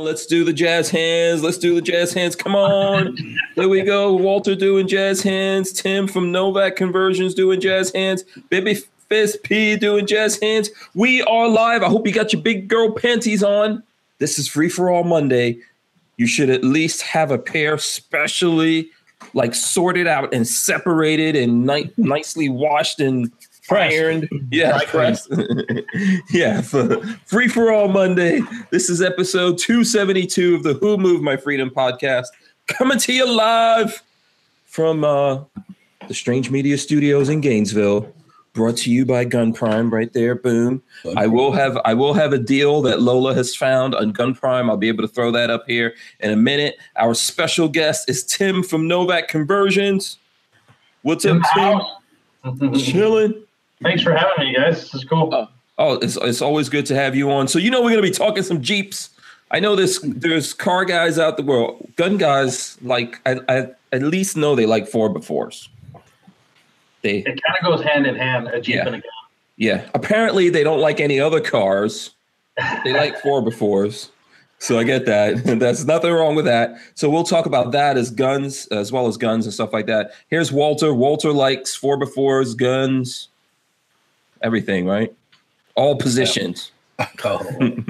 let's do the jazz hands. Let's do the jazz hands. Come on. there we go. Walter doing jazz hands. Tim from Novak Conversions doing jazz hands. Baby Fist P doing jazz hands. We are live. I hope you got your big girl panties on. This is Free for All Monday. You should at least have a pair specially like sorted out and separated and ni- nicely washed and Pressed. ironed. Yeah, pressed. yeah, for Free for All Monday. This is episode 272 of the Who Moved My Freedom podcast. Coming to you live from uh, the Strange Media Studios in Gainesville. Brought to you by Gun Prime, right there. Boom. I will have I will have a deal that Lola has found on Gun Prime. I'll be able to throw that up here in a minute. Our special guest is Tim from Novak Conversions. What's up, Tim? Chilling. Thanks for having me, guys. This is cool. Oh, oh, it's, it's always good to have you on. So you know we're gonna be talking some Jeeps. I know this. There's car guys out the world, gun guys. Like I, I at least know they like four by fours. They It kind of goes hand in hand, a Jeep Yeah. and a gun. yeah. Apparently they don't like any other cars. They like four by fours. So I get that. That's nothing wrong with that. So we'll talk about that as guns, as well as guns and stuff like that. Here's Walter. Walter likes four by fours, guns, everything, right? All positions. Oh.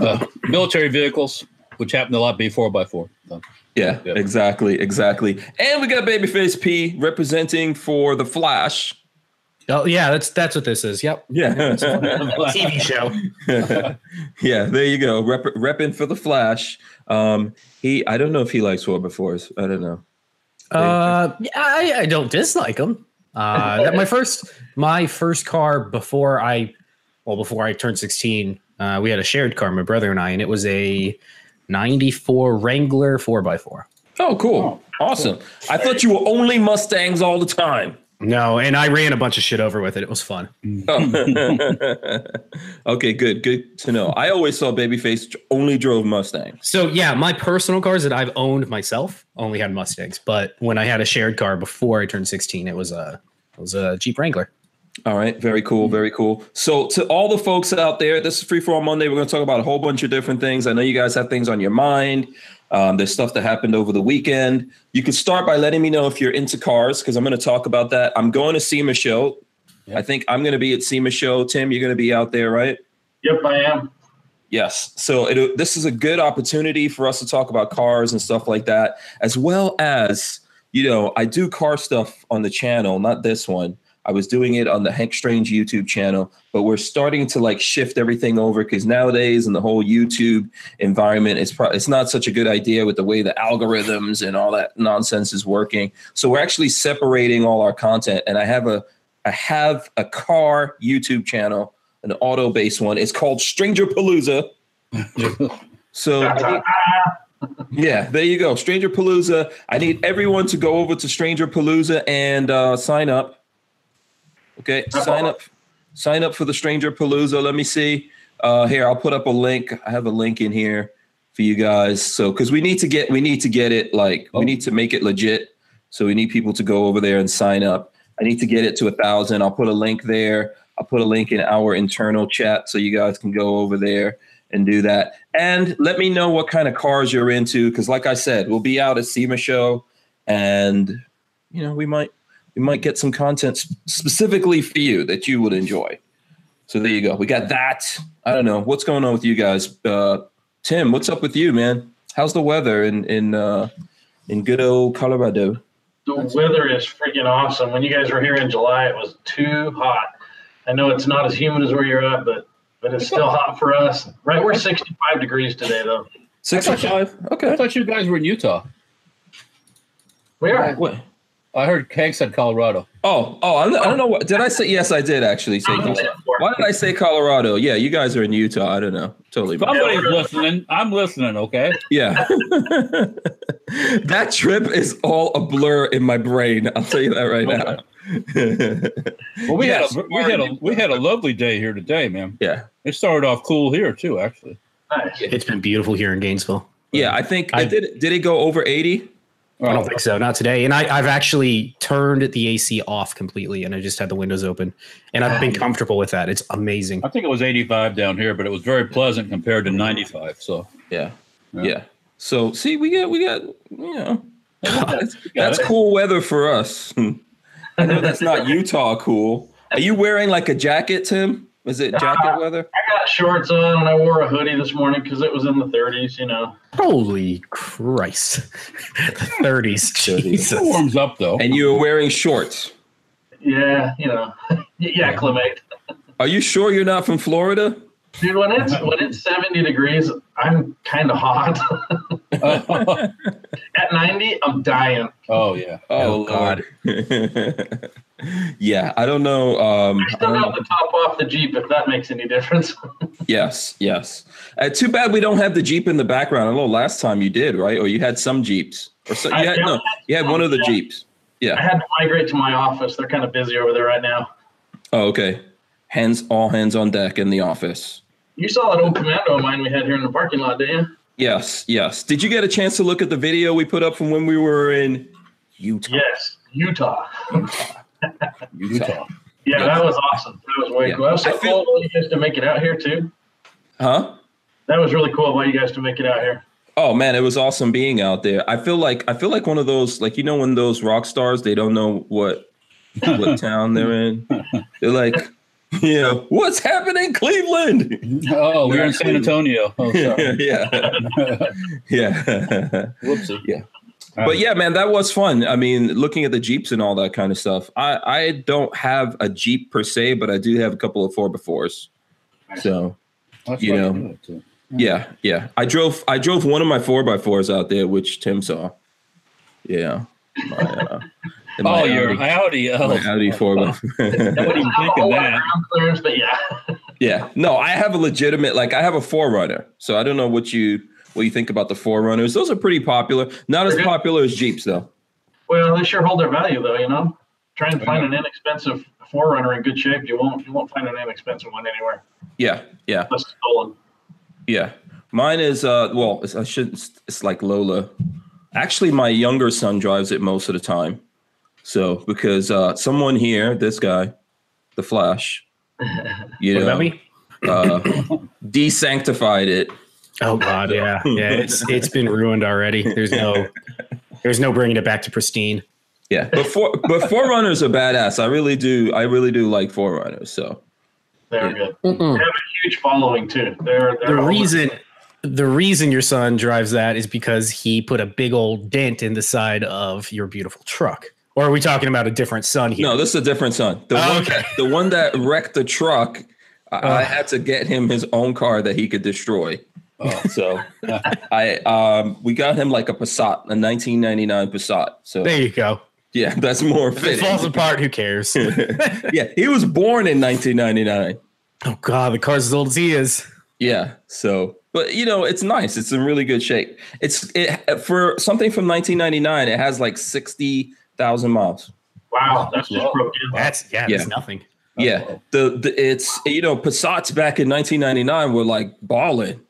Uh, military vehicles, which happen a lot be four by four. So, Yeah, Yeah. exactly, exactly. And we got Babyface P representing for the Flash. Oh yeah, that's that's what this is. Yep. Yeah, TV show. yeah. There you go. Rep, repping for the Flash. Um, he, I don't know if he likes four by fours. I don't know. Uh, I, I don't dislike them. Uh, that my first my first car before I, well, before I turned sixteen, uh, we had a shared car, my brother and I, and it was a '94 Wrangler four x four. Oh, cool, awesome. I thought you were only Mustangs all the time. No, and I ran a bunch of shit over with it. It was fun. okay, good, good to know. I always saw Babyface only drove Mustangs. So yeah, my personal cars that I've owned myself only had Mustangs, but when I had a shared car before I turned 16, it was a it was a Jeep Wrangler. All right, very cool, very cool. So, to all the folks out there, this is Free for All Monday. We're going to talk about a whole bunch of different things. I know you guys have things on your mind. Um, there's stuff that happened over the weekend. You can start by letting me know if you're into cars because I'm going to talk about that. I'm going to SEMA show. I think I'm going to be at SEMA show. Tim, you're going to be out there, right? Yep, I am. Yes. So it, this is a good opportunity for us to talk about cars and stuff like that, as well as, you know, I do car stuff on the channel, not this one. I was doing it on the Hank Strange YouTube channel, but we're starting to like shift everything over because nowadays in the whole YouTube environment, it's pro- it's not such a good idea with the way the algorithms and all that nonsense is working. So we're actually separating all our content, and I have a I have a car YouTube channel, an auto based one. It's called Stranger Palooza. so I yeah, there you go, Stranger Palooza. I need everyone to go over to Stranger Palooza and uh, sign up. Okay, sign up, sign up for the Stranger Palooza. Let me see. Uh, here, I'll put up a link. I have a link in here for you guys. So, because we need to get, we need to get it like, we need to make it legit. So we need people to go over there and sign up. I need to get it to a thousand. I'll put a link there. I'll put a link in our internal chat so you guys can go over there and do that. And let me know what kind of cars you're into, because like I said, we'll be out at SEMA show, and you know we might we might get some content specifically for you that you would enjoy. So there you go. We got that. I don't know what's going on with you guys. Uh, Tim, what's up with you, man? How's the weather in in uh, in good old Colorado? The weather is freaking awesome. When you guys were here in July, it was too hot. I know it's not as humid as where you're at, but but it's still hot for us. Right, we're 65 degrees today, though. Sixty-five. Okay. I thought you guys were in Utah. We are. What? I heard Hank said Colorado. Oh, oh, I don't I don't know what did I say? Yes, I did actually say. Why did I say Colorado? Yeah, you guys are in Utah. I don't know. Totally. Somebody's listening. I'm listening. Okay. Yeah. that trip is all a blur in my brain. I'll tell you that right now. Well, we Yes, had a we had a we had a lovely day here today, man. yeah. It started off cool here too, actually. Nice. It's been beautiful here in Gainesville. Yeah, I think I- it did did it go over 80? I don't oh. think so. Not today. And I, I've actually turned the AC off completely, and I just had the windows open, and I've been comfortable with that. It's amazing. I think it was 85 down here, but it was very pleasant compared to 95. So Yeah. Yeah. Yeah. So see, we got we got you know that's, that's cool weather for us. I know that's not Utah cool. Are you wearing like a jacket, Tim? Is it jacket weather? I got shorts on and I wore a hoodie this morning because it was in the 30s. You know. Holy Christ! the 30s, it Jesus. warms up though. And you were wearing shorts. Yeah, you know. you acclimate. Are you sure you're not from Florida? Dude, when it's when it's 70 degrees, I'm kind of hot. At 90, I'm dying. oh yeah. Oh, Oh, God. Yeah, I don't know. Um, I I still don't got the top off the Jeep if that makes any difference. Yes, yes. Uh, too bad we don't have the Jeep in the background. I know last time you did, right? Or you had some Jeeps, or so, you I had don't no, you had one of the Yeah. Jeeps. Yeah. I had to migrate to my office. They're kind of busy over there right now. Oh, okay. Hands, all hands on deck in the office. You saw that old commando of mine we had here in the parking lot, didn't you? Yes, yes. Did you get a chance to look at the video we put up from when we were in Utah? Yes, Utah. Utah. Yeah, Yeah. that was awesome. That was way Yeah. cool. That was so I feel- cool of you guys to make it out here too. Huh? That was really cool of you guys to make it out here. Oh man, it was awesome being out there. I feel like I feel like one of those like you know when those rock stars they don't know what what town they're in. They're like, know, what's happening, Cleveland? Oh, we were in San Antonio. Oh, sorry. yeah, yeah. Whoopsie. Yeah. but yeah, man, that was fun. I mean, looking at the Jeeps and all that kind of stuff. I I don't have a Jeep per se, but I do have a couple of four by fours. So That's you know. yeah, yeah. I drove I drove one of my four by fours out there, which Tim saw. Yeah. My, uh, in my Oh, your Audi, Audi. Oh, my Audi four by I wouldn't think of that. clearance, but yeah. Yeah. No, I have a legitimate like I have a 4Runner. So I don't know what you what you think about the 4Runners. Those are pretty popular. Not as They're good. popular as Jeeps though. Well, they sure hold their value though, you know. Try and find an inexpensive 4Runner in good shape. You won't you won't find an inexpensive one anywhere. Yeah, yeah. Unless it's stolen. Yeah, mine is uh well, it's, I should it's, it's like Lola. Actually, my younger son drives it most of the time. So because uh someone here, this guy, the Flash, you What know, about me? uh, desanctified it. Oh God, yeah, yeah. It's it's been ruined already. There's no there's no bringing it back to pristine. Yeah, but for but 4Runners are badass. I really do. I really do like 4Runners. So They're good. They have a huge following too. They're, they're The all- reason the reason your son drives that is because he put a big old dent in the side of your beautiful truck. Or are we talking about a different son here? no, this is a different son. The Oh, one, okay. the one that wrecked the truck. I, I had to get him his own car that he could destroy. Oh. So I um we got him like a Passat, a 1999 Passat. So There you go. yeah, that's more If it falls apart, who cares? yeah, he was born in 1999. oh God, the car's as old as he is. Yeah, so but you know it's nice. It's in really good shape. It's it for something from 1999. It has like 60,000 miles. Wow, that's just Whoa. broke in. That's yeah, Yeah. that's nothing. Yeah, the, the it's you know Passats back in 1999 were like balling.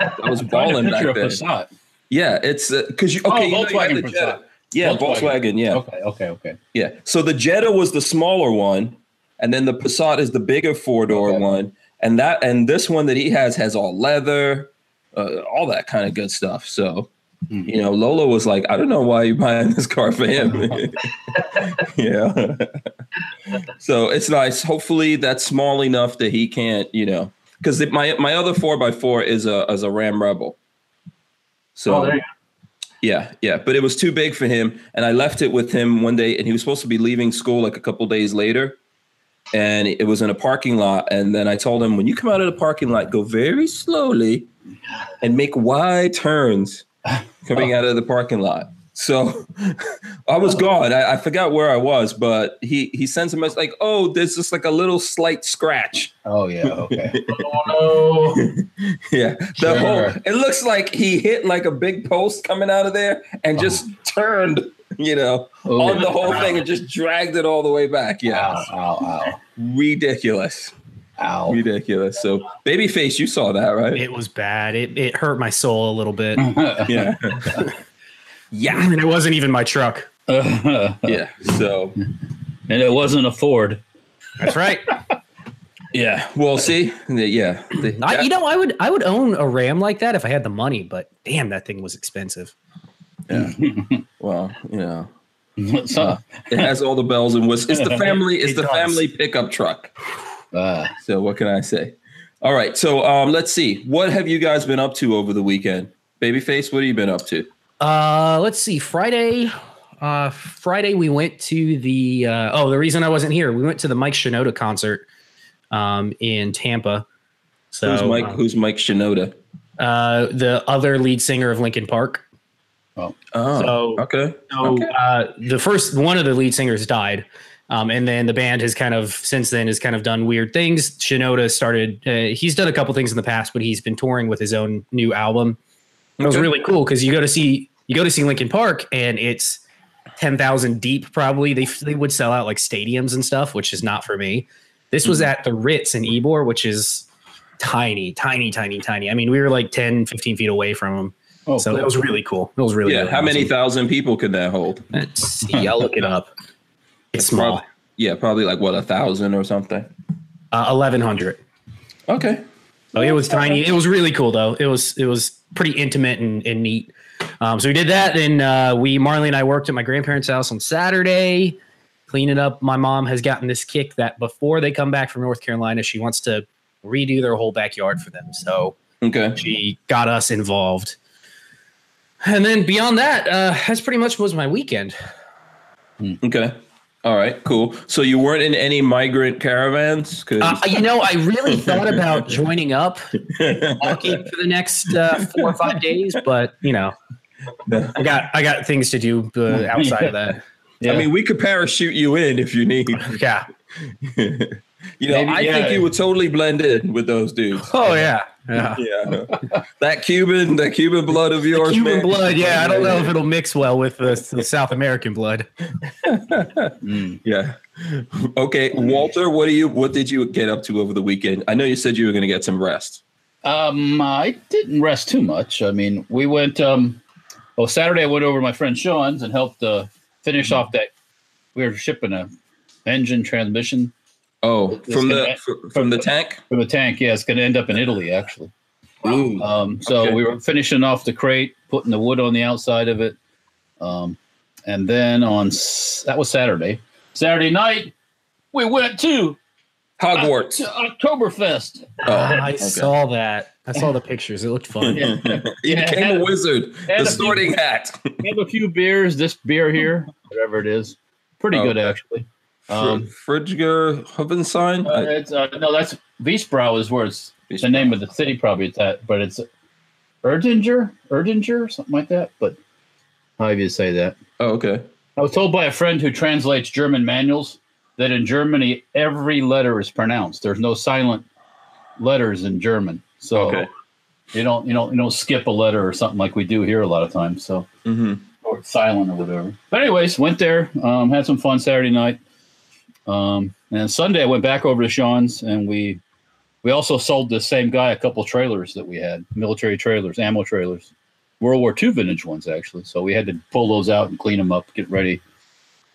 I was Find balling back then. Passat. Yeah, it's because you okay. Oh, you know, you Volkswagen the Jetta. Passat. Yeah, Volkswagen. Volkswagen. Yeah, Okay, okay, okay. yeah. So the Jetta was the smaller one, and then the Passat is the bigger four door Okay. one, and that and this one that he has has all leather, uh, all that kind of good stuff. So. Mhm. You know, Lola was like, I don't know why you're buying this car for him. yeah. so it's nice. Hopefully that's small enough that he can't, you know, because my my other four by four is a is a Ram Rebel. So oh, yeah, yeah, but it was too big for him, and I left it with him one day, and he was supposed to be leaving school like a couple days later, and it was in a parking lot, and then I told him, when you come out of the parking lot, go very slowly, and make wide turns coming out of the parking lot. So I was gone. I, I forgot where I was, but he he sends a message like, "Oh, there's just like a little slight scratch." Oh yeah, okay. Oh no. Yeah, the Sure. whole it looks like he hit like a big post coming out of there and oh. just turned, you know, Oh. on the whole thing and just dragged it all the way back. Yeah, Ow, ow, ow, ridiculous, ow. ridiculous. So, babyface, you saw that, right? It was bad. It it hurt my soul a little bit. Yeah, Yeah. and it wasn't even my truck. Yeah. So and it wasn't a Ford. That's right. yeah. Well, see, yeah. the- I, you know, I would I would own a Ram like that if I had the money, but damn, that thing was expensive. Yeah. well, you know, So, it has all the bells and whistles. It's the family. It's It the does. family pickup truck. Uh, So what can I say? All right. So um, let's see. What have you guys been up to over the weekend? Babyface, what have you been up to? Uh, let's see. Friday, uh, Friday we went to the. Uh, oh, the reason I wasn't here, we went to the Mike Shinoda concert, um, in Tampa. So who's Mike? uh, who's Mike Shinoda? uh, the other lead singer of Linkin Park. Oh, So- okay. So Okay. uh, the first one of the lead singers died, um, and then the band has kind of since then has kind of done weird things. Shinoda started. Uh, he's done a couple things in the past, but he's been touring with his own new album. It was really cool because you go to see you go to see Linkin Park, and it's ten thousand deep. Probably they they would sell out like stadiums and stuff, which is not for me. This was Mm-hmm. at the Ritz in Ybor, which is tiny, tiny, tiny, tiny. I mean, we were like 10, 15 feet away from them. oh, So cool. it was really cool. It was really Yeah. really How many thousand people could that hold? Let's see. I'll look it up. It's small. Prob- yeah, probably like what a thousand or something. Uh, Eleven hundred. Okay. Oh, it was tiny. It was really cool though. It was it was pretty intimate and, and neat. Um, so we did that, and uh, we Marley and I worked at my grandparents' house on Saturday, cleaning up. My mom has gotten this kick that before they come back from North Carolina, she wants to redo their whole backyard for them. So Okay. she got us involved. And then beyond that, uh, that's pretty much was my weekend. Okay. All right. Cool. So you weren't in any migrant caravans? 'Cause- Uh, you know, I really thought about joining up, walking for the next uh, four or five days, but you know, I got I got things to do uh, outside of that. yeah. I mean, we could parachute you in if you need. Yeah. You know, Maybe, I yeah. think you would totally blend in with those dudes. Oh yeah. Yeah. Yeah. that Cuban, that Cuban blood of yours, Cuban man. blood. Yeah, I don't know if it'll mix well with the, the South American blood. Mm. Yeah. Okay, Walter, what do you what did you get up to over the weekend? I know you said you were going to get some rest. Um, I didn't rest too much. I mean, we went. Um, well, Saturday I went over to my friend Sean's and helped uh, finish off that. We were shipping a engine transmission Oh, It's from the gonna- from the tank. from the tank. Yeah, it's going to end up in Italy actually. Ooh. Um, so Okay. we were finishing off the crate, putting the wood on the outside of it, um, and then on that was Saturday. Saturday night we went to Hogwarts. to Oktoberfest. Oh, I okay. saw that. I saw the pictures. It looked fun. Yeah. He Yeah, became a a- wizard. The a few- sorting hat. We have a few beers. This beer here, whatever it is, pretty good Okay. actually. Um, Fridger Hovenstein. uh, it's, uh, no, that's Wiesbrau is where it's the name of the city. Probably it's that, but it's Erdinger, Erdinger, something like that. But how do you say that? Oh, okay. I was told by a friend who translates German manuals that in Germany every letter is pronounced. There's no silent letters in German, so Okay. you don't you don't you don't skip a letter or something like we do here a lot of times. So hmm or silent or whatever. But anyways, went there, um, had some fun Saturday night, um, and Sunday I went back over to Sean's, and we we also sold the same guy a couple trailers that we had, military trailers, ammo trailers, World War II vintage ones actually. So we had to pull those out and clean them up, get ready,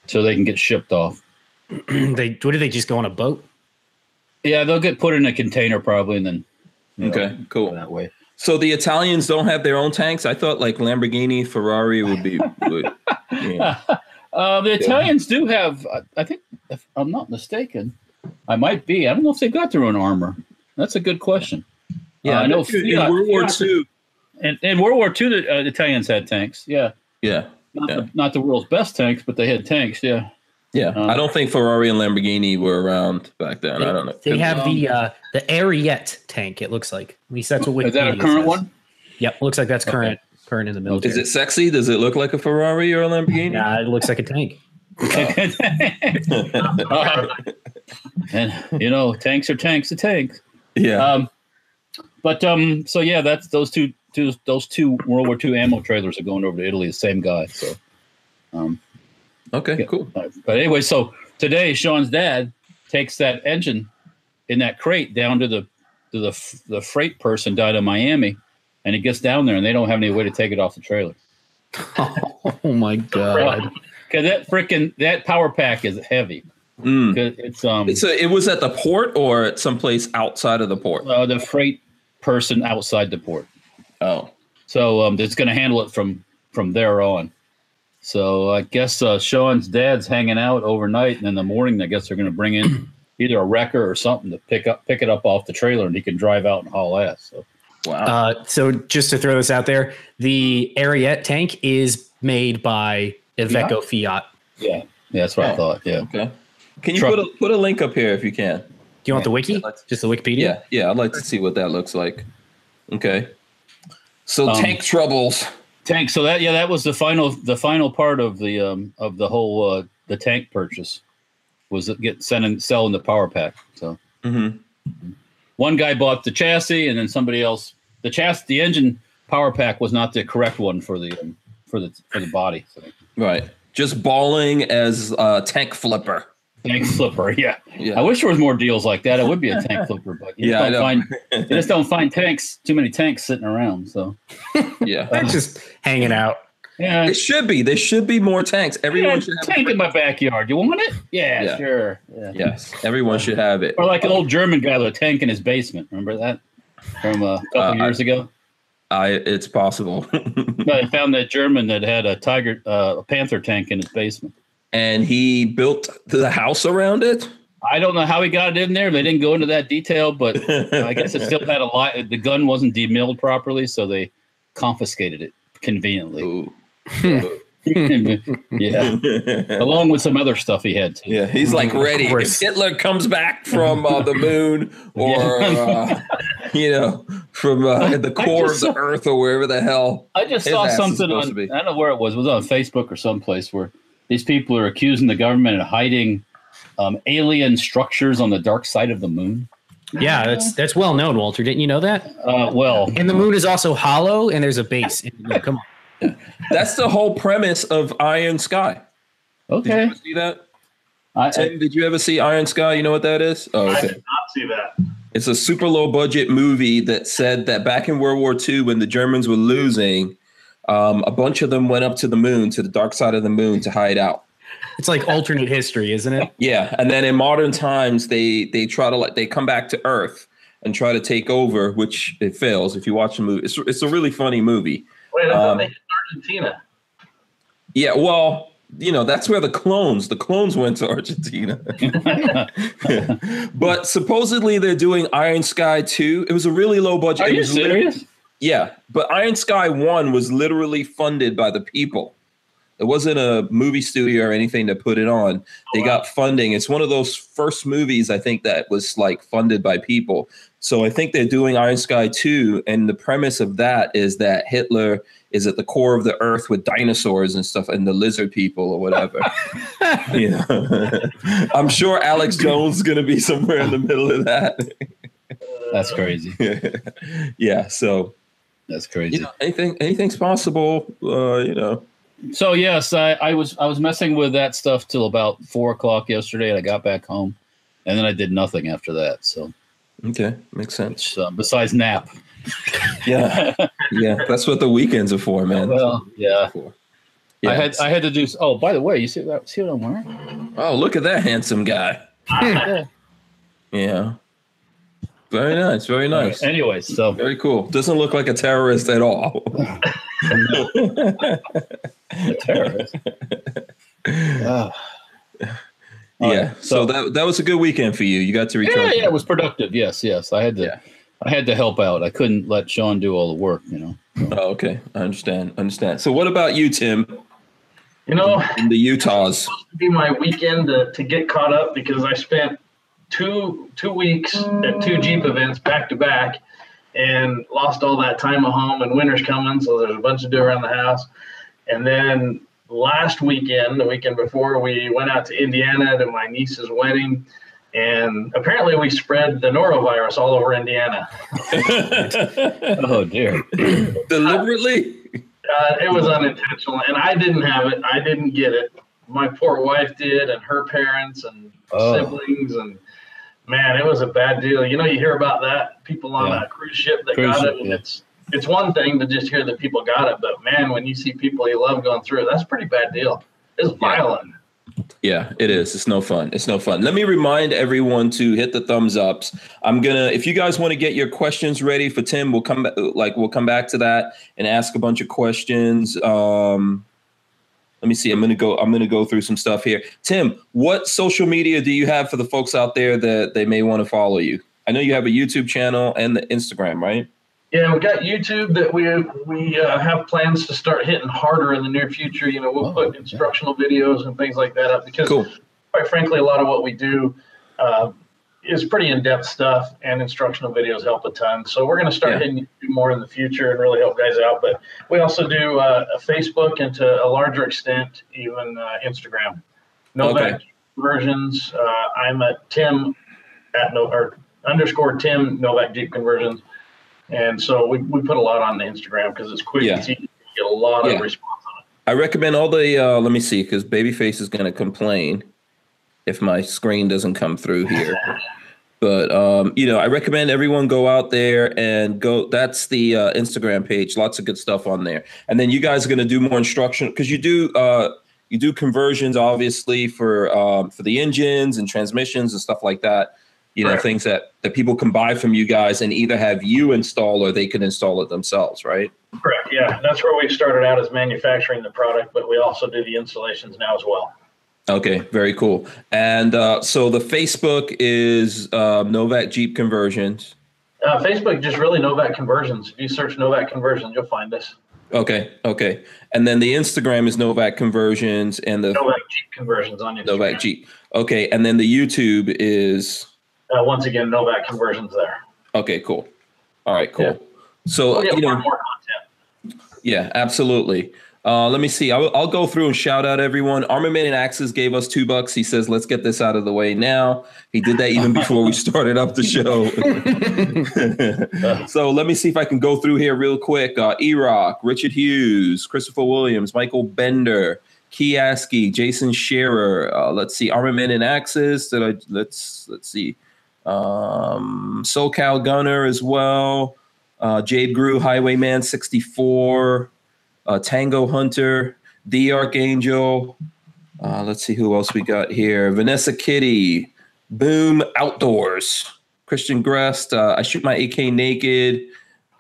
so they can get shipped off. they what do they just go on a boat? Yeah, they'll get put in a container probably, and then you know, Okay, cool. that way. So the Italians don't have their own tanks. I thought like Lamborghini, Ferrari would be. Would, yeah. Uh, the Italians do have, I- I think, if I'm not mistaken, I might be. I don't know if they got their own armor. That's a good question. Yeah, Uh, I know in Fiat- World War Fiat- II. In, in World War II, the uh, Italians had tanks. Yeah, Yeah, not, Yeah. The, not the world's best tanks, but they had tanks. Yeah. yeah. Uh, I don't think Ferrari and Lamborghini were around back then. They, I don't know. They have um, the uh, the Ariete tank. It looks like. At least that's what. Is that a current says. one? Yep, looks like that's current. Current in the military. Is it sexy? Does it look like a Ferrari or a Lamborghini? Yeah, it looks like a tank. Uh, and you know, tanks are tanks are tanks. yeah. Um, but um, so yeah, that's those two, two, those two World War II ammo trailers are going over to Italy. The same guy. So, um, okay. yeah. Cool. Uh, But anyway, so today Sean's dad takes that engine in that crate down to the to the the freight person down in Miami, and it gets down there, and they don't have any way to take it off the trailer. Oh my god. Cause that freaking that power pack is heavy. Mm. 'Cause It's um So it was at the port or at someplace outside of the port. uh, the freight person outside the port. Oh, So um, it's going to handle it from from there on. So I guess uh, Sean's dad's hanging out overnight, and in the morning, I guess they're going to bring in either a wrecker or something to pick up pick it up off the trailer, and he can drive out and haul ass. So wow. Uh, so just to throw this out there, the Ariete tank is made by Iveco Fiat. yeah, yeah, that's what I Oh. thought. Yeah, okay. Can you Truck- put a put a link up here if you can? Do you want the wiki? I'd like to- Just the Wikipedia? Yeah, yeah. I'd like to see what that looks like. Okay. So Um, tank troubles. tank. So that yeah, that was the final the final part of the um of the whole uh, the tank purchase was it get sending selling the power pack. So hmm one guy bought the chassis, and then somebody else the chassis the engine power pack was not the correct one for the um, for the for the body. So. Right. Just balling as a tank flipper. Tank flipper, yeah. Yeah. I wish there was more deals like that. It would be a tank flipper, but you Yeah, I just don't find you just don't find tanks too many tanks sitting around. So yeah. They're just hanging out. Yeah, It should be. There should be more tanks. Everyone yeah, should have tank in my backyard. You want it? Yeah, Yeah. sure. Yeah. Yes. Everyone should have it. Or like an old German guy with a tank in his basement. Remember that from uh, a couple Uh, years ago? I it's possible. No, they found that German that had a tiger, uh, a panther tank in his basement. and he built the house around it. I don't know how he got it in there. They didn't go into that detail, but I guess it still had a lot. The gun wasn't demilled properly, so they confiscated it conveniently. Ooh. Yeah, along with some other stuff he had too. Yeah, he's like ready. If. Hitler comes back from uh, the moon, or uh, you know, from uh, the core of just the saw- Earth, or wherever the hell. I just saw something on. I don't know where it was. It was on Facebook or someplace where these people are accusing the government of hiding um, alien structures on the dark side of the moon. Yeah, that's that's well known, Walter. Didn't you know that? Uh, well, And the moon is also hollow, and there's a base. in the moon. Come on. That's the whole premise of Iron Sky. Did you okay. ever see that? I, I, Tim, did you ever see Iron Sky? You know what that is? Oh, okay. I okay. did not see that. It's a super low budget movie that said that back in World War II, when the Germans were losing, um, a bunch of them went up to the moon, to the dark side of the moon, to hide out. It's like alternate history, isn't it? Yeah, and then in modern times, they they try to like they come back to Earth and try to take over, which it fails. If you watch the movie, it's it's a really funny movie. Wait, I thought Um, they hit Argentina. Yeah, well, you know that's where the clones the clones went to Argentina. but supposedly they're doing Iron Sky two. It was a really low budget. are It you was serious? Yeah, but Iron Sky One was literally funded by the people. It wasn't a movie studio or anything to put it on. They got funding. It's one of those first movies I think that was like funded by people. So I think they're doing Iron Sky 2 and the premise of that is that Hitler is at the core of the earth with dinosaurs and stuff and the lizard people or whatever. you know. I'm sure Alex Jones is going to be somewhere in the middle of that. That's crazy. yeah, so That's crazy. you know, anything anything's possible. Uh, you know, So yes, I, I was I was messing with that stuff till about four o'clock yesterday, and I got back home, and then I did nothing after that. So okay, makes sense. which, uh, besides nap, Yeah, yeah, that's what the weekends are for, man. Well, weekends yeah. I had I had to do. Oh, by the way, you see that? See what I'm wearing? oh, look at that handsome guy. Yeah. Yeah, very nice, very nice, Anyways, so very cool. Doesn't look like a terrorist at all. a terrorist. Ah. All yeah, right, so, that that was a good weekend for you. You got to return. yeah, yeah, it was productive. Yes, yes. I had to. Yeah. I had to help out. I couldn't let Sean do all the work. You know. Oh, okay, I understand. Understand. So, what about you, Tim? You know, In the Utahs. supposed to be my weekend to, to get caught up because I spent two two weeks at two Jeep events back to back and lost all that time at home and winter's coming, so there's a bunch to do around the house. And then last weekend, the weekend before, we went out to Indiana to my niece's wedding. And apparently, we spread the norovirus all over Indiana. Oh dear. Deliberately? Uh, it was unintentional, and I didn't have it. I didn't get it. My poor wife did, and her parents and Oh. siblings, and man, it was a bad deal. You know, you hear about that people on Yeah. a cruise ship that Cruise got ship, it, and yeah. it's it's one thing to just hear that people got it, but man, when you see people you love going through it, that's a pretty bad deal. It's violent. Yeah, it is. It's no fun. It's no fun. Let me remind everyone to hit the thumbs ups. I'm gonna, if you guys want to get your questions ready for Tim, we'll come back. Like we'll come back to that and ask a bunch of questions. Um, let me see. I'm gonna go. I'm gonna go through some stuff here. Tim, what social media do you have for the folks out there that they may want to follow you? I know you have a YouTube channel and the Instagram, right? Yeah, we got YouTube that we we uh, have plans to start hitting harder in the near future. You know, we'll oh, put instructional yeah. videos and things like that up because, cool. quite frankly, a lot of what we do uh, is pretty in-depth stuff, and instructional videos help a ton. So we're going to start yeah. hitting more in the future and really help guys out. But we also do uh, a Facebook and to a larger extent, even uh, Instagram. Novak okay. versions. Uh, I'm at Tim at no or underscore Tim Novak Jeep Conversions and so we, we put a lot on the Instagram because it's quick. Yeah. Easy to get a lot yeah. of response on it. I recommend all the, uh, let me see, because Babyface is going to complain if my screen doesn't come through here. but, um, you know, I recommend everyone go out there and go. That's the uh, Instagram page. Lots of good stuff on there. And then you guys are going to do more instruction because you do. Uh, you do conversions obviously for um, for the engines and transmissions and stuff like that you know right. things that that people can buy from you guys and either have you install or they can install it themselves right correct yeah that's where we started out as manufacturing the product but we also do the installations now as well okay very cool and uh, so the facebook is uh, novak jeep conversions uh, facebook just really novak conversions if you search novak conversions you'll find us okay okay and then the instagram is novak conversions and the novak jeep conversions on Instagram. novak jeep okay and then the youtube is uh, once again, Novak conversions there. Okay, cool. All right, cool. Yeah. So you know, more content. Yeah, absolutely. Uh, let me see. I'll, I'll, go through and shout out everyone. Armament and Axes gave us two bucks. He says, "Let's get this out of the way now." He did that even before we started up the show. so let me see if I can go through here real quick. Uh, E-Rock, Richard Hughes, Christopher Williams, Michael Bender, Kiaski, Jason Shearer. Uh, let's see. Armament and Axes. Did I? Let's let's see um, SoCal Gunner as well. Uh, Jade Grew, Highwayman 64, uh, Tango Hunter, The Archangel. Uh, let's see who else we got here. Vanessa Kitty, Boom Outdoors, Christian Grest. Uh, I shoot my AK naked.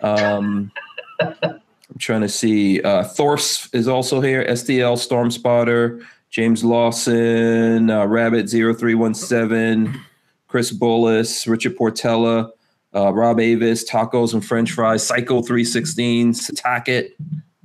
Um, I'm trying to see. Uh, Thorse is also here. SDL Storm Spotter, James Lawson, uh, Rabbit 0317. Chris Bullis, Richard Portella, uh, Rob Avis, Tacos and French Fries, Psycho 316, Tackett,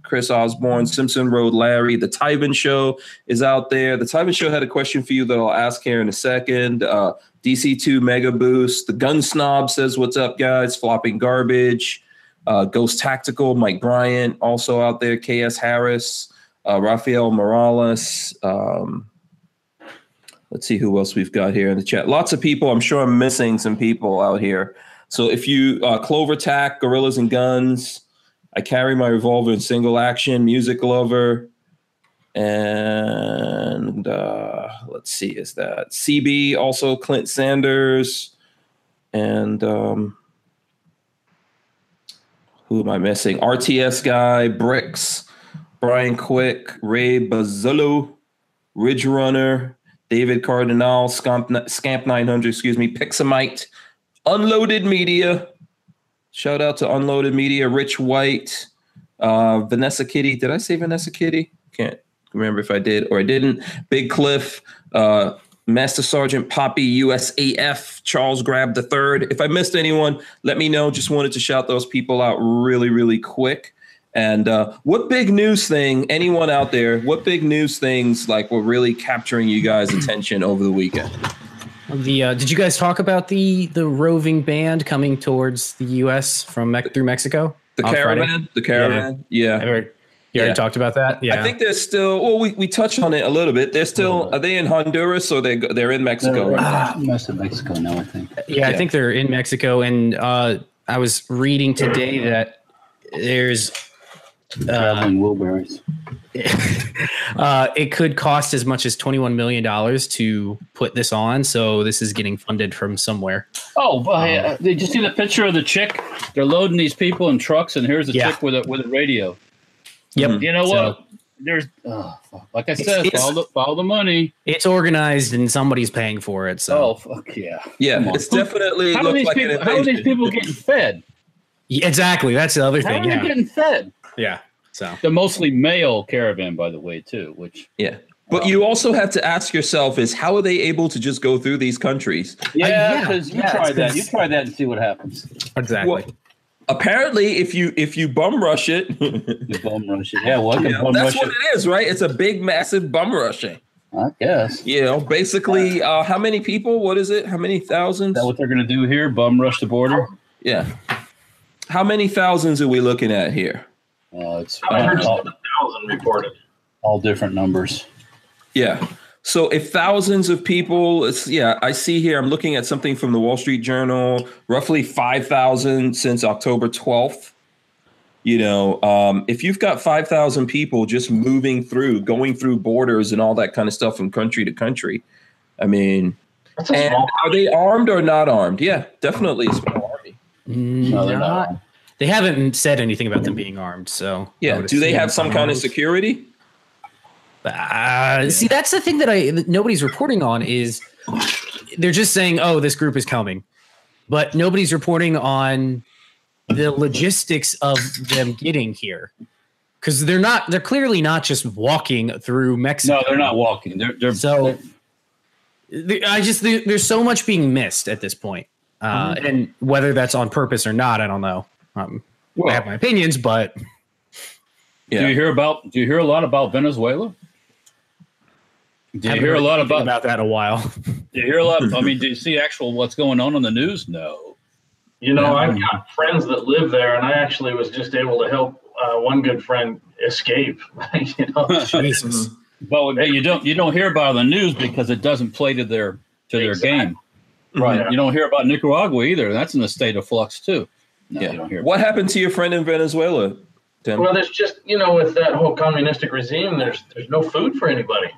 Chris Osborne, Simpson Road Larry. The Tyven Show is out there. The Tyven Show had a question for you that I'll ask here in a second. Uh, DC2 Mega Boost. The Gun Snob says, What's up, guys? Flopping Garbage. Uh, Ghost Tactical, Mike Bryant, also out there. KS Harris, uh, Rafael Morales. Um, Let's see who else we've got here in the chat. Lots of people. I'm sure I'm missing some people out here. So if you uh, Clover Tack, Gorillas and Guns, I carry my revolver in single action, Music Lover, and uh, let's see, is that CB also Clint Sanders, and um, who am I missing? RTS guy, Bricks, Brian Quick, Ray Bazzolo, Ridge Runner, David Cardinal, Scamp, Scamp 900, excuse me, Pixamite, Unloaded Media. Shout out to Unloaded Media, Rich White, uh, Vanessa Kitty. Did I say Vanessa Kitty? Can't remember if I did or I didn't. Big Cliff, uh, Master Sergeant Poppy, USAF, Charles Grab the Third. If I missed anyone, let me know. Just wanted to shout those people out really, really quick. And uh, what big news thing, anyone out there, what big news things like were really capturing you guys' attention over the weekend? The uh, did you guys talk about the the roving band coming towards the U.S. from Me- through Mexico? The caravan, Friday? the caravan, yeah. yeah. You already yeah. talked about that. Yeah, I think they're still. Well, we, we touched on it a little bit. They're still. Are they in Honduras or they they're in Mexico? They're, right uh, most of Mexico now, I think. Yeah, I think they're in Mexico. And uh, I was reading today that there's uh, Traveling Wilburys. uh, it could cost as much as $21 million to put this on. So this is getting funded from somewhere. Oh, well, uh, did you see the picture of the chick? They're loading these people in trucks, and here's a Yeah. chick with a with a radio. Yep. You know So- what? There's, oh, like I said, it's- follow the, follow the money. It's organized and somebody's paying for it. So Oh, fuck yeah. Yeah, Come on. it's definitely How are these like an people? How are these people getting fed? Yeah, exactly. That's the other How thing. are they Yeah. getting fed? Yeah. So The mostly male caravan, by the way, too. Which Yeah. But you also have to ask yourself is how are they able to just go through these countries? yeah, yeah, because you yeah, try that. You try that and see what happens. exactly. Well, apparently if you if you bum rush it, You bum rush it. Yeah, well, I can you know, bum that's rush what it. it is, right? It's a big massive bum rushing. I guess. Is You know, basically uh how many people? What is it? How many thousands? that what they're going to do here? Bum rush the border? yeah. How many thousands are we looking at here? Uh, it's I heard all, seven thousand reported. all different numbers. Yeah. So if thousands of people, it's yeah, I see here. I'm looking at something from the Wall Street Journal. Roughly five thousand since October 12th. You know, um, if you've got five thousand people just moving through, going through borders and all that kind of stuff from country to country, I mean, and are they armed or not armed? Yeah, definitely a small army. No, they're not. Not- They haven't said anything about them being armed. So Yeah. Do they have some kind of security? Uh, see, that's the thing that I that nobody's reporting on is they're just saying, "Oh, this group is coming," but nobody's reporting on the logistics of them getting here because they're not. They're clearly not just walking through Mexico. No, they're not walking. They're they're So the- I just there's so much being missed at this point, uh, Mm-hmm. and whether that's on purpose or not, I don't know. Um, I have my opinions, but Do you hear about? Do you hear a lot about Venezuela? Do you haven't hear a lot about? about that a while. Do you hear a lot? I mean, do you see actual what's going on on the news? No. You know, Yeah. I've got friends that live there, and I actually was just able to help uh, one good friend escape. you know, Jesus. But hey, you don't you don't hear about it on the news because it doesn't play to their to their Exactly. game. Right. Yeah. You don't hear about Nicaragua either. That's in a state of flux too. No, Yeah. don't hear. What happened to your friend in Venezuela, Tim? well, there's just you know, with that whole communistic regime, there's there's no food for anybody.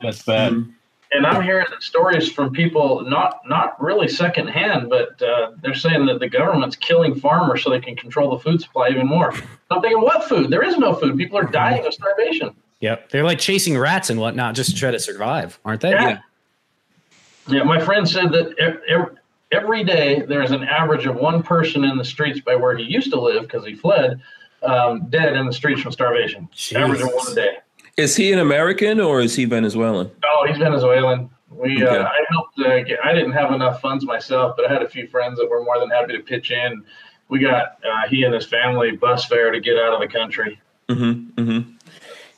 That's bad. And I'm hearing stories from people, not not really secondhand, but uh, they're saying that the government's killing farmers so they can control the food supply even more. I'm thinking, what food? There is no food. People are dying of starvation. Yep, they're like chasing rats and whatnot just to try to survive, aren't they? Yeah. Yeah, my friend said that ev- ev- every day there's an average of one person in the streets by where he used to live because he fled, um, dead in the streets from starvation. Average of one a day. Is he an American or is he Venezuelan? Oh, he's Venezuelan. We, Okay. uh, I helped. Uh, get, I didn't have enough funds myself, but I had a few friends that were more than happy to pitch in. We got uh, he and his family bus fare to get out of the country. Mm-hmm, mm-hmm.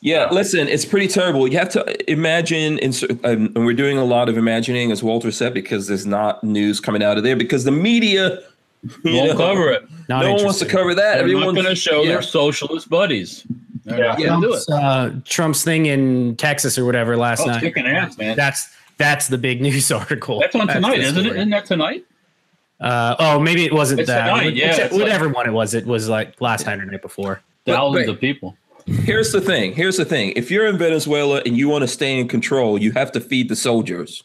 Yeah, listen, it's pretty terrible. You have to imagine, in, cer- um, and we're doing a lot of imagining, as Walter said, because there's not news coming out of there because the media you Won't know, cover it. Not no one wants to cover that. They're Everyone's going to show yeah. their socialist buddies. They're Yeah. not going to do it. Trump's, uh, Trump's thing in Texas or whatever last Oh, night. kicking ass, man. That's that's the big news article. That's on tonight, isn't it? story. Isn't that tonight? Uh, oh, maybe it wasn't It's that. tonight, yeah, Which- it's like- whatever one it was, it was like last night or night before. But- Thousands but- of people. Here's the thing. Here's the thing. If you're in Venezuela and you want to stay in control, you have to feed the soldiers.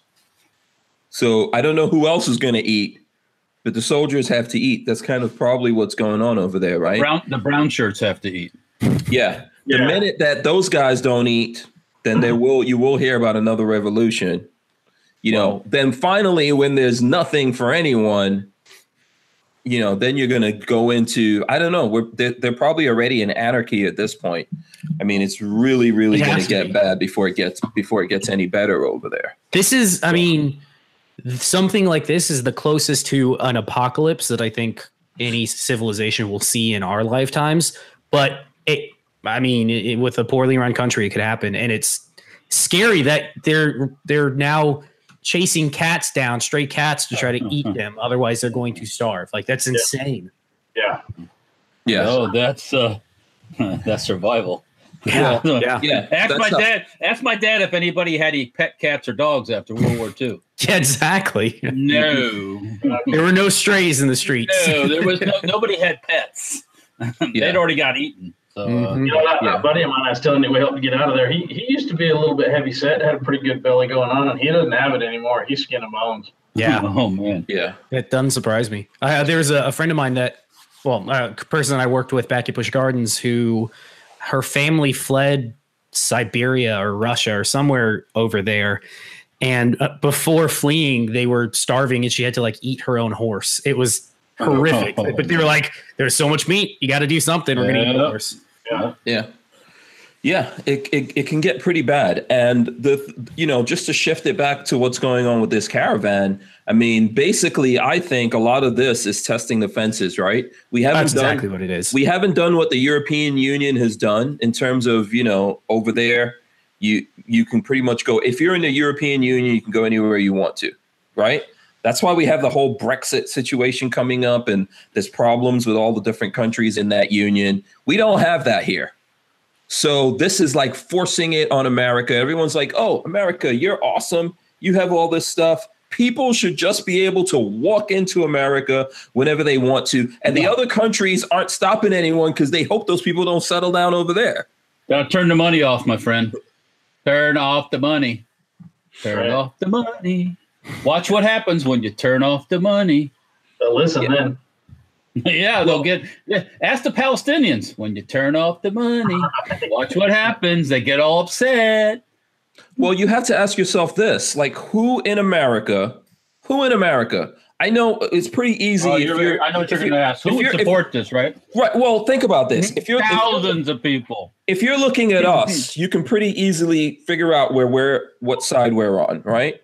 So I don't know who else is going to eat, but the soldiers have to eat. That's kind of probably what's going on over there, right? Brown, the brown shirts have to eat. Yeah. The minute that those guys don't eat, then they will you will hear about another revolution. You know, then finally when there's nothing for anyone, you know, then you're gonna go into I don't know. We're they're, they're probably already in anarchy at this point. I mean, it's really, really It gonna get be. bad before it gets before it gets any better over there. This is, I mean, something like this is the closest to an apocalypse that I think any civilization will see in our lifetimes. But it, I mean, it- with a poorly run country, it could happen, and it's scary that they're they're now chasing cats down, stray cats, to try to eat them. Otherwise, they're going to starve. Like that's insane. Yeah. Yeah. Oh, that's uh, that's survival. Yeah, Well, yeah, Yeah. Ask that's my how- dad. Ask my dad if anybody had any pet cats or dogs after World War II. yeah, exactly. No, There were no strays in the streets. no, there was no, nobody had pets. They'd already got eaten. So, uh, Mhm. You know, that, Yeah. that buddy of mine I was telling you we helped to get out of there. He he used to be a little bit heavy set, had a pretty good belly going on, and he doesn't have it anymore. He's skin and bones. Yeah, Oh man. Yeah. That doesn't surprise me. Uh, there's a, a friend of mine that, well, a person I worked with back at Busch Gardens who her family fled Siberia or Russia or somewhere over there. And uh, before fleeing, they were starving and she had to like eat her own horse. It was horrific. Oh. but they were like, there's so much meat. You got to do something. We're going to eat the horse. Yeah. Yeah, it, it, it can get pretty bad. And the you know, just to shift it back to what's going on with this caravan, I mean, basically I think a lot of this is testing the fences, right? We haven't That's done exactly what it is. we haven't done what the European Union has done in terms of, you know, over there you you can pretty much go if you're in the European Union, you can go anywhere you want to, right? That's why we have the whole Brexit situation coming up and there's problems with all the different countries in that union. We don't have that here. So this is like forcing it on America. Everyone's like, "Oh, America, you're awesome. You have all this stuff." People should just be able to walk into America whenever they want to. And the other countries aren't stopping anyone because they hope those people don't settle down over there. Gotta turn the money off, my friend. Turn off the money. Turn Right. off the money. Watch what happens when you turn off the money. But listen, Yeah. then yeah, they'll get. Yeah, ask the Palestinians when you turn off the money. Watch what happens. They get all upset. Well, you have to ask yourself this like, who in America, who in America? I know it's pretty easy. Oh, you're- you're- I know what you're if going to ask. Who if would you're- if- support this, right? Right. Well, think about this. If you're, if you're Thousands of people. if you're looking at us, you can pretty easily figure out where we're what side we're on, right?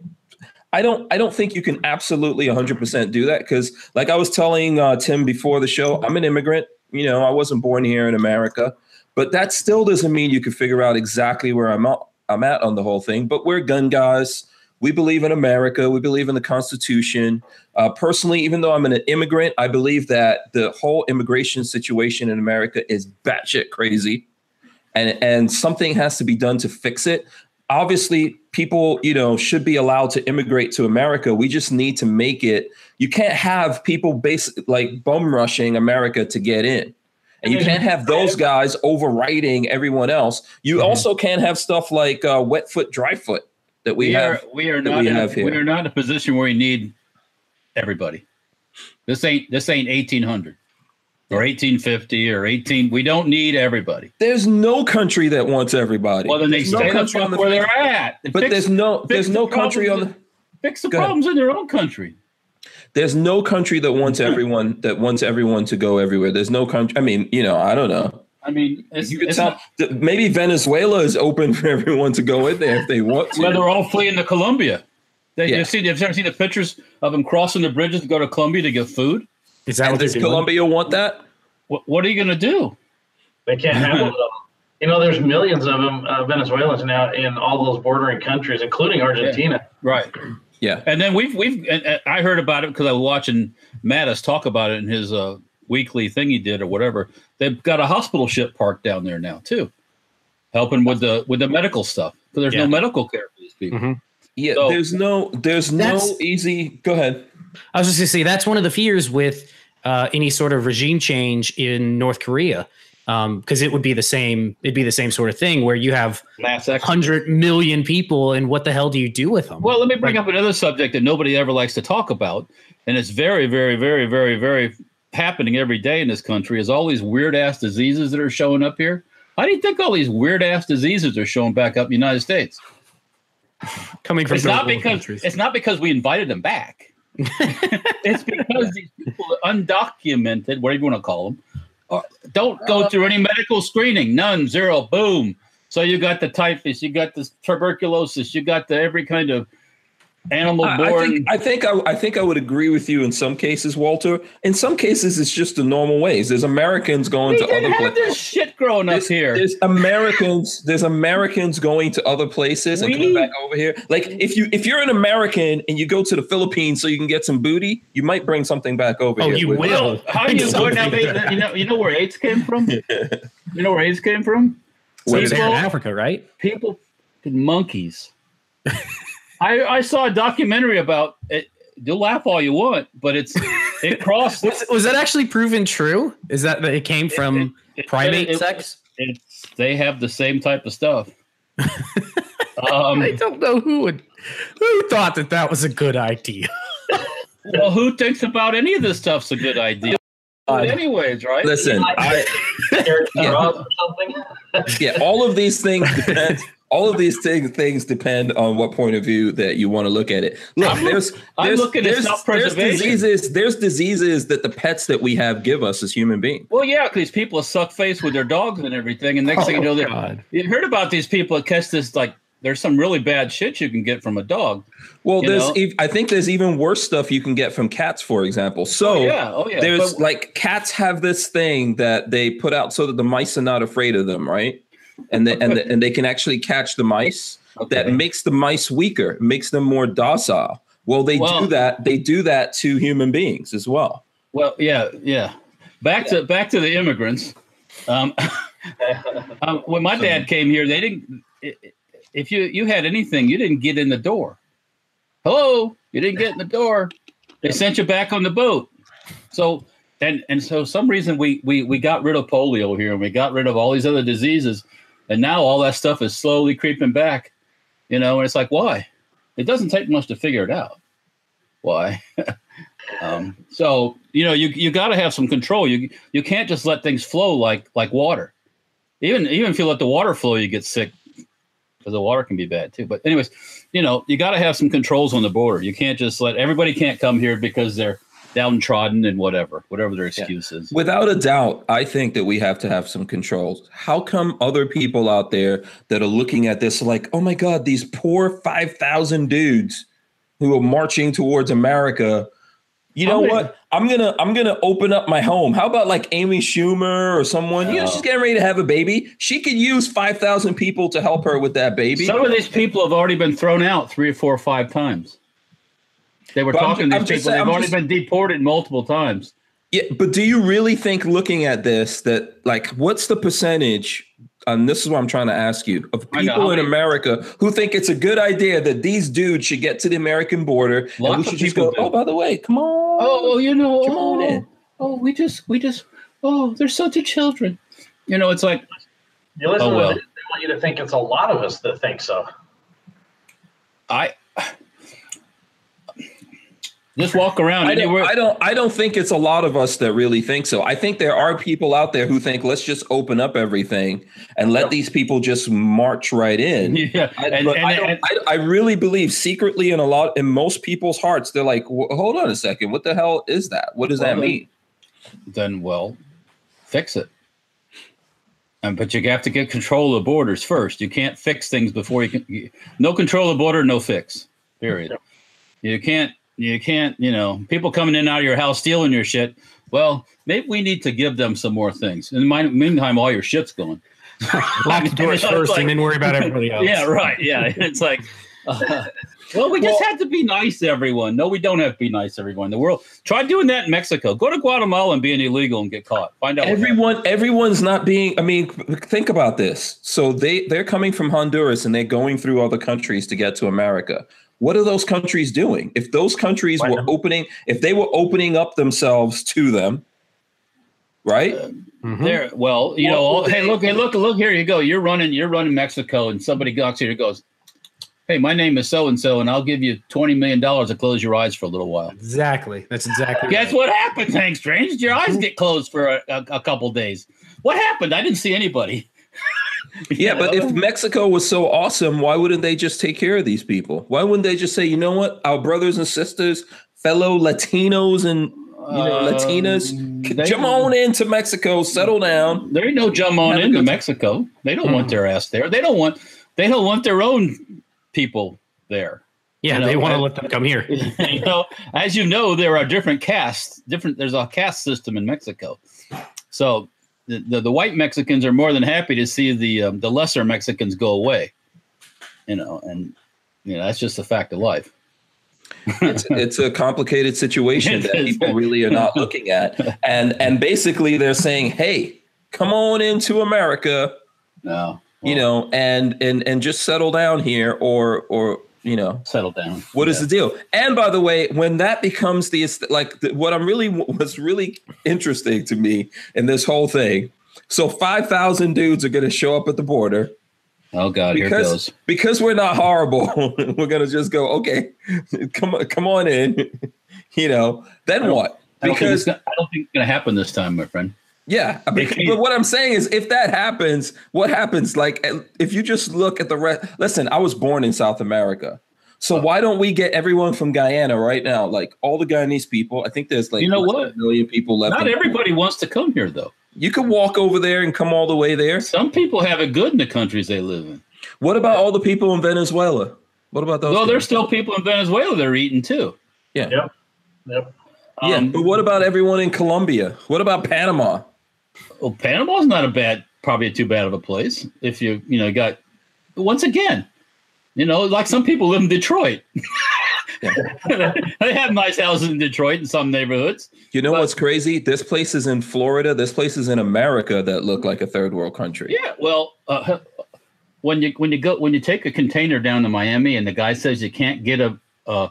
I don't I don't think you can absolutely 100% do that because like I was telling uh, Tim before the show, I'm an immigrant, you know, I wasn't born here in America, but that still doesn't mean you can figure out exactly where I'm at, I'm at on the whole thing, but we're gun guys. We believe in America. We believe in the Constitution. Uh, personally, even though I'm an immigrant, I believe that the whole immigration situation in America is batshit crazy and and something has to be done to fix it obviously people you know should be allowed to immigrate to america we just need to make it you can't have people base like bum rushing america to get in and you can't have those guys overriding everyone else you Mhm. also can't have stuff like uh, wet foot dry foot that we, We, have are we are not we in, have a, here. we are not in a position where we need everybody. This ain't this ain't eighteen hundred or eighteen fifty or eighteen. We don't need everybody. there's no country that wants everybody Well, then they There's no the country fuck the where they're at. but Fix- there's no there's the no country on the fix the Go ahead. problems in their own country. There's no country that wants everyone that wants everyone to go everywhere. There's no country. I mean, you know, I don't know. I mean, it's, You could tell not, maybe Venezuela is open for everyone to go in there if they want to. well, they're all fleeing to Colombia. They, Yeah. You've seen, you've ever seen the pictures of them crossing the bridges to go to Colombia to get food? Is that And what does? Colombia want that? What, what are you going to do? they can't handle them. You know, there's millions of them uh, Venezuelans now in all those bordering countries, including Argentina. Right. Yeah. And then we've we've and, and I heard about it because I was watching Mattis talk about it in his uh, weekly thing he did or whatever. They've got a hospital ship parked down there now too, helping with the with the medical stuff because there's Yeah. no medical care for these people. Mhm. Yeah. So- there's no there's no easy go ahead. I was just going to say that's one of the fears with uh, any sort of regime change in North Korea, because it would be the same. It'd be the same sort of thing where you have Mass hundred million people, and what the hell do you do with them? Well, let me bring up another subject that nobody ever likes to talk about, and it's very, very, very, very, very happening every day in this country. Is all these weird ass diseases that are showing up here? How do you think all these weird ass diseases are showing back up in the United States? coming from It's not because countries. it's not because we invited them back. It's because these people undocumented, whatever you want to call them, are, don't go uh, through any medical screening. None, zero, boom. So you got the typhus, you got the tuberculosis, you got the every kind of animal I, I think I think I, I think I would agree with you in some cases, Walter. In some cases, it's just the normal ways. There's Americans going we to didn't other have places. this shit growing up here. there's Americans. There's Americans going to other places and coming back over here. Like if you if you're an American and you go to the Philippines so you can get some booty, you might bring something back over Oh, here. you with- will. How do you Something. now, they- you know you know where AIDS came from? You know where AIDS came from? So it's people- in Africa, right? people monkeys. I I saw a documentary about it. You'll laugh all you want, but it's it crossed. Was, was that actually proven true? Is that that it came from it- primate it- sex? it's they have the same type of stuff. Um, I don't know who would who thought that that was a good idea. well, who thinks about any of this stuff's a good idea? Uh, anyways, right? Listen, I, yeah, yeah, all of these things depend. All of these things things depend on what point of view that you want to look at it. Look, I'm, there's I'm looking there's, at there's diseases. There's diseases that the pets that we have give us as human beings. Well, yeah, because people suck face with their dogs and everything, and next oh, thing you oh, know, oh, you heard about these people that catch this like there's some really bad shit you can get from a dog. Well, there's ev- I think there's even worse stuff you can get from cats, for example. So oh, yeah, oh yeah. There's but, like cats have this thing that they put out so that the mice are not afraid of them, right? And they, and the, and they can actually catch the mice. Okay. That makes the mice weaker, makes them more docile. Well, they well, do that. They do that to human beings as well. Well, yeah, yeah. Back yeah. to back to the immigrants. Um, um, when my dad came here, they didn't. If you you had anything, you didn't get in the door. Hello, you didn't get in the door. They sent you back on the boat. So and and so some reason we we we got rid of polio here and we got rid of all these other diseases, and now all that stuff is slowly creeping back. You know, and it's like why? It doesn't take much to figure it out. Why? um, so you know you you got to have some control. You you can't just let things flow like like water. Even even if you let the water flow, you get sick because the water can be bad too. But anyways, you know, you got to have some controls on the border. You can't just let everybody can't come here because they're downtrodden and whatever, whatever their excuse yeah. is. Without a doubt, I think that we have to have some controls. How come other people out there that are looking at this like, oh my God, these poor 5,000 dudes who are marching towards America you know what? I'm gonna I'm gonna open up my home. How about like Amy Schumer or someone? You know, she's getting ready to have a baby. She could use five thousand people to help her with that baby. Some of these people have already been thrown out three or four or five times. They were but talking I'm, to these I'm people. Just, They've I'm already just, been deported multiple times. Yeah, but do you really think looking at this that like what's the percentage and this is what I'm trying to ask you of people in America who think it's a good idea that these dudes should get to the American border Lots and we should just go, do. oh, by the way, come on. Oh, you know, come oh, on in. Oh, oh, we just, we just, oh, they're such a children. You know, it's like, you listen oh, well. to this, they want you to think it's a lot of us that think so. I, just walk around I anywhere. Don't, I don't. I don't think it's a lot of us that really think so. I think there are people out there who think let's just open up everything and let these people just march right in. Yeah, I, and, and, I, and, I, I, really believe secretly in a lot in most people's hearts, they're like, hold on a second, what the hell is that? What does well, that mean? Then, well, fix it. And but you have to get control of the borders first. You can't fix things before you can. You, no control of border, no fix. Period. You can't you can't, you know, people coming in and out of your house stealing your shit. Well, maybe we need to give them some more things. In the meantime, all your shit's going. Lock the doors first, like, and then worry about everybody else. Yeah, right. Yeah, it's like, uh, well, we just well, have to be nice to everyone. No, we don't have to be nice to everyone. The world. Try doing that in Mexico. Go to Guatemala and be an illegal and get caught. Find out. Everyone, everyone's not being. I mean, think about this. So they they're coming from Honduras and they're going through other countries to get to America what are those countries doing? If those countries Why were not? opening, if they were opening up themselves to them, right? Uh, mm-hmm. There, well, you know, hey, look, hey, look, look, here you go. You're running, you're running Mexico, and somebody knocks here and goes, "Hey, my name is so and so, and I'll give you twenty million dollars to close your eyes for a little while." Exactly. That's exactly. Guess right. what happens, Hank Strange? Your eyes get closed for a, a, a couple days. What happened? I didn't see anybody. yeah, but if Mexico was so awesome, why wouldn't they just take care of these people? Why wouldn't they just say, you know what, our brothers and sisters, fellow Latinos and you know um, Latinas, jump on into Mexico, settle down. There ain't no jump on into Mexico. They don't mm. want their ass there. They don't want. They don't want their own people there. Yeah, you know, they want to let them come here. you know, as you know, there are different castes. Different. There's a caste system in Mexico. So the, the, white Mexicans are more than happy to see the um, the lesser Mexicans go away. You know, and you know that's just a fact of life. it's, it's a complicated situation that people really are not looking at, and and basically they're saying, "Hey, come on into America." No. Well, you know, and and and just settle down here, or or you know settle down What yeah. is the deal and by the way when that becomes the like the, what i'm really what's really interesting to me in this whole thing So five thousand dudes are going to show up at the border Oh God, here it because goes. because we're not horrible. we're going to just go, okay, come on, come on in. you know, then what? I don't, think Because gonna, I don't think it's going to happen this time, my friend. Yeah, but, but what I'm saying is, if that happens, what happens? Like, if you just look at the rest. Listen, I was born in South America. So why don't we get everyone from Guyana right now? Like all the Guyanese people. I think there's like You know what? a million people left. Not in- everybody wants to come here, though. You could walk over there and come all the way there. Some people have it good in the countries they live in. What about all the people in Venezuela? What about those? Well, people? there's still people in Venezuela that are eating too. yeah, Yep. Yep. yeah. Um, but what about everyone in Colombia? What about Panama? Well, Panama's not a bad, probably too bad of a place if you, you know, got. Once again, you know, like some people live in Detroit. they have nice houses in Detroit in some neighborhoods. You know But- what's crazy? This place is in Florida. This place is in America that look like a third world country. Yeah, well, uh, when you when you go when you take a container down to Miami and the guy says you can't get a uh,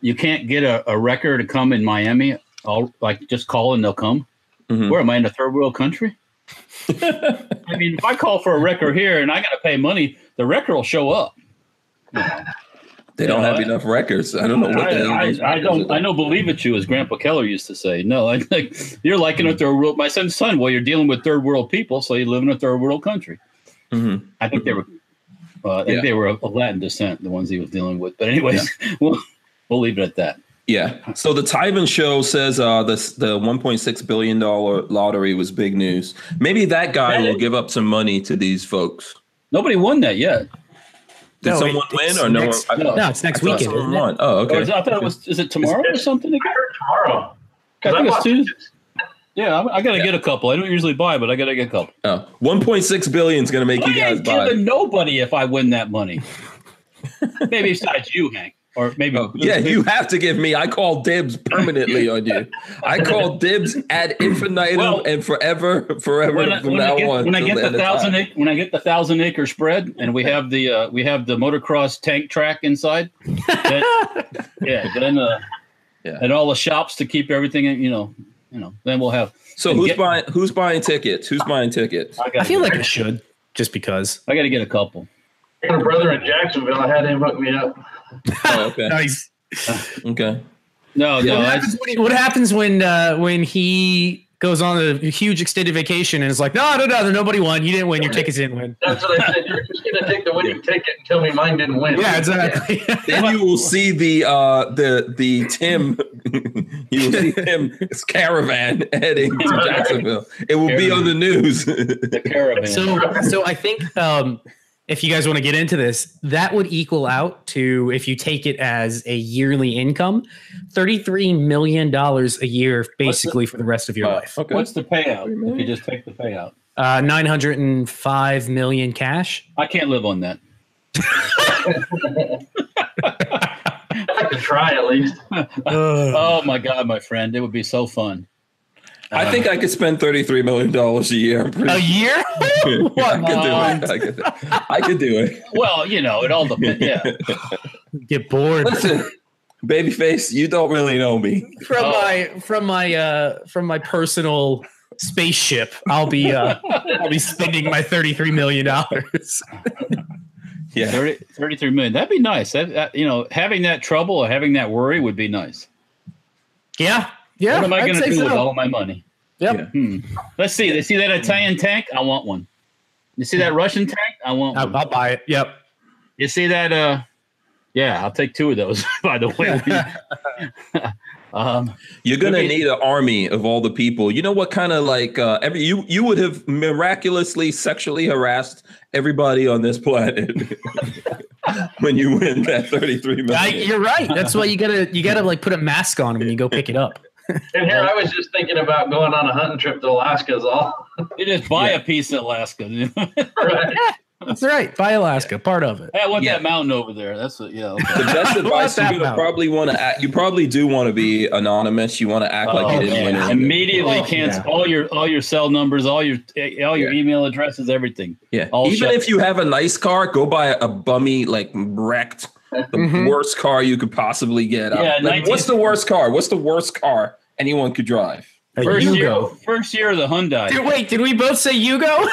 you can't get a, a wrecker to come in Miami, I'll like just call and they'll come. Mhm. Where am I in a third world country? I mean, if I call for a wrecker here and I got to pay money, the wrecker will show up. They don't Yeah, have I- enough records. I don't know what the hell I, those I, I don't. I know. Believe it, you, as Grandpa Keller used to say. No, I like you're like in a third world. My son's son. Well, you're dealing with third world people, so you live in a third world country. Mhm. I think they were. Uh, I think Yeah. they were of Latin descent, the ones he was dealing with. But anyways, we'll we'll leave it at that. Yeah. So the Tyven show says uh the the 1.6 billion dollar lottery was big news. Maybe that guy will give up some money to these folks. Nobody won that yet. Did No, someone it- win or no? next- one, I thought- No, it's next weekend. isn't it? won. Oh, okay. is- I thought it was. Is it tomorrow or something? I heard tomorrow. I think it's Tuesday. Yeah, I, I got to get a couple. I don't usually buy, but I got to get a couple. Oh, 1.6 billion is going to make I you guys ain't buy. giving nobody if I win that money. maybe besides you, Hank, or maybe Oh, yeah, you have to give me. I call dibs permanently on you. I call dibs ad infinitum Well, and forever, forever when I, from when now I get, on. when I get the end thousand time. acre, when I get the thousand acre spread, and we have the uh, we have the motocross tank track inside, then, yeah, then uh, Yeah. and all the shops to keep everything, you know, you know, then we'll have. So who's get- buying? Who's buying tickets? Who's buying tickets? I, I feel get, like I should, just because. I got to get a couple. I got a brother in Jacksonville. I had him hook me up. Oh, okay, Nice. okay. No, no, what, I, happens when, what happens when uh, when he goes on a huge extended vacation and is like, no, no, no, nobody won. You didn't win. Your tickets didn't win. That's what I said. You're just gonna take the winning ticket and tell me mine didn't win. Yeah, exactly. Then you will see the uh the the Tim. you will see Tim's caravan heading to Jacksonville. It will be on the news. the caravan. so, so I think um, if you guys want to get into this, that would equal out to if you take it as a yearly income, thirty-three million dollars a year, basically for the rest of your Oh, life. okay. What's the payout if you just take the payout? Uh, Nine hundred and five million cash. I can't live on that. I could try at least. Oh my god, my friend, it would be so fun. I think I could spend thirty three million dollars a year. A year? sure. I Come could do it. I could, I could do it. Well, you know, it all depends. Yeah, Get bored. Listen, babyface, you don't really know me. from Oh. my from my uh from my personal spaceship i'll be uh i'll be spending my 33 million dollars Yeah. 30, 33 million. That'd be nice. That, that- you know, having that trouble or having that worry would be nice. yeah yeah what am I going to say do with all my money? Yep. Yeah. Hmm. Let's see. They see that Italian tank? I want one. You see that Russian tank? I want I'll. I'll buy it yep You see that? Uh, yeah, I'll take two of those. By the way, um, You're gonna Okay. need an army of all the people. You know what kind of like uh, every you you would have miraculously sexually harassed everybody on this planet when you win that 33 million. I, you're right that's why you gotta you gotta like put a mask on when you go pick it up And here I was just thinking about going on a hunting trip to Alaska is all. you just buy Yeah. a piece in Alaska. right. that's right by alaska part of it Hey, I want Yeah. that mountain over there. That's what, yeah. Okay. the best advice you're probably want to act. You probably do want to be anonymous. You want to act like Oh, you didn't man. win. anything. Immediately Oh, cancel yeah. all your all your cell numbers, all your eh, eh, all your Yeah. email addresses, everything. Yeah. All Even shut- if you have a nice car, go buy a bummy like wrecked. The Mhm. worst car you could possibly get. Yeah, Like, 19 what's the worst car? What's the worst car anyone could drive? A First year, Yugo. first year of the Hyundai. Dude, wait, did we both say Yugo?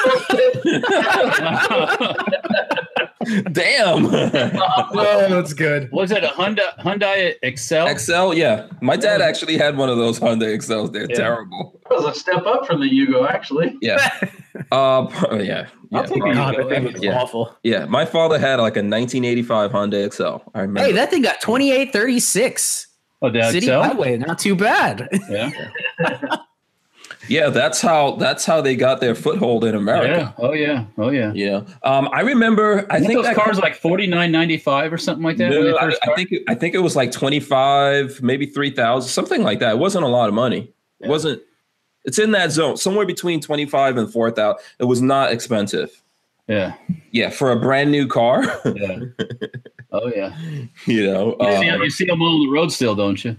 Damn. oh, that's good. Was it a Hyundai Hyundai Excel? Excel, yeah. My dad actually had one of those Hyundai Excels. They're Yeah. terrible. That was a step up from the Yugo, actually. Yeah. uh, yeah. Yeah, I'll take a. God, that thing was Yeah. awful. yeah. My father had like a 1985 Hyundai Excel. I remember. Hey, that thing got 2836. Oh, the City Excel. Highway, not too bad. Yeah. yeah, that's how that's how they got their foothold in Yeah. America. Oh yeah. Oh yeah. Yeah. Um, I remember. I I think think those that cars like forty nine ninety five or something like that. No, I, I think it, I think it was like 25, maybe 3,000, something like that. It wasn't a lot of money. It wasn't it's in that zone, somewhere between 25 and 4,000. It was not expensive. Yeah. Yeah, for a brand new car, Yeah. oh yeah. you know. You, see, Um, you see them on the road still, don't you?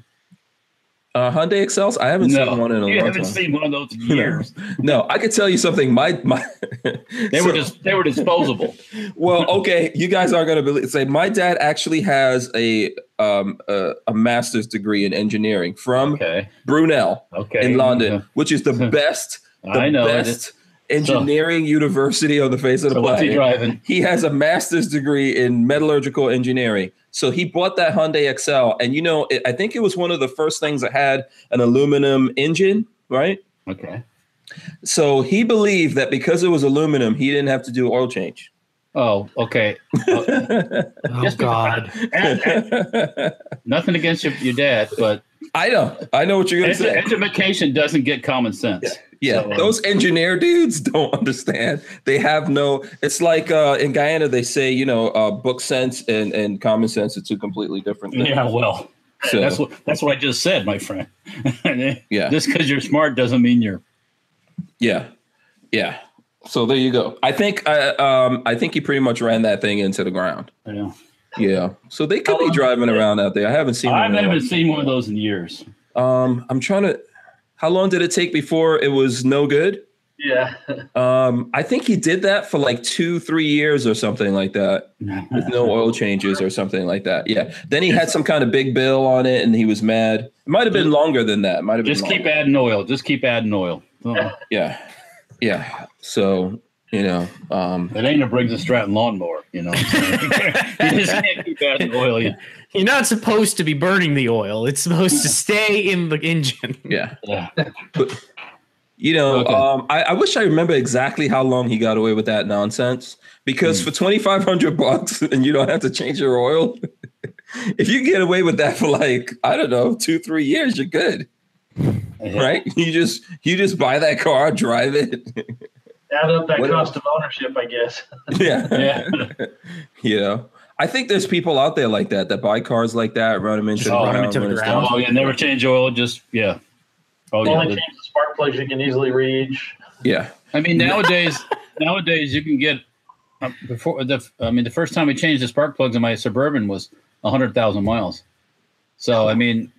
uh, Hyundai Excels, I haven't seen one in a long time. you long haven't time. seen one of those in years. no, I could tell you something. My my They So- were just they were disposable. well, okay, you guys aren't going to believe. Say, my dad actually has a um a, a master's degree in engineering from Okay. Brunel Okay. in London, which is the best the I know. best engineering university on the face of the So what's he planet. driving? He has a master's degree in metallurgical engineering. So he bought that Hyundai Excel, and you know, it, I think it was one of the first things that had an aluminum engine, right? Okay. So he believed that because it was aluminum, he didn't have to do oil change. Oh, okay. Oh, oh, Just God. Nothing against your, your dad, but I know, I know what you're gonna say. education doesn't get common sense. Yeah, So, um, those engineer dudes don't understand. They have no. It's like uh, in Guyana, they say you know, uh, book sense and, and common sense are two completely different things. Yeah, well, So, that's what that's what I just said, my friend. Yeah. Just because you're smart doesn't mean you're. yeah, yeah. So there you go. I think uh, um, I think he pretty much ran that thing into the ground. Know. Yeah. So they could be driving around out there. I haven't seen. I one haven't seen one of those in years. Um, I'm trying to. How long did it take before it was no good? Yeah. Um, I think he did that for like two, three years or something like that. with no oil changes or something like that. Yeah. Then he had some kind of big bill on it and he was mad. It might have been longer than that. Might have been Just keep adding oil. Just keep adding oil. Yeah. Yeah. So, you know, um It ain't a Briggs and Stratton lawnmower, you know. you just can't keep adding oil. You, You're not supposed to be burning the oil. It's supposed to stay in the engine. yeah. yeah. You know, Okay. um I, I wish I remember exactly how long he got away with that nonsense. Because Hmm. for twenty five hundred bucks and you don't have to change your oil, if you get away with that for like, I don't know, two, three years, you're good. Right? You just you just buy that car, drive it. Add up that What- cost of ownership, I guess. yeah. Yeah. you know i think there's people out there like that that buy cars like that run them into Just the run 'em ground, into the ground. Oh, yeah. Never change oil. Just, yeah. Oh, yeah. Only change the spark plugs you can easily reach. yeah I mean, nowadays, nowadays you can get uh, before the. I mean, the first time we changed the spark plugs in my suburban was hundred thousand miles. So I mean,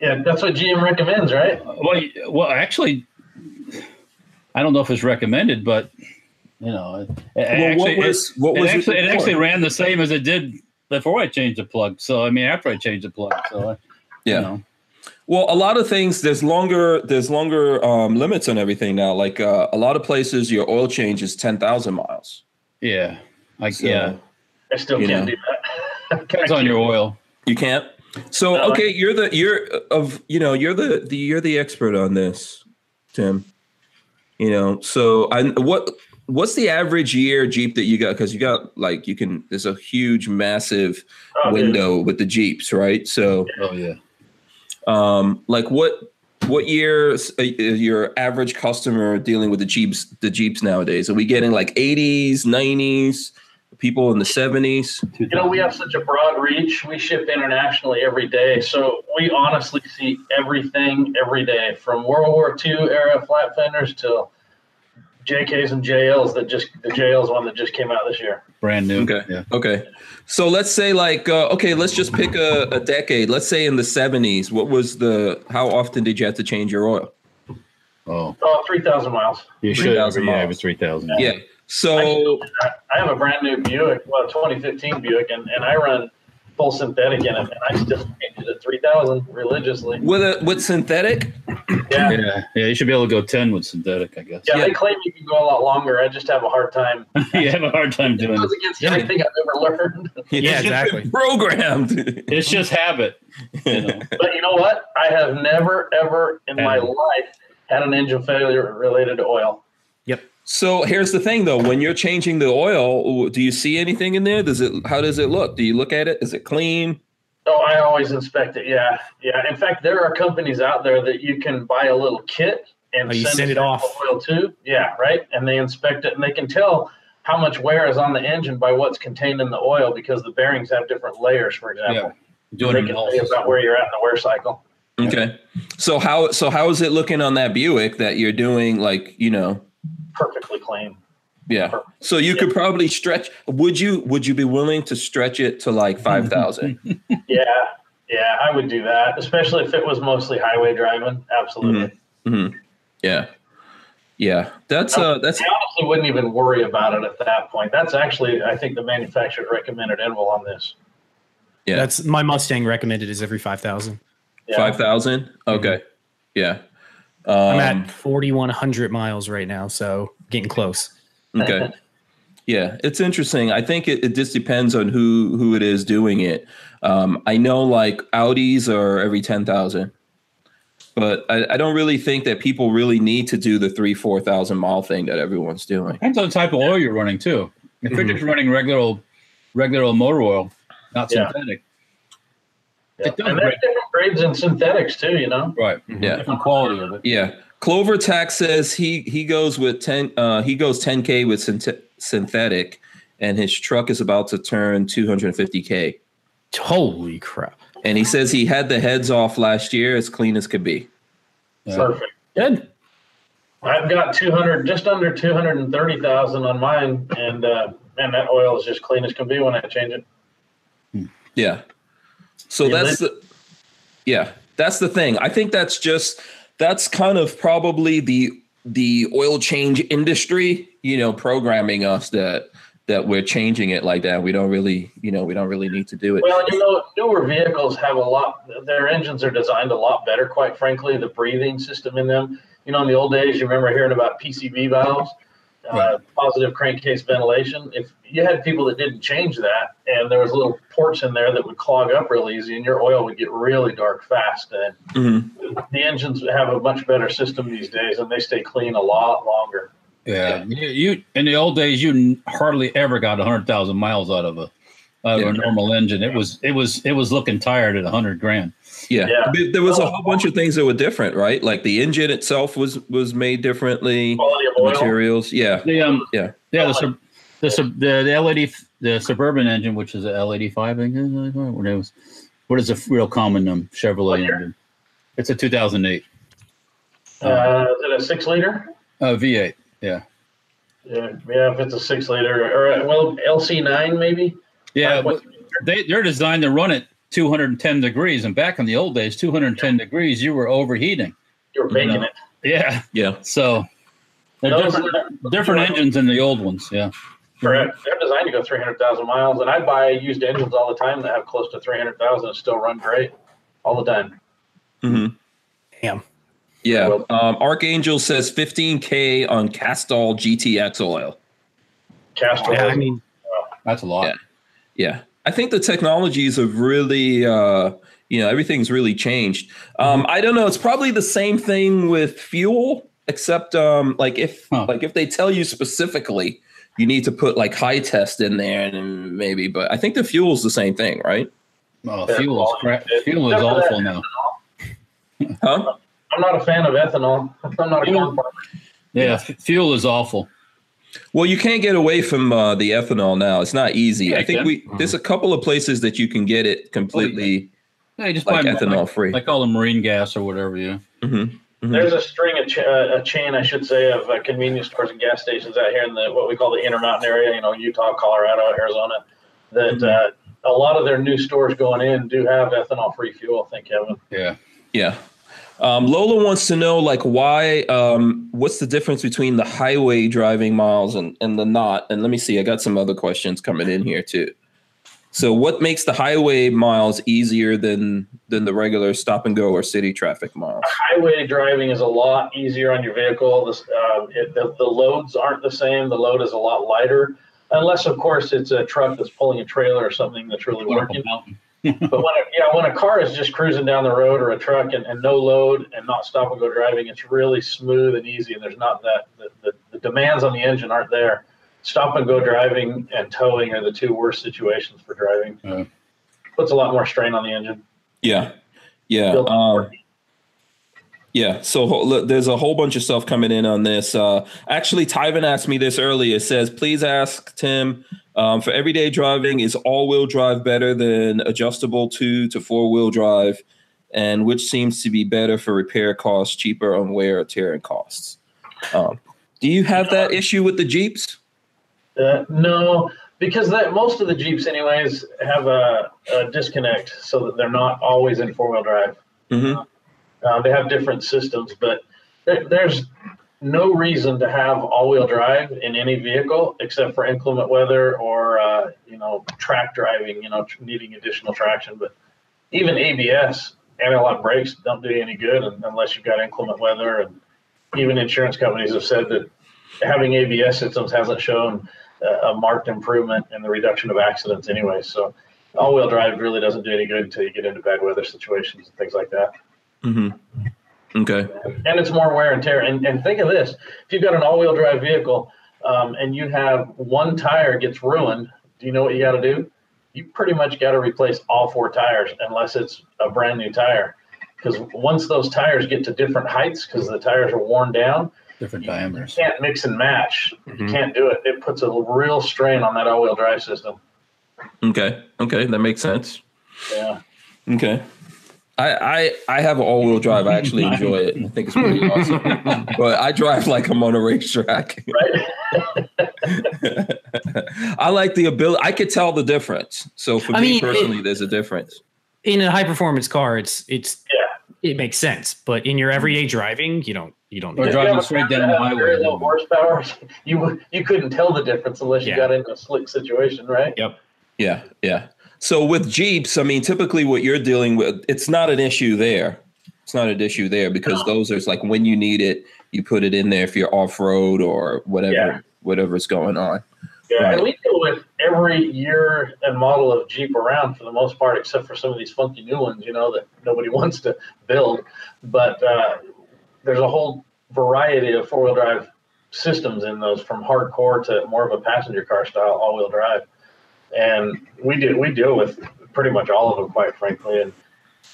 Yeah, that's what GM recommends, right? well, well, actually, I don't know if it's recommended, but you know, it, it well actually, what was what it, was it actually, it before? actually ran the same as it did before I changed the plug. So I mean, after I changed the plug, so I, yeah you know, well a lot of things there's longer there's longer um limits on everything now like uh, a lot of places your oil change is 10,000 miles yeah, I So, yeah, I still can't know. do that. depends on your oil. you can't so No. okay you're the you're of you know you're the, the you're the expert on this tim you know so i what what's the average year jeep that you got? Because you got like you can there's a huge massive Oh, window with the jeeps right? So Oh yeah. um like what what years uh, is your average customer dealing with the jeeps the jeeps nowadays? Are we getting like 80s 90s people in the 70s You know, we have such a broad reach. We ship internationally every day. So we honestly see everything every day from World War II era flat fenders to JKs and JLs that just, the JL's one that just came out this year. brand new. Okay. Yeah. okay so let's say like uh, okay let's just pick a, a decade let's say in the 70s what was the how often did you have to change your oil Oh, Oh, 3,000 miles. you should. 3,000 Yeah, miles. every three thousand. yeah so I have a brand new Buick, well, 2015 Buick, and, and I run full synthetic in it, and I still change it at three thousand religiously. With a with synthetic, Yeah. Yeah, yeah, you should be able to go ten with synthetic, I guess. Yeah, Yeah. they claim you can go a lot longer. I just have a hard time. you have a hard time It doing goes it. against Yeah. everything I've ever learned. Yeah, exactly. Programmed. It's just habit. You know? But you know what? I have never, ever in my life had an engine failure related to oil. So here's the thing, though. When you're changing the oil, do you see anything in there? Does it? How does it look? Do you look at it? Is it clean? Oh, I always inspect it. Yeah, yeah. In fact, there are companies out there that you can buy a little kit and Oh, you send it off. oil too. Yeah, right. And they inspect it, and they can tell how much wear is on the engine by what's contained in the oil because the bearings have different layers. For example, Doing they it can all. tell about where you're at in the wear cycle. Okay. So how so how is it looking on that Buick that you're doing? Like you know, Perfectly clean. yeah. So you could probably stretch. Would you Would you be willing to stretch it to like five thousand? Yeah, yeah. I would do that, especially if it was mostly highway driving. Absolutely. mm-hmm. Yeah. Yeah. That's uh. That's I honestly wouldn't even worry about it at that point. That's actually, I think, the manufacturer's recommended interval on this. Yeah. That's my Mustang recommended is every five thousand. Yeah. five thousand. Okay. Yeah. Um, I'm at forty one hundred miles right now, so getting close. Okay. Yeah, it's interesting. I think it, it just depends on who who it is doing it. Um, I know like Audis are every ten thousand, but I, I don't really think that people really need to do the three four thousand mile thing that everyone's doing. Depends on the type of oil you're running too. If you're just running regular old, regular old motor oil, not Yeah. synthetic, Yeah. It does And there's different grades in synthetics too, you know. right? Yeah. different quality of it. Yeah, Clover Tax says he he goes with ten. Uh, he goes ten k with synth- synthetic, and his truck is about to turn two hundred fifty k. Holy crap! And he says he had the heads off last year, as clean as could be. Yeah. Perfect. Good. I've got 200, just under 230,000 on mine, and uh, man, that oil is just clean as can be when I change it. Yeah. So Yeah, that's the yeah, that's the thing. I think that's just that's kind of probably the the oil change industry, you know, programming us that that we're changing it like that. We don't really, you know, we don't really need to do it. Well, you know, newer vehicles have a lot. Their engines are designed a lot better, quite frankly. The breathing system in them. You know, in the old days, you remember hearing about PCV valves, uh, Right. positive crankcase ventilation. If you had people that didn't change that, and there was little ports in there that would clog up real easy, and your oil would get really dark fast. And Mhm. the engines have a much better system these days, and they stay clean a lot longer. Yeah, you, you in the old days, you hardly ever got hundred thousand miles out of a out of Yeah. a normal engine. It was it was it was looking tired at a hundred grand. Yeah. Yeah. There- There was a whole bunch of things that were different, right? Like the engine itself was was made differently. Quality of The oil. materials, yeah. The um Yeah. yeah the the, the the L eighty the suburban engine, which is a L eighty five, I guess. What it was, what is a real common um, Chevrolet What engine? It's a two thousand eight Uh, is it a six liter? uh, V eight. Yeah, Yeah, yeah. If it's a six liter, or uh, well, LC nine maybe. Yeah. What- they they're designed to run at two hundred and ten degrees, and back in the old days, two hundred and ten degrees, you were overheating. You're baking No. it. Yeah, Yeah. so. They're Those different, are- different engines than the old ones. Yeah. Correct. They're designed to go 300,000 miles, and I buy used engines all the time that have close to 300,000 and still run great all the time. hmm Damn. Yeah. Well- Um, Archangel says 15K on Castrol GTX oil. Cast Yeah. I mean, That's a lot. Yeah. Yeah. I think the technologies have really, uh, you know, everything's really changed. Um, I don't know. It's probably the same thing with fuel, except um, like if Huh. like if they tell you specifically, you need to put like high test in there and maybe, but I think the fuel's the same thing, right? Oh, fuel is crap. Fuel is except for that- awful now. Huh? I'm not a fan of ethanol. I'm not a You know- corn farmer. Yeah, fuel is awful. Well, you can't get away from uh, the ethanol now. It's not easy. Yeah, I you think can. we there's a couple of places that you can get it completely Yeah, you just like buy ethanol like, free. like all the marine gas or whatever. Yeah. hmm There's a string of ch- uh, a chain, I should say, of uh, convenience stores and gas stations out here in the what we call the Intermountain area. You know, Utah, Colorado, Arizona. That uh, a lot of their new stores going in do have ethanol-free fuel. Thank think, Kevin. Yeah. Yeah. Um, Lola wants to know like why um, what's the difference between the highway driving miles and, and the not? And let me see, I got some other questions coming in here too. So, what makes the highway miles easier than than the regular stop and go or city traffic miles? Highway driving is a lot easier on your vehicle. This, uh, it, the, the loads aren't the same. The load is a lot lighter, unless of course it's a truck that's pulling a trailer or something that's really working. But when a, yeah, when a car is just cruising down the road or a truck and, and no load and not stop and go driving, it's really smooth and easy, and there's not that the, the, the demands on the engine aren't there stop and go driving and towing are the two worst situations for driving. Puts a lot more strain on the engine. Yeah, yeah, um, yeah. So look, there's a whole bunch of stuff coming in on this. Uh, actually, Tyven asked me this earlier. It says, please ask Tim. Um, for everyday driving, is all-wheel drive better than adjustable two to four-wheel drive, and which seems to be better for repair costs, cheaper on wear or tearing costs? Um, do you have that issue with the Jeeps? Uh, no, because that most of the Jeeps, anyways, have a, a disconnect so that they're not always in four wheel drive. Mm-hmm. Uh, they have different systems, but there, there's no reason to have all wheel drive in any vehicle except for inclement weather or uh, you know track driving, you know needing additional traction. But even ABS anti-lock brakes don't do you any good unless you've got inclement weather. And even insurance companies have said that having ABS systems hasn't shown a marked improvement in the reduction of accidents anyway. So all-wheel drive really doesn't do any good until you get into bad weather situations and things like that. Mm-hmm. Okay. And it's more wear and tear. And, and think of this: if you've got an all-wheel drive vehicle um, and you have one tire gets ruined, do you know what you got to do? You pretty much got to replace all four tires unless it's a brand new tire. Because once those tires get to different heights, because the tires are worn down, different diameters. You can't mix and match. Mm-hmm. You can't do it. It puts a real strain on that all-wheel drive system. Okay. Okay, that makes sense. Yeah. Okay. I, I I have an all-wheel drive. I actually enjoy it. I think it's pretty awesome. but I drive like I'm on a racetrack. Right. I like the ability. I could tell the difference. So for I me mean, personally, it, there's a difference. In a high performance car, it's it's yeah. it makes sense. But in your everyday driving, you don't you don't. Or driving straight down the highway. Very low horsepower. You you couldn't tell the difference unless you yeah. got into a slick situation, right? Yep. Yeah, yeah. So with Jeeps, I mean, typically what you're dealing with, it's not an issue there. It's not an issue there because no. those are like when you need it, you put it in there if you're off road or whatever, yeah. whatever's going on. Yeah, right. and we deal with every year and model of Jeep around for the most part, except for some of these funky new ones, you know, that nobody wants to build. But uh, there's a whole variety of four wheel drive systems in those, from hardcore to more of a passenger car style all wheel drive. And we do we deal with pretty much all of them, quite frankly. And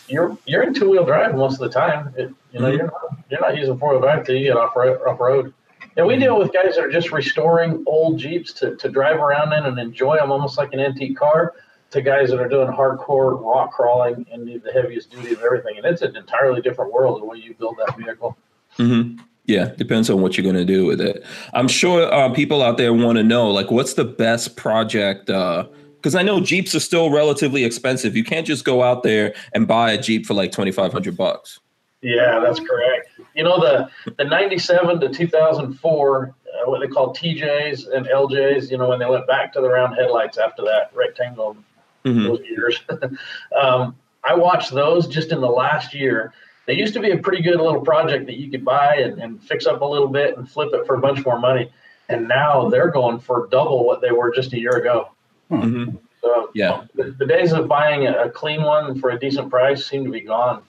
you're you're in two wheel drive most of the time. It, you know, mm-hmm. you're not you're not using four wheel drive till you get off road. Off road. And we deal with guys that are just restoring old Jeeps to, to drive around in and enjoy them almost like an antique car to guys that are doing hardcore rock crawling and need the heaviest duty of everything. And it's an entirely different world the way you build that vehicle. Mm-hmm. Yeah, depends on what you're going to do with it. I'm sure uh, people out there want to know, like, what's the best project? Because uh, I know Jeeps are still relatively expensive. You can't just go out there and buy a Jeep for like 2,500 bucks. Yeah, that's correct. You know, the the 97 to 2004, uh, what they call TJs and LJs, you know, when they went back to the round headlights after that rectangle mm-hmm. those years. um, I watched those just in the last year. They used to be a pretty good little project that you could buy and, and fix up a little bit and flip it for a bunch more money. And now they're going for double what they were just a year ago. Mm-hmm. So yeah, the, the, days of buying a, a, clean one for a decent price seem to be gone.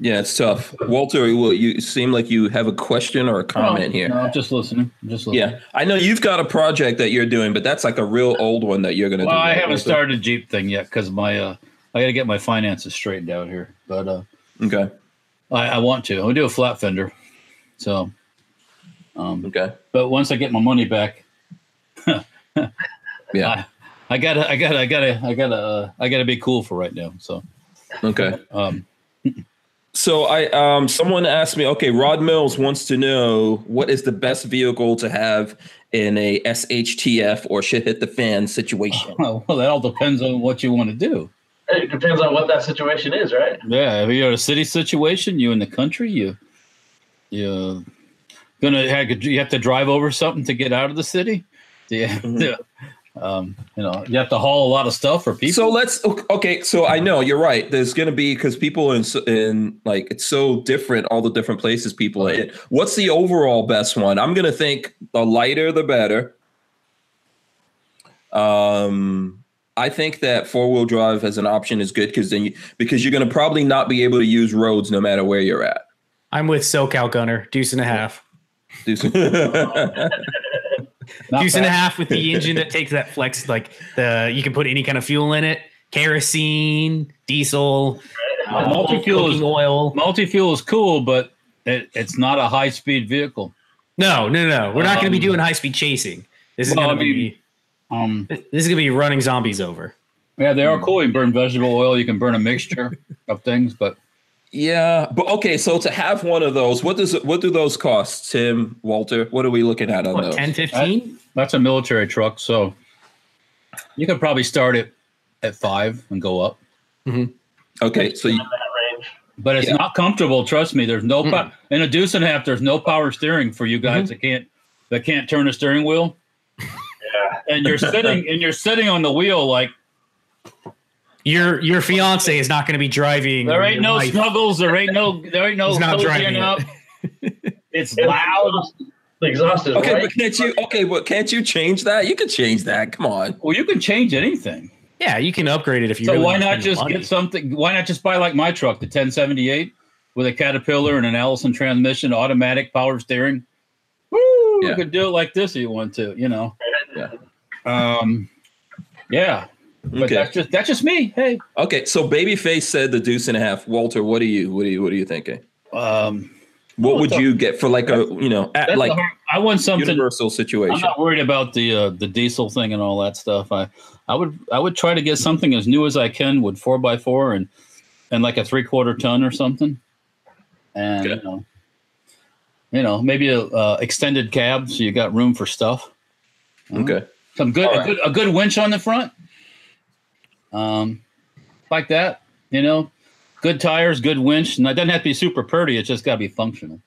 Yeah, it's tough. Walter, you seem like you have a question or a comment no, here. No, I'm just listening. I'm just listening. Yeah, I know you've got a project that you're doing, but that's like a real old one that you're going to do. well, do. I haven't started a Jeep thing yet because my uh, I got to get my finances straightened out here. But uh, okay, I, I want to. I'll do a flat fender. So, um, okay. But once I get my money back, yeah, I, I, gotta, I gotta, I gotta, I gotta, uh, I gotta be cool for right now. So, okay. Um, so I um someone asked me, okay, Rod Mills wants to know what is the best vehicle to have in a SHTF or shit hit the fan situation. well, that all depends on what you want to do. It depends on what that situation is, right? Yeah, if you're in a city situation, you in the country, you you gonna have you have to drive over something to get out of the city. Yeah, mm-hmm. Um, you know, you have to haul a lot of stuff for people. So let's okay. So I know you're right. There's going to be because people in in like it's so different. All the different places people are in. What's the overall best one? I'm going to think the lighter the better. Um, I think that four wheel drive as an option is good because then you, because you're going to probably not be able to use roads no matter where you're at. I'm with SoCal Gunner, deuce and a half. Deuce. Not Deuce and a half with the engine that takes that flex, like the you can put any kind of fuel in it, kerosene, diesel, uh, Multi-fuel is- oil. Multi-fuel is cool, but it, it's not a high-speed vehicle. No, no, no. We're not going to be Um, doing high speed chasing. This is well, going to be Um, this is going to be running zombies over. yeah, they are hmm. cool. You burn vegetable oil. You can burn a mixture of things, but yeah, but okay. So to have one of those, what does it, what do those cost, Tim, Walter? What are we looking at on What, those? 10, 15? that's a military truck, so you could probably start it at five and go up. Mm-hmm. Okay, so you, in that. But it's Yeah. not comfortable. Trust me. There's no po- mm. in a deuce and a half. There's no power steering for you guys mm-hmm. that can't that can't turn a steering wheel. Yeah. And you're sitting and you're sitting on the wheel like Your your fiance is not going to be driving. there ain't no wife. snuggles. There ain't no there ain't no He's not driving up. It's It's loud. The exhaust is okay, right. but can't you? Okay, but can't you change that? You can change that. Come on. Well, you can change anything. Yeah, you can upgrade it if you. So really why not just money. get something? Why not just buy like my truck, the 1078, with a Caterpillar and an Allison transmission, automatic power steering? Woo! Yeah. You could do it like this if you want to, you know. Yeah. Um, yeah. But Okay. that's just that's just me. Hey. Okay. So Babyface said the deuce and a half. Walter, what are you? What are you? What are you thinking? Um, What would a- you get for like a you know at, like hard- I want something. universal situation. I'm not worried about the uh, the diesel thing and all that stuff. I I would I would try to get something as new as I can with four by four and and like a three quarter ton or something, and Okay. you know, you know maybe a uh, extended cab so you got room for stuff. Okay. Some good, All a good a good winch on the front, um, like that. You know, good tires, good winch, and it doesn't have to be super pretty. It just got to be functional.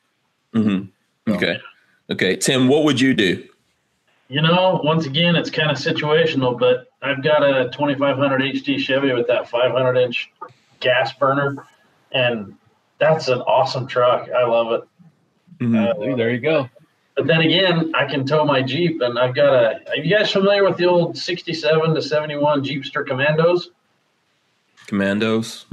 hmm Okay. Okay. Tim, what would you do? You know, once again, it's kind of situational, but I've got a 2500 HD Chevy with that 500 inch gas burner, and that's an awesome truck. I love it. Mhm. Uh, There you go. But then again, I can tow my Jeep, and I've got a. Are you guys familiar with the old 67 to 71 Jeepster Commandos? Commandos.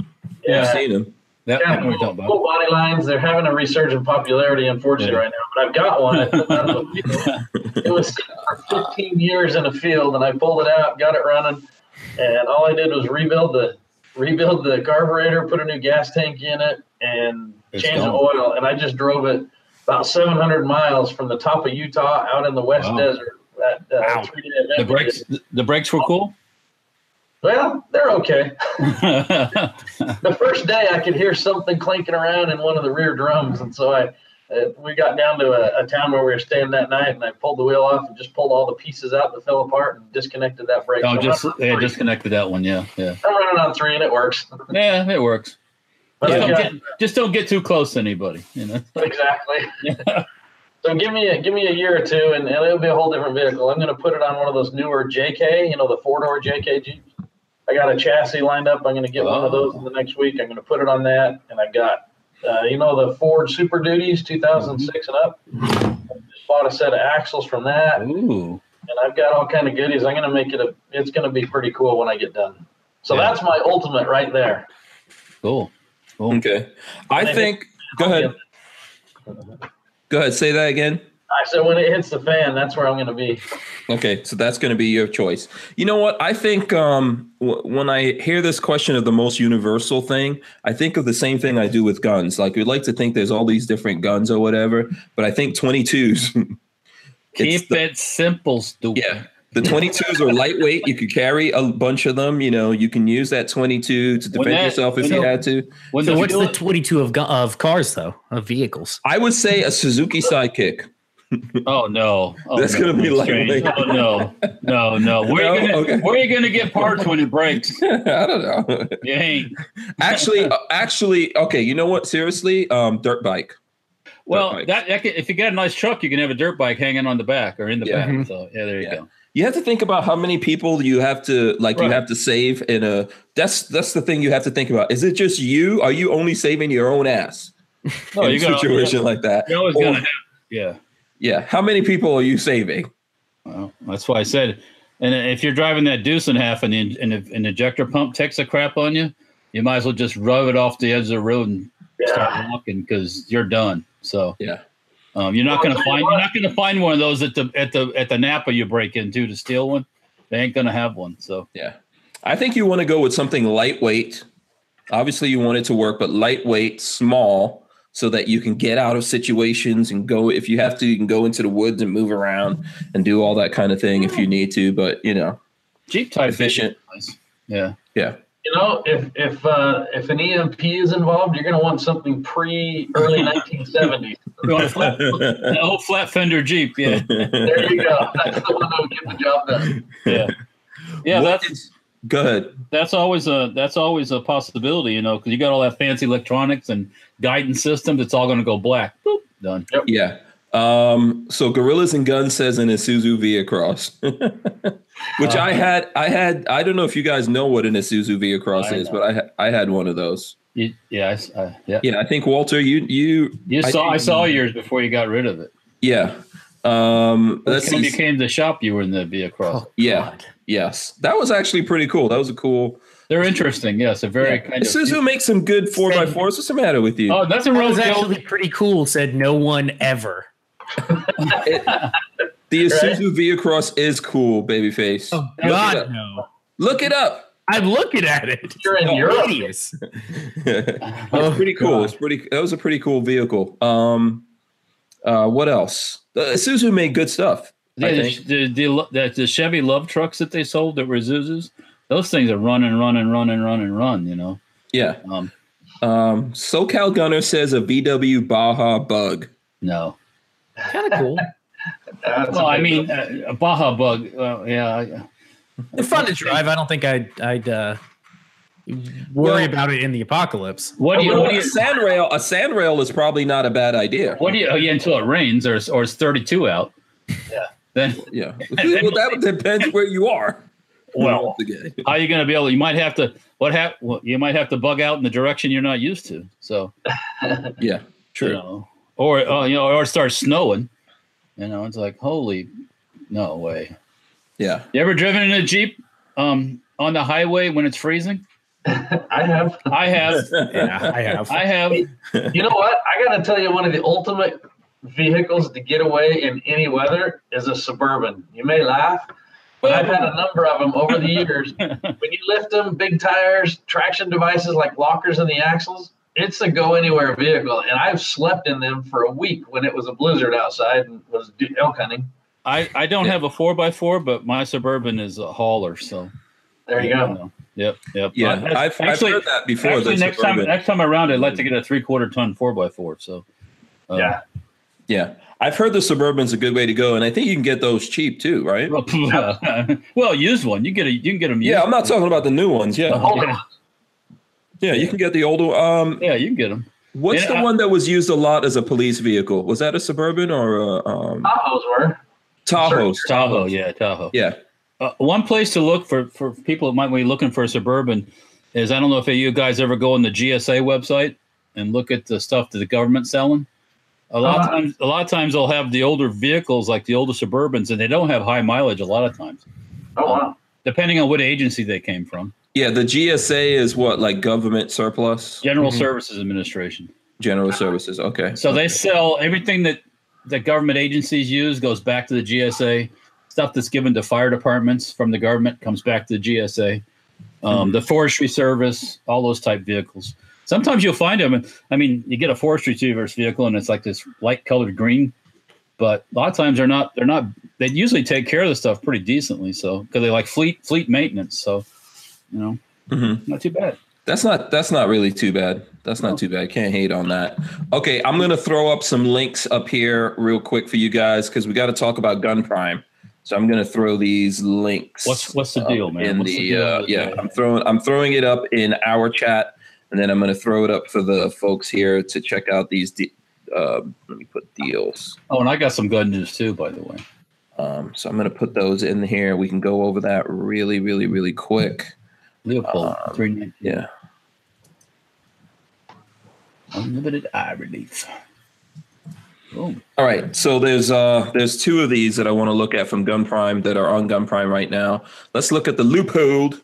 Yeah. I've seen them. That, Yeah, I know what you're cool, about. cool body lines. They're having a resurgent popularity, unfortunately, Yeah. right now. But I've got one. I put that in the field. it was for 15 years in a field, and I pulled it out, got it running, and all I did was rebuild the rebuild the carburetor, put a new gas tank in it, and It's change the oil. And I just drove it about 700 miles from the top of Utah out in the West Wow. Desert. That uh, Wow. The brakes, the brakes were cool. Well, they're okay. the first day I could hear something clinking around in one of the rear drums, and so I uh, we got down to a, a town where we were staying that night, and I pulled the wheel off and just pulled all the pieces out that fell apart and disconnected that brake. oh, So just yeah, disconnected that one. Yeah, yeah, I'm running on three, and it works. yeah. It works. But Just don't, get, just don't get too close to anybody. You know. exactly. So give me a give me a year or two, and, and it'll be a whole different vehicle. I'm going to put it on one of those newer JK, you know, the four door JK Jeeps. I got a chassis lined up. I'm going to get one of those in the next week. I'm going to put it on that, and I got, uh, you know, the Ford Super Duties 2006 and up. I just bought a set of axles from that, and I've got all kind of goodies. I'm going to make it a. It's going to be pretty cool when I get done. So Yeah. that's my ultimate right there. Cool. Cool. Okay. I think. Go ahead. Go ahead. Say that again. I said when it hits the fan, that's where I'm going to be. Okay, so that's going to be your choice. You know what? I think um, w- when I hear this question of the most universal thing, I think of the same thing I do with guns. Like we'd like to think there's all these different guns or whatever, but I think 22s. Keep the- it simple, stupid. yeah, the 22s are lightweight. You could carry a bunch of them. You know, you can use that 22 to defend that- yourself if you the- had to. When So the what's the 22 of of cars though of vehicles? I would say a Suzuki Sidekick. Oh no! Oh, That's no. gonna be Strange. lightweight. Oh no! No, no. Where No? are you gonna Okay. Where are you gonna get parts when it breaks? I don't know. You ain't. actually, uh, actually, okay. You know what? Seriously, um, dirt bike. Well, bikes. that, that can, if you got a nice truck, you can have a dirt bike hanging on the back or in the Yeah. back. So yeah, there you Yeah. go. You have to think about how many people you have to like you have to save in a that's that's the thing you have to think about. Is it just you? Are you only saving your own ass No, in you a situation like that? You're always Or- gonna have, yeah. yeah. How many people are you saving? Well, that's why I said, and if you're driving that deuce in half and the, and the, an ejector pump takes a crap on you, you might as well just rub it off the edge of the road and start walking because you're done. So yeah um, you're not Well, going to find you're not going to find one of those at the at the at the Napa you break into to steal one. They ain't going to have one. So yeah i think you want to go with something lightweight obviously you want it to work but lightweight small so that you can get out of situations and go if you have to you can go into the woods and move around and do all that kind of thing if you need to but you know Jeep type Efficient. Nice. Yeah. yeah You know, if if uh, if an EMP is involved, you're going to want something pre early 1970s. You flat, an old flat fender Jeep. Yeah. There you go. That's the one that would get the job done. Yeah. Yeah. What That's is- go ahead that's always a that's always a possibility, you know, because you got all that fancy electronics and guidance systems. It's all going to go black. Boop, done. Yeah. Um, so Gorillas and Guns says an Isuzu VehiCROSS, which I had, I had, I don't know if you guys know what an Isuzu VehiCROSS is, know. but I, ha- I had one of those. You, yeah, I s- I- yeah. Yeah. I think Walter, you, you, You I saw I think- saw yours before you got rid of it. yeah. Um, let's when you came to the shop, you were in the VehiCROSS. Oh, Yeah. God. Yes. That was actually pretty cool. That was a cool. They're interesting. Yes, a very kind of. Isuzu makes some good four by fours. What's the matter with you? Oh, that's a That real was actually pretty cool. Said no one ever. the Isuzu VehiCROSS is cool, babyface. Oh Look it God, up. no! Look it up. I'm looking at it. You're in Oh, Europe. It's Oh, pretty cool. God. It's pretty. That was a pretty cool vehicle. Um, uh, what else? Uh, Isuzu made good stuff. I Yeah, think. the, the, the, the, the Chevy LUV trucks that they sold that were Zuzus, those things are run and run and run and run and run. You know. Yeah. Um, Um, SoCal Gunner says a VW Baja Bug. no. Kind of cool. That's Well, I mean, deal. uh, a Baja Bug. Well, yeah. I- They're fun to drive. I don't think I'd I'd uh, Well- worry about it in the apocalypse. What do you? What do a you? sand rail. A sand rail is probably not a bad idea. What do you? Oh, yeah, until it rains or or it's thirty two out. Yeah. Then Yeah. well, that depends where you are. Well, how are you going to be able? You might have to. What hap- well, You might have to bug out in the direction you're not used to. So yeah. you True. know, or uh, you know, or it starts snowing. You know, it's like holy, no way. Yeah. You ever driven in a jeep um, on the highway when it's freezing? I have. I have. Yeah, I have. I have. You know what? I got to tell you, one of the ultimate vehicles to get away in any weather is a suburban. You may laugh, but I've had a number of them over the years. when you lift them, big tires, traction devices like lockers in the axles, it's a go anywhere vehicle. And I've slept in them for a week when it was a blizzard outside and was do- elk hunting. I, I don't have a four by four, but my suburban is a hauler. So There you go. Yep, yep. Yeah. Uh, I've, actually, I've heard that before. actually the next time Suburban. next time around, I'd like to get a three quarter ton four by four. So uh, Yeah. Yeah. I've heard the Suburban's a good way to go. And I think you can get those cheap too, right? well, used one. You get a you can get them. Yeah. I'm not talking about the new ones. Yeah. Oh, yeah, Yeah. You can get the older. Um, yeah, you can get them. what's And the I- one that was used a lot as a police vehicle? Was that a Suburban or a um, Tahoes were. Tahoe? Tahoe, yeah, Tahoe. Yeah. Uh, one place to look for for people that might be looking for a suburban is I don't know if you guys ever go on the GSA website and look at the stuff that the government's selling. A lot of Uh-huh. times, a lot of times they'll have the older vehicles like the older Suburbans, and they don't have high mileage. A lot of times, Oh, wow. depending on what agency they came from. Yeah. The GSA is what, like government surplus? General Mhm. Services Administration. General services. Okay. So they sell everything that that government agencies use goes back to the GSA. Stuff that's given to fire departments from the government comes back to the GSA. Um, The Forestry Service, all those type vehicles. Sometimes you'll find them. I mean, you get a forestry service vehicle and it's like this light colored green, but a lot of times they're not. They're not. They usually take care of the stuff pretty decently. So because they like fleet fleet maintenance. So you know, Mhm. not too bad. That's not that's not really too bad. That's not too bad. Can't hate on that. Okay, I'm gonna throw up some links up here real quick for you guys because we got to talk about Gun Prime. So I'm gonna throw these links. What's what's the deal, man? In What's the, deal uh, yeah? I'm throwing I'm throwing it up in our chat, and then I'm gonna throw it up for the folks here to check out these de- uh, let me put deals. Oh, and I got some gun news too, by the way. Um, so I'm going to put those in here. We can go over that really, really, really quick. Leopold, Um, Yeah. unlimited eye relief. Boom. All right. So there's uh there's two of these that I want to look at from Gun Prime that are on Gun Prime right now. Let's look at the Leupold.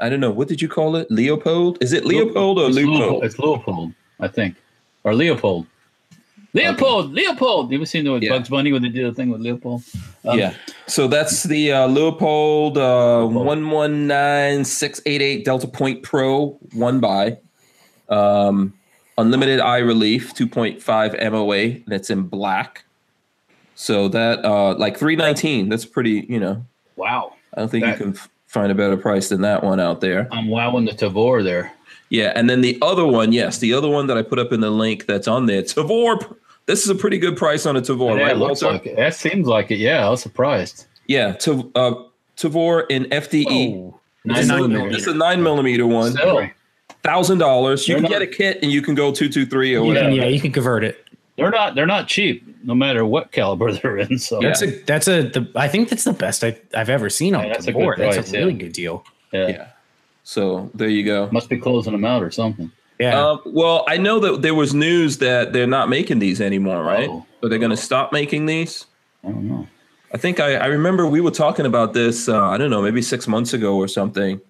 I don't know. What did you call it? Leopold? Is it Leopold or It's Leopold, Leupold? it's Leopold, I think, or Leopold. Leopold, Leopold. You ever seen the Yeah. Bugs Bunny when they did a thing with Leopold? Um, yeah. So that's the uh, Leopold uh, one one nine six eight eight Delta Point Pro one by um, unlimited eye relief two point five MOA. That's in black. So that uh, like three nineteen. That's pretty. You know, Wow. I don't think That- you can f- find a better price than that one out there. I'm wowing the Tavor there. Yeah, and then the other one, yes, the other one that I put up in the link that's on there, Tavor. This is a pretty good price on a Tavor, yeah, right? it looks Walter? like it. That seems like it. Yeah, I was surprised. Yeah, Tav- uh, Tavor in FDE. Oh, This Nine is a- millimeter. This is a nine millimeter one. Still, Thousand dollars. You They're can not- get a kit and you can go two two three or you whatever. can, yeah, you can convert it. they're not. They're not cheap, no matter what caliber they're in. So Yeah. That's a that's a the, I think that's the best I, I've ever seen on Yeah, the that's a board. good That's a really yeah. good deal. yeah. Yeah. So there you go. must be closing them out or something. Yeah. Um, well, I know that there was news that they're not making these anymore, right? Oh. Are they going to stop making these? I don't know. I think I, I remember we were talking about this. Uh, I don't know, maybe six months ago or something.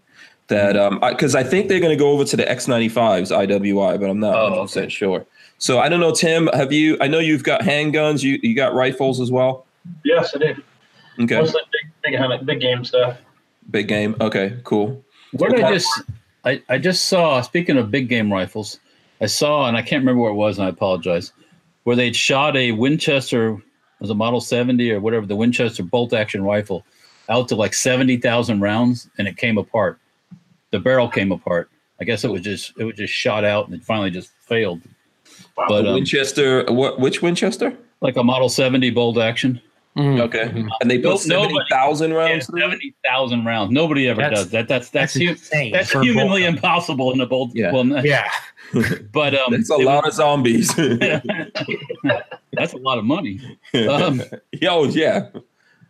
That um, because I, think they're going to go over to the X95s IWI, but I'm not Oh, 100 percent sure. So I don't know, Tim. Have you? I know you've got handguns. You you got rifles as well. Yes, I do. Okay, Mostly big, big, big game stuff. big game. Okay, cool. Where did I just? I, I just saw. Speaking of big game rifles, I saw, and I can't remember where it was, and I apologize. Where they'd shot a Winchester, was a Model 70 or whatever, the Winchester bolt action rifle, out to like 70,000 rounds, and it came apart. The barrel came apart. I guess it was just it was just shot out, and it finally just failed. Wow. But um, Winchester. What? Which Winchester? like a Model 70 bolt action, Mhm. Okay, Mhm. and they No- put seventy nobody- thousand yeah, rounds. 70,000 rounds. Nobody ever That's- does that. That's that's That's insane that's for bolt humanly impossible in a bolt. Yeah. Well, Yeah. but um, That's a it lot of zombies. That's a lot of money. Um, oh yeah.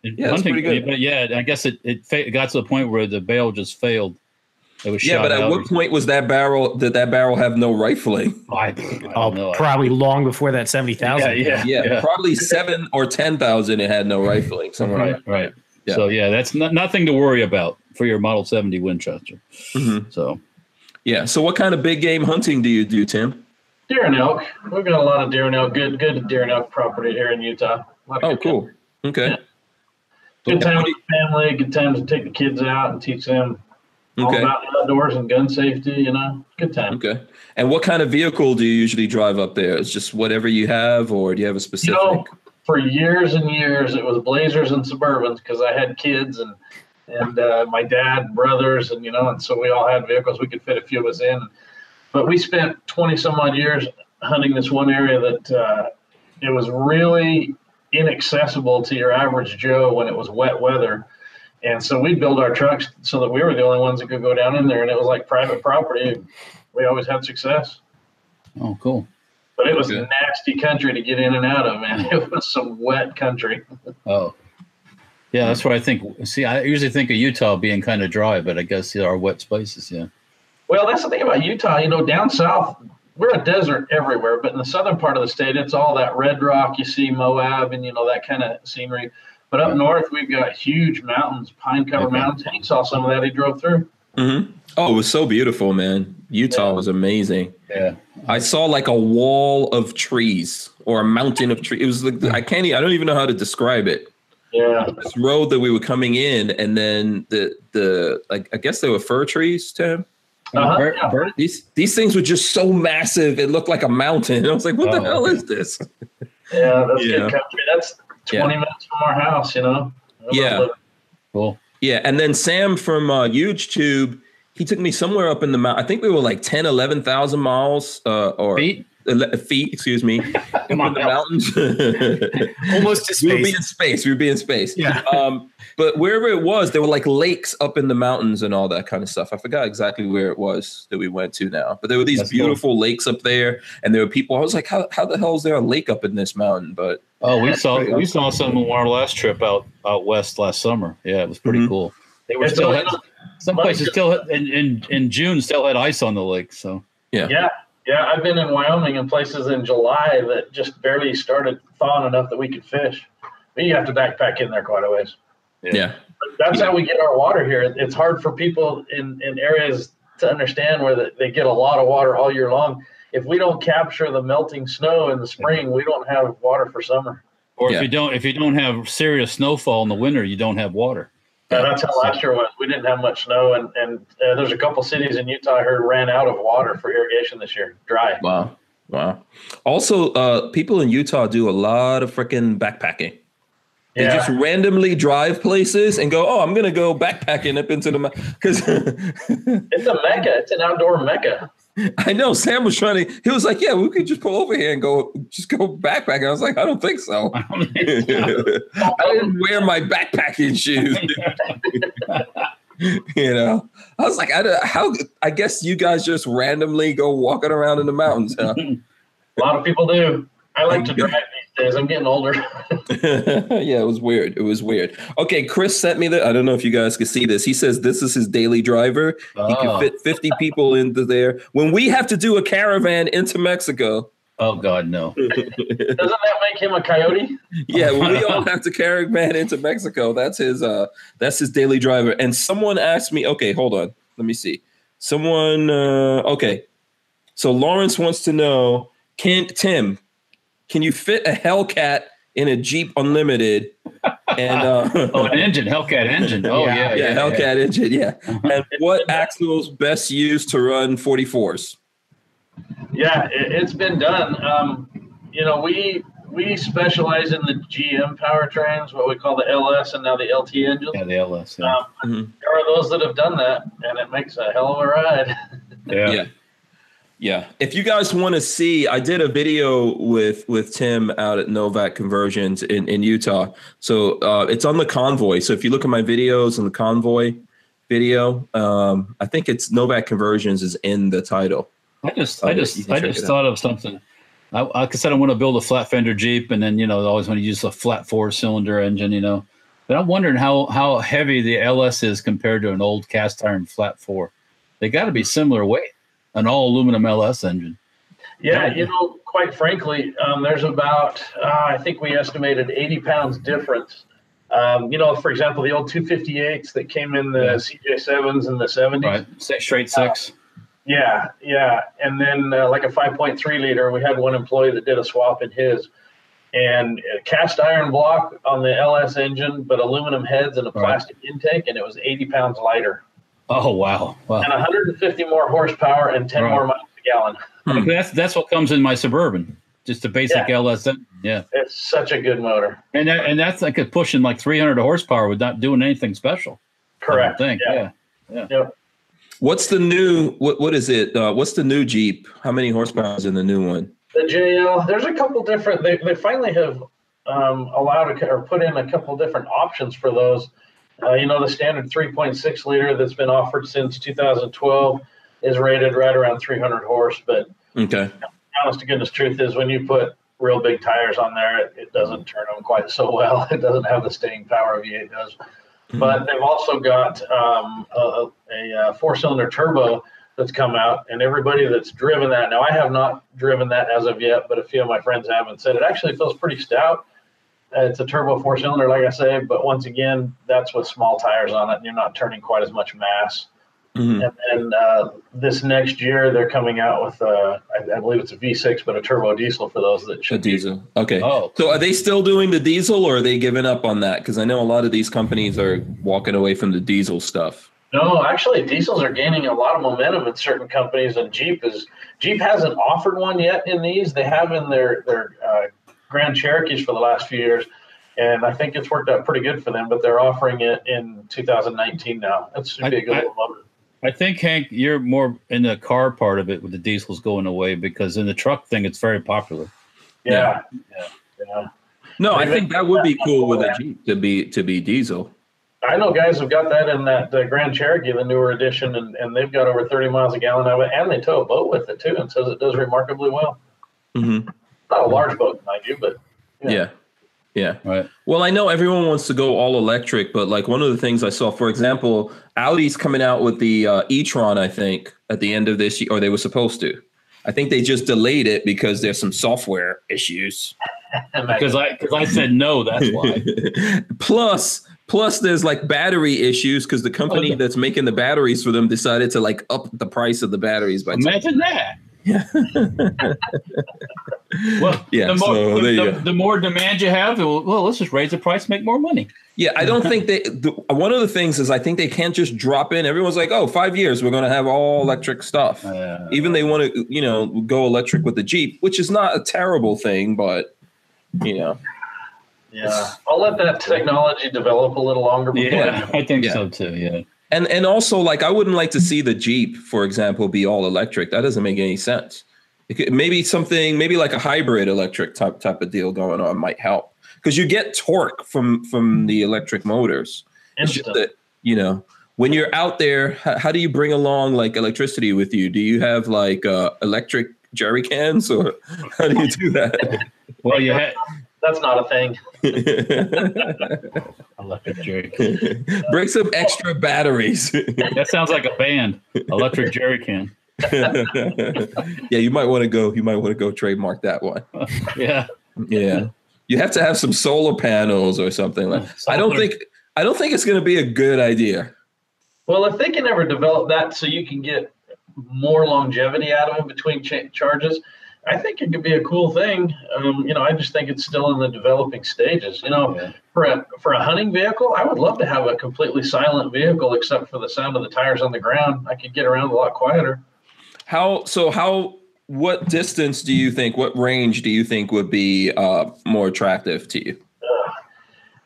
in Yeah, that's hunting, pretty good. But yeah, I guess it, it fa- got to the point where the bail just failed. It was Yeah, shot but at what point was that barrel? Did that barrel have no rifling? I, I don't Oh, know. probably long before that seventy thousand. Yeah, Yeah, Yeah. probably seven or ten thousand. It had no rifling. Somewhere. Right, right. Yeah. So yeah, that's not, nothing to worry about for your Model 70 Winchester. Mhm. So Yeah. So, what kind of big game hunting do you do, Tim? Deer and elk. We've got a lot of deer and elk. Good, good deer and elk property here in Utah. A lot of Oh, good- cool. Okay. Good time with the family. Good time to take the kids out and teach them all Okay. about outdoors and gun safety. You know, good time. Okay. And what kind of vehicle do you usually drive up there? It's just whatever you have, or do you have a specific? know, For years and years, it was Blazers and Suburbans because I had kids and and uh, my dad, brothers, and you know, and so we all had vehicles. We could fit a few of us in. But we spent twenty some odd years hunting this one area that uh, it was really inaccessible to your average Joe when it was wet weather. And so we'd build our trucks so that we were the only ones that could go down in there, and it was like private property. We always had success. oh cool. But it was Okay. nasty country to get in and out of, man. It was some wet country. Oh. Yeah, that's what I think. See, I usually think of Utah being kind of dry, but I guess there are wet spaces. Yeah. Well, that's the thing about Utah. You know, down south, we're a desert everywhere, but in the southern part of the state, it's all that red rock you see, Moab, and you know that kind of scenery. But up north, we've got huge mountains, pine covered Okay. mountains. He saw some of that. He drove through. Mm-hmm. Oh, it was so beautiful, man. Utah Yeah. was amazing. Yeah. I saw like a wall of trees or a mountain of trees. It was like I can't. I don't even know how to describe it. Yeah, This road that we were coming in, and then the the like I guess they were fir trees, Tim. Uh-huh, Bird- yeah. bird- These these things were just so massive. It looked like a mountain. I was like, "What the Oh, hell is this?" yeah, that's Yeah. good country. That's Yeah. 20 minutes from our house, you know. Yeah. Cool. Yeah, and then Sam from uh, Huge Tube, he took me somewhere up in the mountain. I think we were like 10, 11,000 miles uh, or Feet? uh, feet, excuse me, in on the mountains. Almost to space. we would be in space. We would be in space. Yeah. Um, but wherever it was, there were like lakes up in the mountains and all that kind of stuff. I forgot exactly where it was that we went to now, but there were these That's cool. beautiful lakes up there, and there were people. I was like, how, how the hell is there a lake up in this mountain? But Oh, we saw pretty we saw some on our last trip out out west last summer. Yeah, it was pretty Mhm. cool. They were It's still had, some places still had, in, in in June still had ice on the lake. So Yeah, yeah. yeah. I've been in Wyoming and places in July that just barely started thawing enough that we could fish. But you have to backpack in there quite a ways. yeah, But that's how we get our water here. It's hard for people in, in areas to understand where the, they get a lot of water all year long. If we don't capture the melting snow in the spring, we don't have water for summer. or Yeah. if you don't if you don't have serious snowfall in the winter, you don't have water. Yeah, that's how last year was. We didn't have much snow, and and uh, there's a couple cities in Utah I heard ran out of water for irrigation this year, dry. wow, wow. Also, uh, people in Utah do a lot of freaking backpacking. They Yeah, just randomly drive places and go, oh, I'm gonna go backpacking up into the mountains." because it's a mecca. It's an outdoor mecca. I know Sam was trying to. He was like, "Yeah, we could just pull over here and go, just go backpacking." I was like, "I don't think so. I didn't wear my backpacking shoes." you know, I was like, "I don't, how? I guess you guys just randomly go walking around in the mountains, huh?" A lot of people do. I like to drive days. I'm getting older. yeah, it was weird. It was weird. Okay, Chris sent me the. I don't know if you guys can see this. He says this is his daily driver. He Oh. can fit 50 people into there. When we have to do a caravan into Mexico, oh God, no. Doesn't that make him a coyote? yeah, when we all have to caravan into Mexico, that's his uh that's his daily driver. And someone asked me, okay, hold on. Let me see. Someone uh okay. So Lawrence wants to know, can Tim, can you fit a Hellcat in a Jeep Unlimited? And uh Oh, an engine, Hellcat engine. Oh Yeah. yeah, yeah, Hellcat engine, yeah. And what axles best used to run 44s? Yeah, it, it's been done. Um, you know, we we specialize in the GM powertrains, what we call the LS and now the LT engine. Yeah, the LS. Yeah. Um, Mhm. there are those that have done that, and it makes a hell of a ride. yeah. yeah. Yeah. If you guys want to see, I did a video with with Tim out at Novak Conversions in, in Utah. So uh, it's on the convoy. So if you look at my videos on the convoy video, um, I think it's Novak Conversions is in the title. I just, Oh, I just, I just thought of something. I, like I said, I want to build a flat fender Jeep, and then you know, I always want to use a flat four cylinder engine, you know. But I'm wondering how how heavy the LS is compared to an old cast iron flat four. They got to be similar weight, an all aluminum LS engine. Yeah, you know, quite frankly, um, there's about uh, I think we estimated 80 pounds difference. Um, you know, for example, the old 258s that came in the CJ7s in the 70s. Right, Say straight six. Yeah, yeah. And then uh, like a 5.3 liter, we had one employee that did a swap in his. And a cast iron block on the LS engine, but aluminum heads and a Right. plastic intake, and it was 80 pounds lighter. Oh wow, wow. And 150 more horsepower and 10 Right. more miles a gallon. Hmm. That's that's what comes in my suburban. just a basic Yeah. LS. Yeah, It's such a good motor. and that, and that's like a pushing like 300 horsepower without doing anything special. I don't Correct. think. Yeah. Yeah. Yep. What's the new what what is it? Uh, what's the new Jeep? How many horsepower is in the new one? The JL, there's a couple different, they, they finally have um, allowed a, or put in a couple different options for those. Uh, you know, the standard 3.6 liter that's been offered since 2012 is rated right around 300 horse. But Okay. honest to goodness truth is when you put real big tires on there, it, it doesn't turn them quite so well. It doesn't have the staying power a V8 does. But they've also got um, a, a, a four-cylinder turbo that's come out, and everybody that's driven that now, I have not driven that as of yet, but a few of my friends have and said it actually feels pretty stout. It's a turbo four-cylinder, like I say, but once again, that's with small tires on it, and you're not turning quite as much mass. Mhm. And then uh, this next year, they're coming out with, uh, I, I believe it's a V6, but a turbo diesel for those that A should be. diesel. Okay. Oh, So are they still doing the diesel or are they giving up on that? Because I know a lot of these companies are walking away from the diesel stuff. No, actually, diesels are gaining a lot of momentum in certain companies, and Jeep is Jeep hasn't offered one yet in these. They have in their their uh, Grand Cherokees for the last few years, and I think it's worked out pretty good for them. But they're offering it in 2019 now. That should be a good I- little motor. I think Hank, you're more in the car part of it with the diesels going away because in the truck thing, it's very popular. Yeah. Yeah. yeah. No, I think that would be cool with a Jeep to be to be diesel. I know guys have got that in that uh, Grand Cherokee, the newer edition, and, and they've got over 30 miles a gallon of it, and they tow a boat with it too, and says it does remarkably well. Mm-hmm. Not a large boat, mind you, but Yeah. yeah. Yeah. Right. Well, I know everyone wants to go all electric, but like one of the things I saw, for example, Audi's coming out with the uh, e-tron, I think, at the end of this year, or they were supposed to. I think they just delayed it because there's some software issues. because I because I said no, that's why. plus, plus there's like battery issues because the company that's making the batteries for them decided to like up the price of the batteries by imagine that. Yeah. well, yeah. The more, so the, the, the, more demand you have, well, well, let's just raise the price, make more money. Yeah, I don't think they. The, one of the things is I think they can't just drop in. Everyone's like, oh, five years, we're going to have all electric stuff." Uh, Even they want to, you know, go electric with the Jeep, which is not a terrible thing, but you know. Yeah, I'll let that technology develop a little longer. yeah, I think yeah. so too. Yeah. And and also like I wouldn't like to see the Jeep, for example, be all electric. That doesn't make any sense. Could, maybe something, maybe like a hybrid electric type type of deal going on might help because you get torque from from the electric motors. That, you know, when you're out there, how, how, do you bring along like electricity with you? Do you have like uh, electric jerry cans or how do you do that? well, you had that's not a thing. Electric jerry can. Bring some extra batteries. that sounds like a band. Electric jerry can. yeah, you might want to go. You might want to go trademark that one. yeah. Yeah. You have to have some solar panels or something like. Solar. I don't think. I don't think it's going to be a good idea. Well, if they can ever develop that so you can get more longevity out of them between ch- charges, I think it could be a cool thing. Um, you know, I just think it's still in the developing stages. You know, yeah. for a for a hunting vehicle, I would love to have a completely silent vehicle except for the sound of the tires on the ground. I could get around a lot quieter. How so? How what distance do you think? What range do you think would be uh, more attractive to you?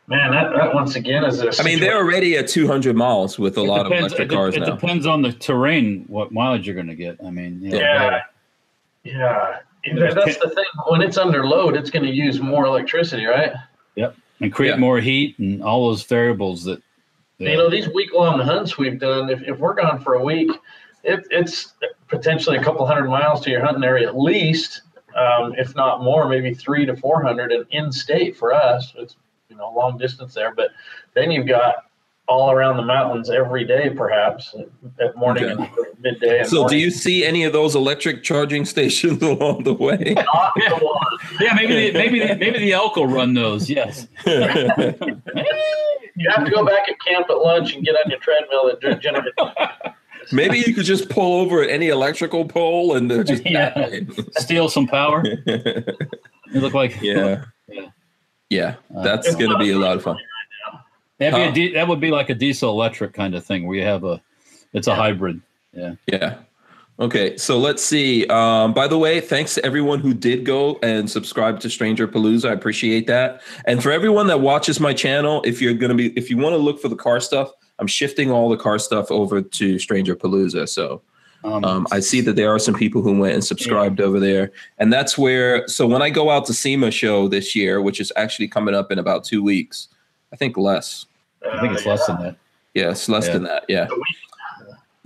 Man, that, that once again is a. I mean, they're already at 200 miles with a it lot depends, of electric cars it now. It depends on the terrain, what mileage you're going to get. I mean, you know, yeah, yeah. That's the thing. When it's under load, it's going to use more electricity, right? Yep, and create yeah. more heat and all those variables that. Yeah. You know, these week long hunts we've done. If, if we're gone for a week, it, it's potentially a couple hundred miles to your hunting area at least, um, if not more, maybe three to four hundred, and in state for us, it's you know long distance there. But then you've got all around the mountains every day, perhaps at morning okay. and midday. And so, morning. do you see any of those electric charging stations along the way? yeah, maybe the, maybe the, maybe the elk will run those. Yes. you have to go back at camp at lunch and get on your treadmill at Jennifer. Maybe you could just pull over at any electrical pole and just yeah. steal some power. You look like yeah, yeah, yeah. That's uh, going to be a lot of fun. That'd be a that would be like a diesel electric kind of thing where you have a, it's a yeah. hybrid. Yeah. Yeah. Okay, so let's see. Um, by the way, thanks to everyone who did go and subscribe to Stranger Palooza. I appreciate that. And for everyone that watches my channel, if you're gonna be, if you want to look for the car stuff, I'm shifting all the car stuff over to Stranger Palooza. So um, um, I see that there are some people who went and subscribed yeah. over there, and that's where. So when I go out to SEMA show this year, which is actually coming up in about two weeks, I think less. I think it's uh, less than that. Yeah, it's less yeah. than that. Yeah.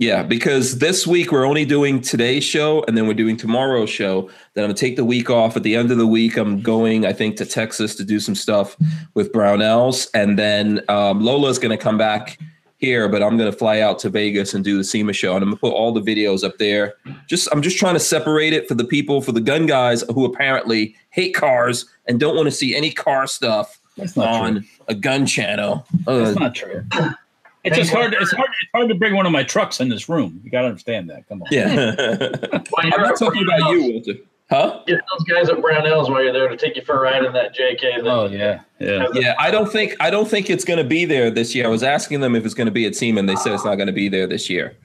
Yeah, because this week we're only doing today's show and then we're doing tomorrow's show. Then I'm gonna take the week off. At the end of the week, I'm going, I think, to Texas to do some stuff with Brownells. And then um, Lola's gonna come back here, but I'm gonna fly out to Vegas and do the SEMA show. And I'm gonna put all the videos up there. Just I'm just trying to separate it for the people, for the gun guys who apparently hate cars and don't want to see any car stuff on true. a gun channel. Uh, That's not true. It's just hard. It's hard. It's hard to bring one of my trucks in this room. You got to understand that. Come on. Yeah. I'm not talking about you, Walter. Huh? Get those guys at Brownells while you're there to take you for a ride in that JK. Oh yeah, yeah, yeah. I don't think I don't think it's going to be there this year. I was asking them if it's going to be at SEMA. And they said it's not going to be there this year.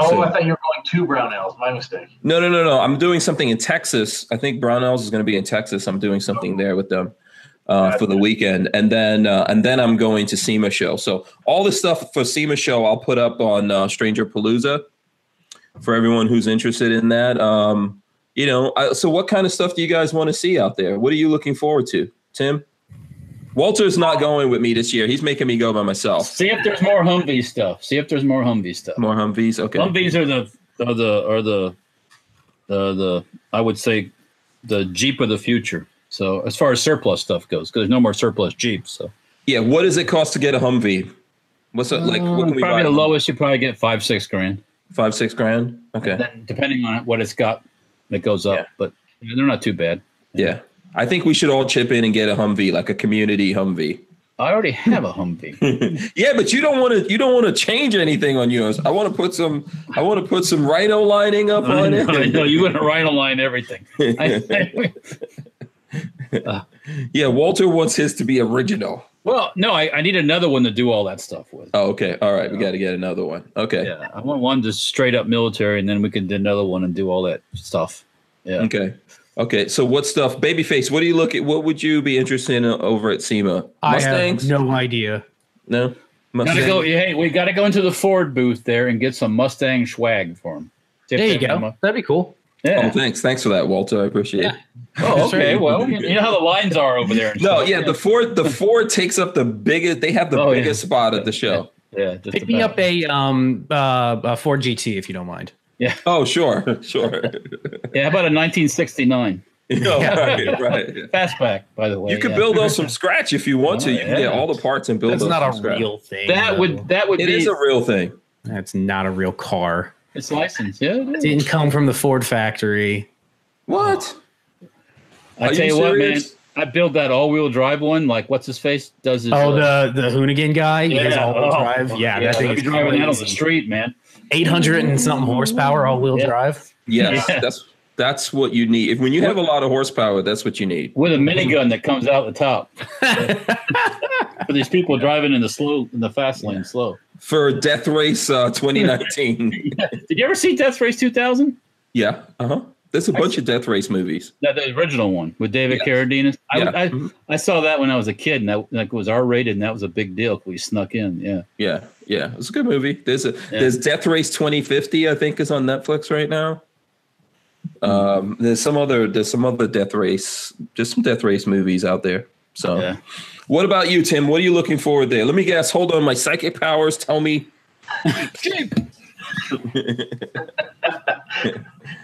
Oh, so, I thought you were going to Brownells. My mistake. No, no, no, no. I'm doing something in Texas. I think Brownells is going to be in Texas. I'm doing something there with them uh, for the weekend, and then uh, and then I'm going to SEMA show. So all the stuff for SEMA show I'll put up on uh, Stranger Palooza, for everyone who's interested in that. Um, you know, I, so what kind of stuff do you guys want to see out there? What are you looking forward to, Tim? Walter's not going with me this year. He's making me go by myself. See if there's more Humvee stuff. See if there's more Humvee stuff. More Humvees, okay. Humvees are the are the are the the the I would say the Jeep of the future. So as far as surplus stuff goes, because there's no more surplus Jeeps. So Yeah, what does it cost to get a Humvee? What's it like? What can we probably the lowest you probably get five six grand. Five, six grand. Okay. Then depending on what it's got, it goes up. Yeah. But they're not too bad. Yeah. I think we should all chip in and get a Humvee, like a community Humvee. I already have a Humvee. yeah, but you don't want to. You don't want to change anything on yours. I want to put some. I want to put some rhino lining up I on know, I it. know you want to rhino line everything. I- yeah, Walter wants his to be original. well, no, I, I need another one to do all that stuff with. Oh, okay. All right, we got to get another one. Okay. Yeah, I want one just straight up military, and then we can do another one and do all that stuff. Yeah. Okay. Okay. So what stuff? Babyface. What do you look at? What would you be interested in over at SEMA? I Mustangs? have no idea. no. Gotta go. Hey, we got to go into the Ford booth there and get some Mustang swag for him. There you go. That'd be cool. Oh, thanks. Thanks for that, Walter. I appreciate it. Oh, okay. Well, you you know how the lines are over there. No, stuff. yeah, the Ford the Ford takes up the biggest they have the Oh, yeah. biggest spot at the show. yeah. Just Pick me up a um uh a Ford GT if you don't mind. Yeah. Oh, sure, sure. Yeah. How about a 1969 No, right, right. fastback? By the way, You could yeah. build those from scratch if you want to. You can get all the parts and build That's those not from a scratch. real thing. That though. would that would It be is a real thing. That's not a real car. It's licensed. Yeah. It is. Didn't come from the Ford factory. What? I Are tell you you what, man. serious? I built that all-wheel drive one. Like, what's his face does his? Oh, uh, the the Hoonigan guy. Yeah. His all-wheel oh, drive. Yeah, that thing I'd is be driving that on the crazy. street, man. Eight hundred and something horsepower all-wheel Yeah. drive. Yes, Yeah. that's that's what you need. If when you have a lot of horsepower, that's what you need. with a minigun that comes out the top. For these people driving in the slow in the fast lane slow. For Death Race uh, 2019. Did you ever see Death Race 2000? yeah. Uh huh. There's a bunch of Death Race movies. No, the original one with David Yes. Carradine. I, Yeah. I, Mhm. I saw that when I was a kid, and that like was R rated, and that was a big deal. We snuck in. Yeah. Yeah, yeah. It's a good movie. There's a there's Death Race 2050, I think, is on Netflix right now. Um, there's some other there's some other Death Race, just some Death Race movies out there. So, Yeah. what about you, Tim? What are you looking forward there? Let me guess. Hold on, my psychic powers tell me.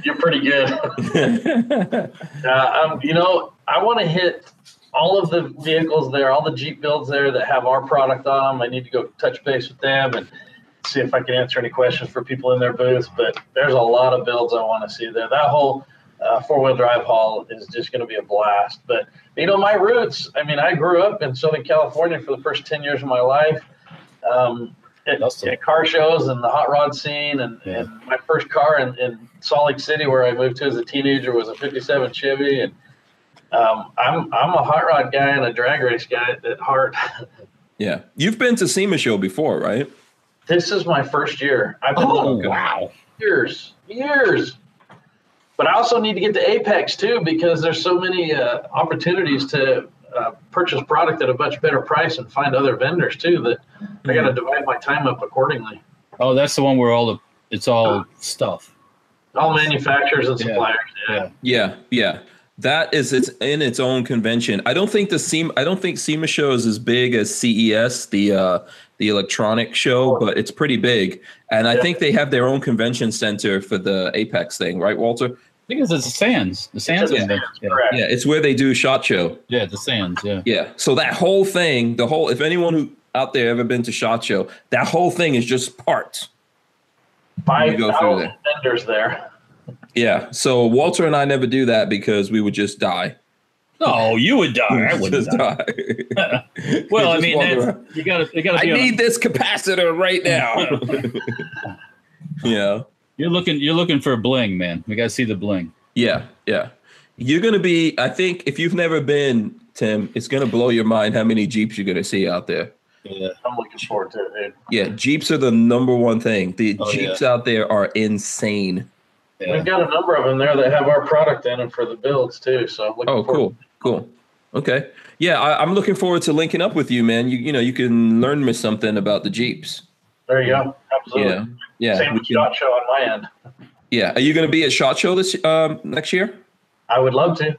You're pretty good. Uh, um, you know, I want to hit all of the vehicles there, all the Jeep builds there that have our product on them. I need to go touch base with them and see if I can answer any questions for people in their booth. But there's a lot of builds I want to see there. That whole uh, four wheel drive hall is just going to be a blast. But, you know, my roots, I mean, I grew up in Southern California for the first 10 years of my life. Um, at, at car shows and the hot rod scene and, Yeah. and my first car in, in Salt Lake City where I moved to as a teenager was a 57 Chevy and um, I'm I'm a hot rod guy and a drag race guy at heart. Yeah, you've been to SEMA show before, right? This is my first year. I've been Oh looking wow! years, years. But I also need to get to AAPEX too because there's so many uh, opportunities to uh, purchase product at a much better price and find other vendors too. That I got to divide my time up accordingly. Oh, that's the one where all the it's all stuff. All manufacturers and Yeah. suppliers. Yeah. Yeah. Yeah, yeah. That is it's in its own convention. I don't think the SEMA I don't think SEMA show is as big as CES, the uh the electronic show, but it's pretty big. And I Yeah. think they have their own convention center for the AAPEX thing, right, Walter? I think it's the Sands. The Sands. Yeah. convention. Yeah. Correct. Yeah, it's where they do shot show. yeah, the Sands. Yeah. Yeah. So that whole thing, the whole if anyone who out there ever been to shot show, that whole thing is just parts. Five go thousand there. vendors there. Yeah. So Walter and I never do that because we would just die. No, you would die. I wouldn't just die. die. Well, I mean, wander that's, around. you got to you got to I be. on a- need this capacitor right now. yeah. you're looking you're looking for a bling, man. We got to see the bling. Yeah. Yeah. You're going to be, I think, if you've never been, Tim, it's going to blow your mind how many Jeeps you're going to see out there. Yeah. I'm looking forward to it. Yeah. Jeeps are the number one thing. The Oh, Jeeps out there are insane. yeah. We've got a number of them there that have our product in them for the builds too. So looking Oh, forward- cool. Cool. Okay. Yeah. I, I'm looking forward to linking up with you, man. You, you know, you can learn me something about the Jeeps. There you go. Absolutely. Yeah. Yeah. Same with can- Shot Show on my end. Yeah. Are you going to be at Shot Show this um, next year? I would love to.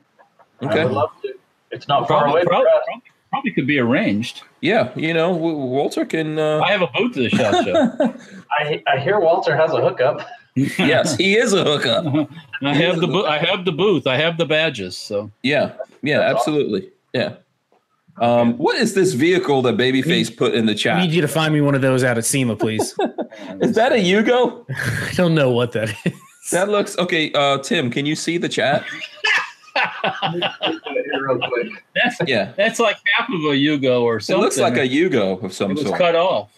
I Okay. would love to. It's not far Probably, away. probably, us. probably, probably could be arranged. Yeah. You know, W- Walter can. Uh, I have a booth to the shot show. I, I hear Walter has a hookup. yes, he is a hookup. I have the bo- I have the booth. I have the badges. So Yeah. Yeah. That's Absolutely. Yeah. Um, what is this vehicle that Babyface put in the chat? I chat? need you to find me one of those out at SEMA, please. Is that a Yugo? I don't know what that is. That looks okay. Uh, Tim, can you see the chat? Here real quick. that's Yeah. that's like half of a Yugo or something. It looks like a Yugo of some It was sort. cut off.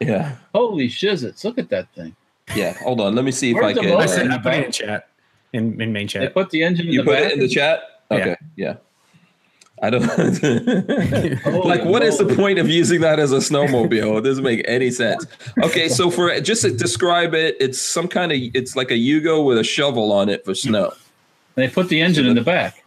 Yeah. Holy shizzits! Look at that thing. Yeah. Hold on. Let me see if Where's I can. I, motor? said, I put it in chat, in, in main They chat. put the engine in you the put back. it in the chat? Yeah. Okay. Yeah. I don't like what is the point of using that as a snowmobile? It doesn't make any sense. Okay, so for just to describe it, it's some kind of it's like a Yugo with a shovel on it for snow. They put the engine in the back.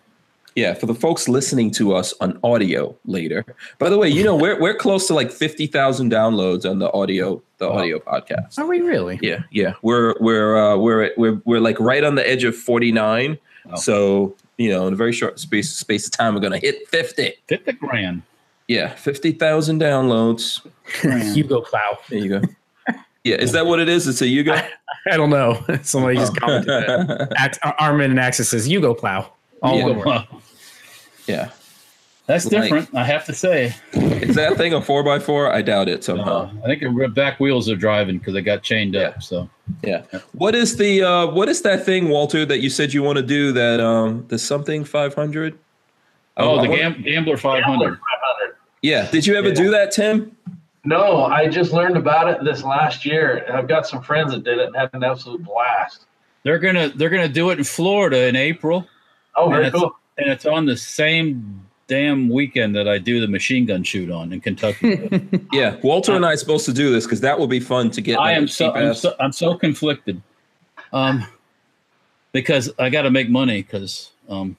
Yeah, for the folks listening to us on audio later. By the way, you know we're we're close to like fifty thousand downloads on the audio the Wow. audio podcast. Are we really? Yeah, yeah, we're we're uh, we're we're we're like right on the edge of forty nine. Wow. So you know, in a very short space space of time, we're gonna hit fifty. Fifty grand. Yeah, fifty thousand downloads. grand. Hugo Plow. There you go. Yeah, is that what it is? It's a Yugo. I don't know. Somebody just commented that. Ax- Armin and Axis says Hugo Plow. All Yeah. one word. Yeah, That's Like- different. I have to say. is that thing a four x four? I doubt it somehow. Uh, I think the back wheels are driving because they got chained up. So Yeah. What is the uh what is that thing, Walter, that you said you want to do that um the something 500? oh, I the Gam- Gambler 500. 500. Yeah. Did you ever Yeah. do that, Tim? No, I just learned about it this last year. I've got some friends that did it and had an absolute blast. They're gonna they're gonna do it in Florida in April, Oh, very it's, cool. and it's on the same damn weekend that I do the machine gun shoot on in Kentucky. Yeah. Walter and I are supposed to do this because that will be fun to get. I am so I'm, so I'm so conflicted, um, because I got to make money because um,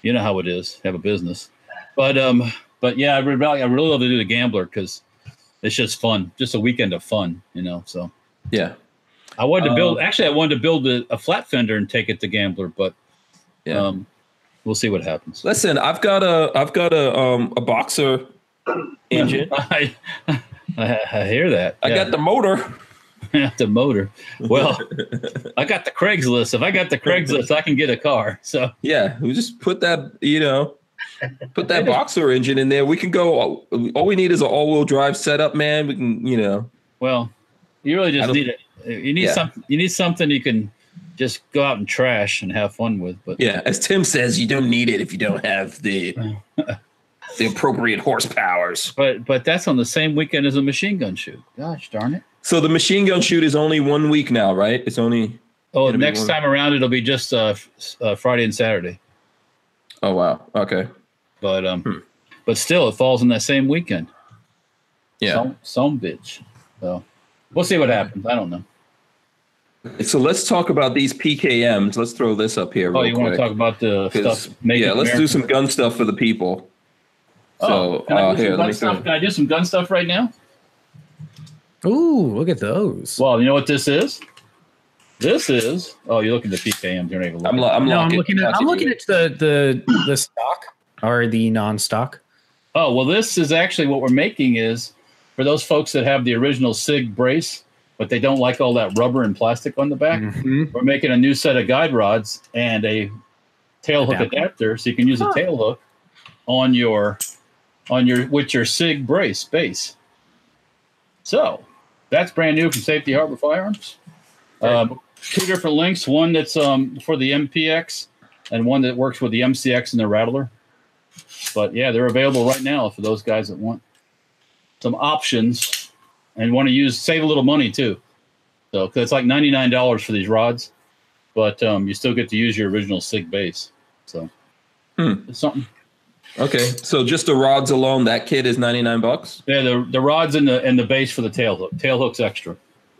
you know how it is have a business, but um, but yeah, I really I really love to do the gambler because it's just fun, just a weekend of fun, you know. So Yeah. I wanted to build Um, actually I wanted to build a, a flat fender and take it to gambler, but Yeah. um, we'll see what happens. Listen, I've got a I've got a um a boxer engine. I, I, I hear that. I got the motor. the the motor. Well, I got the Craigslist. If I got the Craigslist, I can get a car. So Yeah, we just put that, you know, put that boxer engine in there. We can go. All we need is an all-wheel drive setup, man. We can, you know, Well, you really just need it. You need Yeah. something. You need something you can just go out and trash and have fun with. But yeah. As Tim says, you don't need it if you don't have the the appropriate horsepowers. but but that's on the same weekend as a machine gun shoot. Gosh darn it! So the machine gun shoot is only one week now, right? It's only. Oh, next time around it'll be just uh, uh, Friday and Saturday. Oh wow. Okay. But um, Hmm. but still, it falls in that same weekend. Yeah. some, some bitch. So we'll see what happens. I don't know. So let's talk about these PKMs. Let's throw this up here. Oh, real you want to talk about the stuff? Made yeah, let's do some gun stuff for the people. Oh, So can, I uh, do some here, let gun me stuff? can I do some gun stuff right now? Ooh, look at those. Well, you know what this is? This is. Oh, you're looking at the PKMs. You're not even I'm, looking. lo- I'm no, I'm looking at I'm looking at the the the stock or the non-stock. Oh, well, this is actually what we're making is for those folks that have the original SIG brace, but they don't like all that rubber and plastic on the back. Mhm. We're making a new set of guide rods and a tail hook Adapter. adapter, so you can use a Huh. tail hook on your on your with your SIG brace base. So that's brand new from Safety Harbor Firearms. Um, two different links: one that's um, for the MPX, and one that works with the MCX and the Rattler. But yeah, they're available right now for those guys that want some options and want to use save a little money too. So 'cause it's like ninety nine dollars for these rods, but um, you still get to use your original SIG base. So Hmm. it's something. Okay, so just the rods alone, that kit is 99 bucks. Yeah, the the rods and the and the base for the tail hook. Tail hook's extra.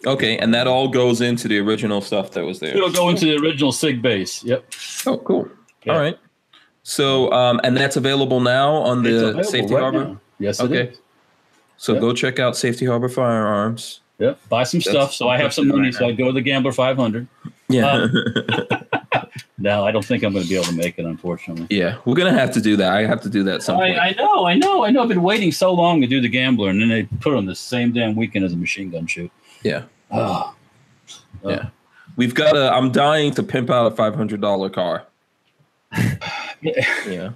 Okay, and that all goes into the original stuff that was there. It'll go into the original SIG base. Yep. Oh, cool. Yeah. All right. So, um, and that's available now on the Safety right Harbor. now. Yes, Okay. Is. So Yep. go check out Safety Harbor Firearms. Yep. Buy some That's- stuff. So I have some money. right So I go to the Gambler 500. Yeah. Um, no, I don't think I'm going to be able to make it, unfortunately. yeah. We're gonna have to do that. I have to do that at some. I, I know, I know, I know. I've been waiting so long to do the gambler, and then they put it on the same damn weekend as a machine gun shoot. yeah. Oh, Yeah. We've got a I'm dying to pimp out a five hundred dollar car. Yeah.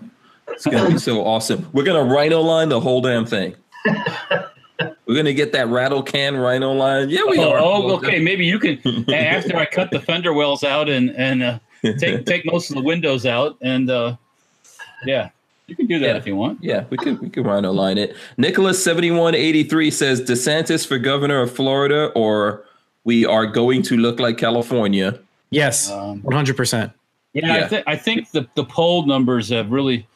It's gonna be so awesome. We're gonna rhino line the whole damn thing. We're gonna get that rattle can rhino line. Yeah, we oh, are. oh, okay. Maybe you can after I cut the fender wells out and and uh, take take most of the windows out, and uh, yeah, you can do that Yeah. if you want. Yeah, we could we could rhino line it. Nicholas seventy one eighty three says DeSantis for governor of Florida, or we are going to look like California. Yes, Um, one hundred percent. Yeah, Yeah. I, th- I think the, the poll numbers have really,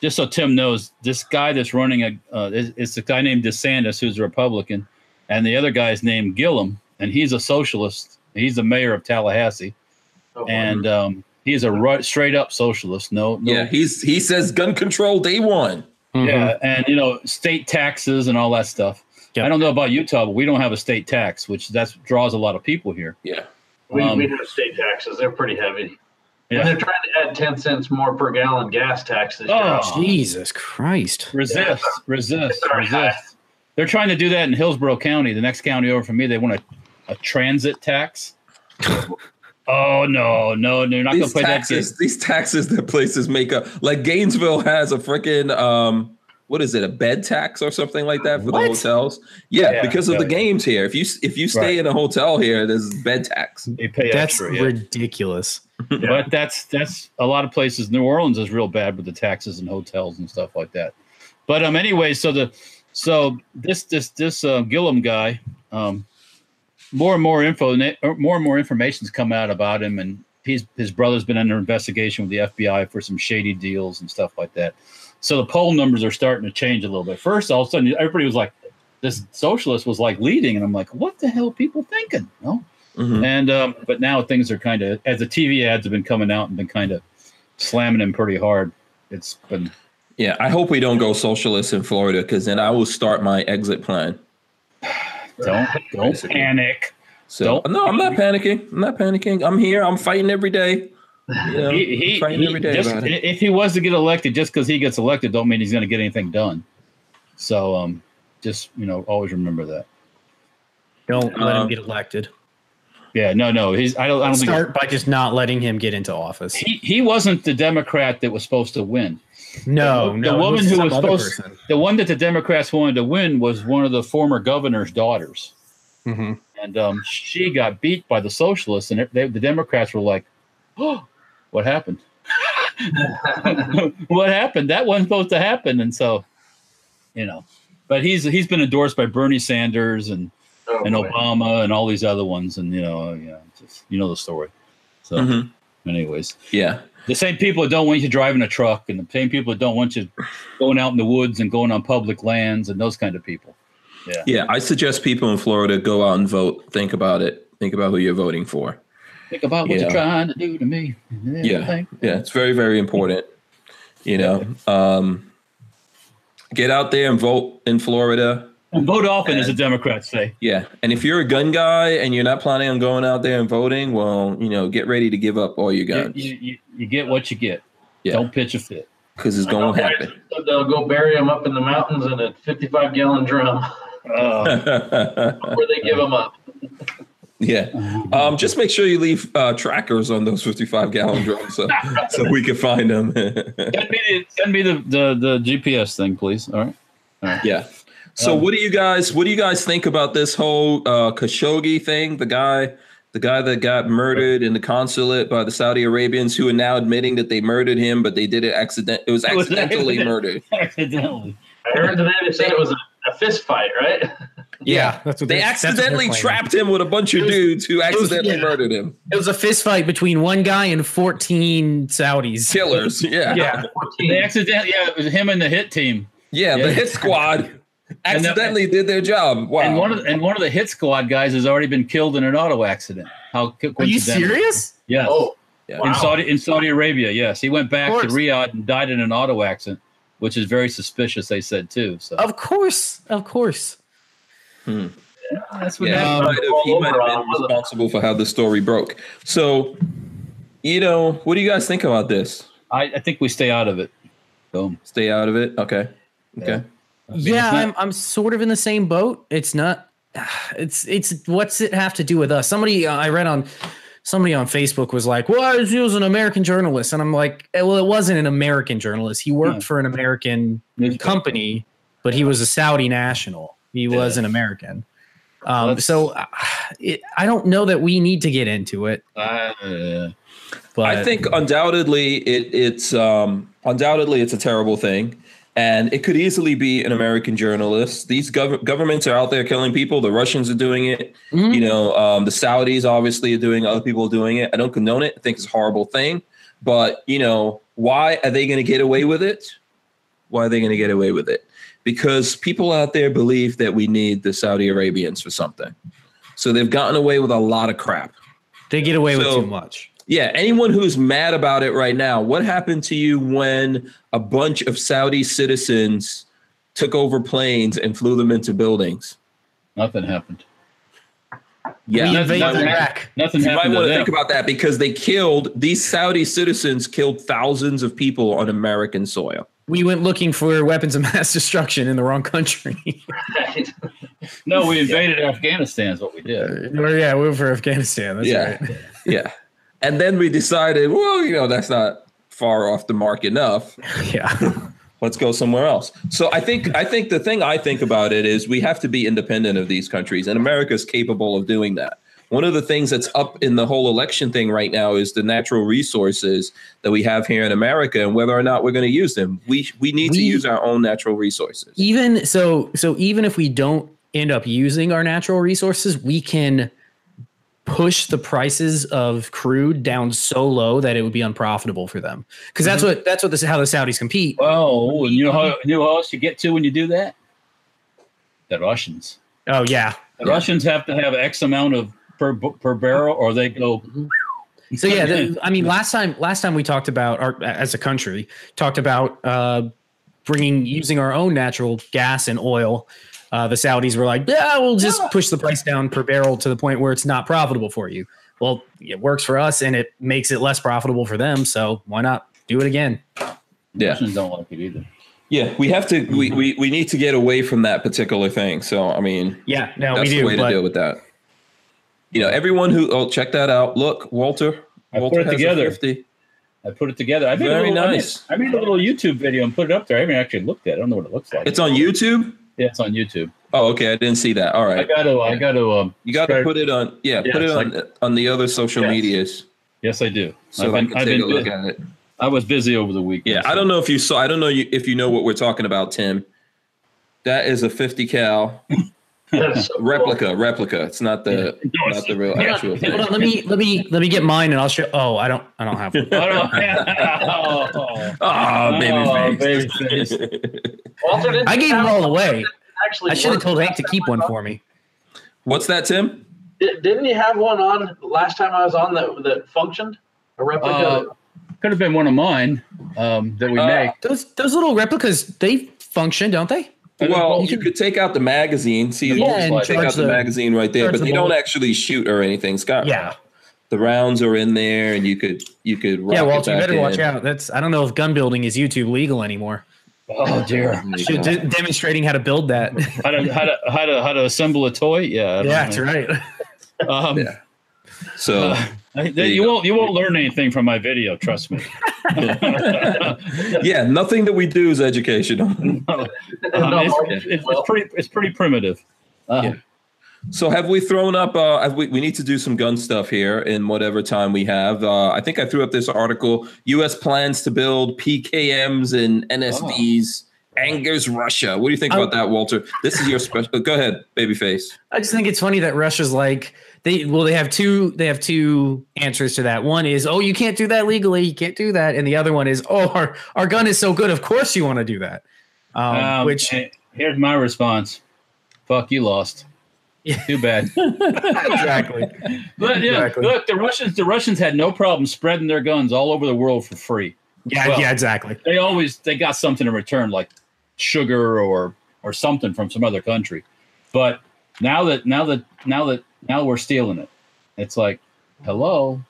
just so Tim knows, this guy that's running a, uh, is, it's a guy named DeSantis who's a Republican, and the other guy is named Gillum, and he's a socialist. He's the mayor of Tallahassee, Oh, and um, he's a right, straight up socialist. No, no Yeah, he's he says gun control day one. yeah, and you know state taxes and all that stuff. Yep. I don't know about Utah, but we don't have a state tax, which that draws a lot of people here. Yeah. we, um, we have state taxes. They're pretty heavy. Yeah. And they're trying to add 10 cents more per gallon gas tax this year. Oh. Jesus Christ. Resist, resist, It's high. resist. They're trying to do that in Hillsborough County, the next county over from me. They want a, a transit tax. oh no, no, they're not going to pay These play taxes, these taxes that places make up. Like Gainesville has a freaking um, what is it, a bed tax or something like that for What? the hotels? Yeah, Yeah, because of yeah. the games here. If you if you stay Right. in a hotel here, there's bed tax. that. They pay That's extra, yeah. ridiculous. but that's that's a lot of places. New Orleans is real bad with the taxes and hotels and stuff like that. But um, anyway, so the so this this this uh, Gillum guy, um, more and more info, more and more information's come out about him, and he's his brother's been under investigation with the FBI for some shady deals and stuff like that. So the poll numbers are starting to change a little bit. First, all of a sudden, everybody was like, "This socialist was like leading," and I'm like, "What the hell, are people thinking?" No, Mhm. and um, but now things are kind of as the TV ads have been coming out and been kind of slamming him pretty hard. It's been Yeah, I hope we don't go socialist in Florida because then I will start my exit plan. don't don't panic. So Don't- no, I'm not panicking. I'm not panicking. I'm here. I'm fighting every day. You know, He, he, I'm he- just, about it. if he was to get elected, just because he gets elected, don't mean he's going to get anything done. So um, just you know, always remember that. Don't let Um, him get elected. Yeah, no, no, he's I don't I don't think Start by just not letting him get into office. he he wasn't the Democrat that was supposed to win. No, The no. it woman who was supposed- person. The one that the Democrats wanted to win was one of the former governor's daughters. Mhm. and um, she got beat by the socialists, and they, the Democrats were like, "Oh, what happened? what happened? That wasn't supposed to happen." And so, you know, but he's he's been endorsed by Bernie Sanders and Oh, and boy. Obama and all these other ones, and you know, yeah, just you know the story. So, Mhm. anyways, Yeah. the same people that don't want you driving a truck, and the same people that don't want you going out in the woods and going on public lands, and those kind of people. Yeah, yeah. I suggest people in Florida go out and vote. Think about it. Think about who you're voting for. Think about what Yeah. you're trying to do to me. Yeah. Yeah. It's very, very important. You know, um, get out there and vote in Florida. And vote often, as the Democrats say. Yeah. And if you're a gun guy and you're not planning on going out there and voting, well, you know, get ready to give up all your You, guns you, you, you get what you get. Yeah. Don't pitch a fit. because it's going to happen. They'll go bury them up in the mountains in a 55 gallon drum Uh, where they give them up. yeah. Um, just make sure you leave uh, trackers on those 55 gallon drums so, so we can find them. send me, the, send me the, the, the GPS thing, please. All right. yeah. So Um, what do you guys what do you guys think about this whole uh, Khashoggi thing? The guy the guy that got murdered in the consulate by the Saudi Arabians who are now admitting that they murdered him, but they did it accident it was accidentally murdered. Accidentally. I heard today they said it was a, a fist fight, right? Yeah, that's what They that's what accidentally trapped him with a bunch of was- dudes who was- accidentally yeah. murdered him. It was a fist fight between one guy and 14 Saudis. Killers. Yeah. Yeah. They accidentally, yeah, it was him and the hit team. Yeah, Yeah. the hit squad And the- accidentally did their job. Wow. And one of the, and one of the hit squad guys has already been killed in an auto accident. How Are you serious? Yes. Oh, Yeah. in wow. Saudi in Saudi Arabia, yes. He went back to. Riyadh and died in an auto accident, which is very suspicious. They said too. So Of course. Of course. Yeah, That's what Yeah, he might have, he might have been responsible for how the story broke. So, you know, what do you guys think about this? I, I think we stay out of it. Boom. Stay out of it. Okay. Okay. I mean, yeah, I'm I'm sort of in the same boat. It's not. It's it's what's it have to do with us? Somebody uh, I read on somebody on Facebook was like, "Well, he was an American journalist," and I'm like, eh, "Well, it wasn't an American journalist. He worked Yeah. for an American company, but he was a Saudi national. He was an American." Um, so uh, it, I don't know that we need to get into it, Uh, but I think undoubtedly it, it's um, undoubtedly it's a terrible thing, and it could easily be an American journalist. These gov- governments are out there killing people. The Russians are doing it. Mhm. You know, um, the Saudis obviously are doing. Other people are doing it. I don't condone it. I think it's a horrible thing. But you know, why are they going to get away with it? Why are they going to get away with it? Because people out there believe that we need the Saudi Arabians for something. So they've gotten away with a lot of crap. they get away with so- too much. Yeah, anyone who's mad about it right now, what happened to you when a bunch of Saudi citizens took over planes and flew them into buildings? nothing happened. Yeah, we you invaded nothing- Iraq. Nothing might want to to think about that because they killed these Saudi citizens killed thousands of people on American soil. We went looking for weapons of mass destruction in the wrong country. Right. no, we invaded Afghanistan. Is what we did. Uh, or, yeah, we were for Afghanistan. That's Yeah. right. Yeah, and then we decided, well, you know, that's not far off the mark enough. Yeah. let's go somewhere else. So I think I think the thing I think about it is we have to be independent of these countries, and America is capable of doing that. One of the things that's up in the whole election thing right now is the natural resources that we have here in America and whether or not we're going to use them. We we need to use our own natural resources. even so so even if we don't end up using our natural resources, we can push the prices of crude down so low that it would be unprofitable for them. Because that's mm-hmm. what that's what this how the Saudis compete. Well, and you know how you know how else you get to when you do that? The Russians. Oh yeah. The Russians have to have X amount of per per barrel, or they go. So yeah, the, I mean, last time last time we talked about our as a country talked about uh, bringing using our own natural gas and oil. Uh, the Saudis were like, yeah, we'll just push the price down per barrel to the point where it's not profitable for you. Well, it works for us and it makes it less profitable for them. So why not do it again? Yeah, Russians don't like it either. yeah. We have to. We, we we need to get away from that particular thing. So I mean, Yeah, no, that's we the do. way to deal with that. You know, everyone who oh check that out. Look, Walter. I put Walter it has a together. 50. I put it together. I made Very a little, I made- nice. I made, a little YouTube video and put it up there. I haven't actually looked at it. I don't know what it looks like. It's on YouTube. yeah, it's on YouTube. Oh, okay. I didn't see that. All right. I got to. I got to. Um, You got to put it on. Yeah, Yeah, put it on on the other social Yes. medias Yes, I do. so I've I been, can I've take a look at it. I was busy over the weekend. Yeah, I don't know if you saw. I don't know if you know what we're talking about, Tim. That is a 50 cal so cool. replica. Replica. It's not the No, it's- not the real Hold on, actual thing. hold on, let me let me let me get mine and I'll show. Oh, I don't I don't have one. I oh, Oh, baby Oh, face. baby face. Walter I gave them have all away. Actually, I should have told Hank to keep one for me. What's that, Tim? on. Didn't you have one on last time I was on that that functioned? A replica. Uh, Could have been one of mine um, that we Uh, make. Those those little replicas they function, don't they? Well, you you can- could take out the magazine. See, Yeah, you can take out the, the- magazine right there, charge but the they don't actually shoot or anything. Scott, Yeah. the rounds are in there, and you could you could. Yeah, rock it Walter, you back better watch out. That's I don't know if gun building is YouTube legal anymore. Oh dear. Should de- demonstrating how to build that. How to how to how to how to assemble a toy? Yeah. I don't yeah, know. that's right. Um, Yeah. So. uh, you, you won't you won't learn anything from my video. Trust me. yeah, nothing that we do is educational. Um, No, it's, it's, it's pretty it's pretty primitive. Uh, Yeah. So have we thrown up? Uh, have we, we need to do some gun stuff here in whatever time we have. Uh, I think I threw up this article: U.S. plans to build PKMs and NSVs. Angers Russia. What do you think I- about that, Walter? This is your special. Go ahead, babyface. I just think it's funny that Russia's like they well they have two they have two answers to that. One is oh you can't do that legally, you can't do that, and the other one is oh our our gun is so good, of course you want to do that. Um, um, which here's my response. Fuck you lost. Yeah. Too bad. exactly. But yeah, Exactly. look, the Russians the Russians had no problem spreading their guns all over the world for free. Yeah, Well- yeah, exactly. They always they got something in return, like sugar or or something from some other country. But now that now that now that now we're stealing it. It's like, hello.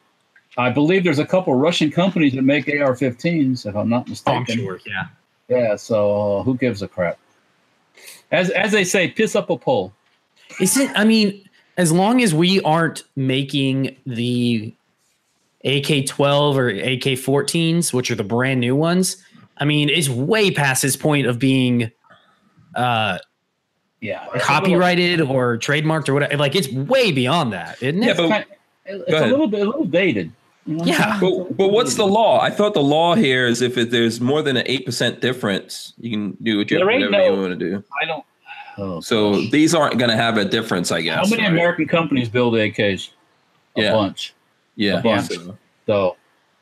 I believe there's a couple Russian companies that make AR-15s, if I'm not mistaken. I'm sure. Yeah. Yeah. So uh, who gives a crap? As as they say, piss up a pole. Isn't I mean, as long as we aren't making the AK-12 or AK-14s, which are the brand new ones, I mean, it's way past its point of being uh Yeah. copyrighted or trademarked or whatever. Like it's way beyond that, isn't it? Yeah, but- Kind it's a little bit a little dated. you know? Yeah. But, but what's the law? I thought the law here is if it, there's more than an eight percent difference, you can do what you, There ain't whatever you want to do. I don't. Oh, So gosh. these aren't going to have a difference, I guess. how many right? American companies build AKs? A Yeah. bunch. Yeah. a bunch. So, So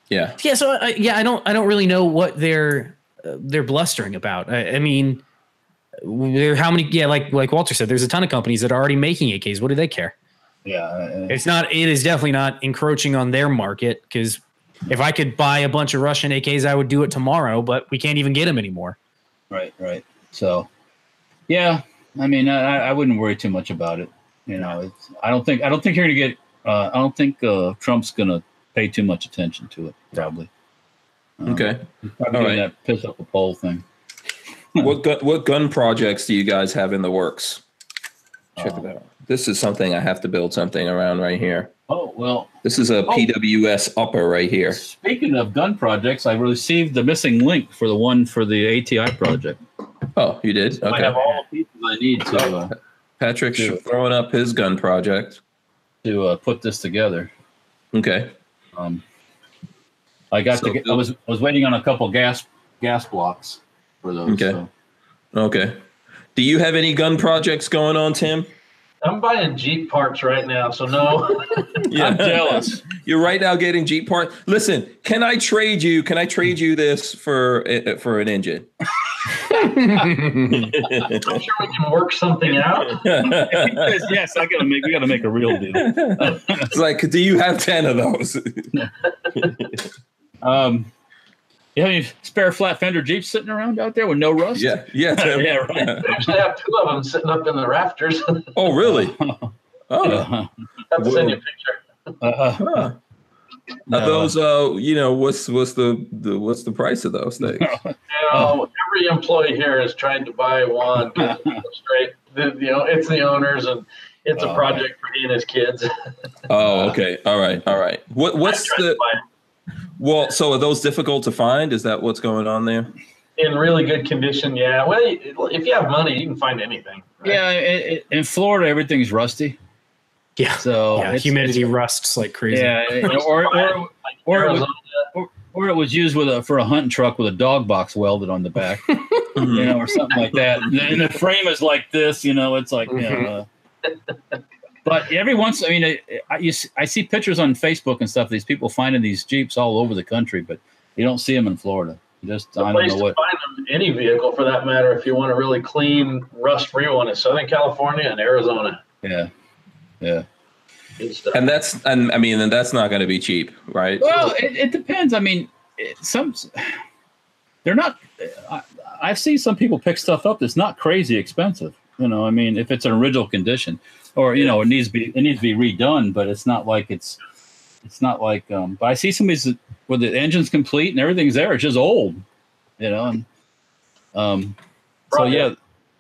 yeah. Yeah, so I, yeah, I don't I don't really know what they're uh, they're blustering about. I, I mean, there how many? Yeah, like like Walter said, there's a ton of companies that are already making AKs. What do they care? yeah, It's not. It is definitely not encroaching on their market because if I could buy a bunch of Russian AKs, I would do it tomorrow. But we can't even get them anymore. right, right. So, yeah, I mean, I, I wouldn't worry too much about it. You know, it's, I don't think I don't think you're gonna get. Uh, I don't think uh, Trump's gonna pay too much attention to it. Probably. Um, Okay. he's probably All doing right. that piss up a poll thing. What gun, what gun projects do you guys have in the works? Check Uh, it out. This is something I have to build something around right here. Oh well. This is a Oh. PWS upper right here. Speaking of gun projects, I received the missing link for the one for the ATI project. Oh, you did? I Okay. have all the pieces I need to uh, Patrick's Yeah. throwing up his gun project. to uh, put this together. Okay. Um, I got So- to get, I was I was waiting on a couple gas gas blocks for those. Okay. so. Okay. Do you have any gun projects going on, Tim? I'm buying Jeep parts right now, so no. I'm jealous. You're right now getting Jeep parts. Listen, can I trade you? Can I trade you this for uh, for an engine? I'm sure we can work something out. it's yes, I gotta make we gotta make a real deal. It's like, do you have ten of those? Um, you have any spare flat fender Jeeps sitting around out there with no rust? yeah, yeah, Tim. yeah, right. I actually have two of them sitting up in the rafters. Oh, really? Oh, Uh, have to send you a picture. uh, huh. Are those uh, you know, what's what's the, the what's the price of those things? You know, every employee here has tried to buy one. Straight, the, you know, it's the owners, and it's Oh, a okay. project for he and his kids. Oh, okay. All right. All right. What what's I tried to the buy well? So are those difficult to find? Is that what's going on there? in really good condition. Yeah. Well, if you have money, you can find anything. right? yeah, it, it, in Florida everything's rusty. yeah, So yeah. it's- Humidity it's- rusts like crazy. Yeah, or, or, Like or, Arizona. or, or it was used with a for a hunting truck with a dog box welded on the back, Mm-hmm. you know, or something like that. And the, frame is like this, you know. It's like, you know, uh, but every once, I mean, I, I, you, see- I see pictures on Facebook and stuff. These people finding these jeeps all over the country, but you don't see them in Florida. Just The I don't place know to what. find them, any vehicle for that matter, if you want a really clean, rust-free one, is Southern California and Arizona. Yeah, yeah. And that's and I mean, and that's not going to be cheap, right? Well, it, it depends. I mean, it, some they're not. I, I've seen some people pick stuff up that's not crazy expensive. You know, I mean, if it's an original condition, or you know, it needs to be it needs to be redone, but it's not like it's it's not like. Um, but I see some of these where the engine's complete and everything's there. It's just old. You know, and um, so Right. yeah,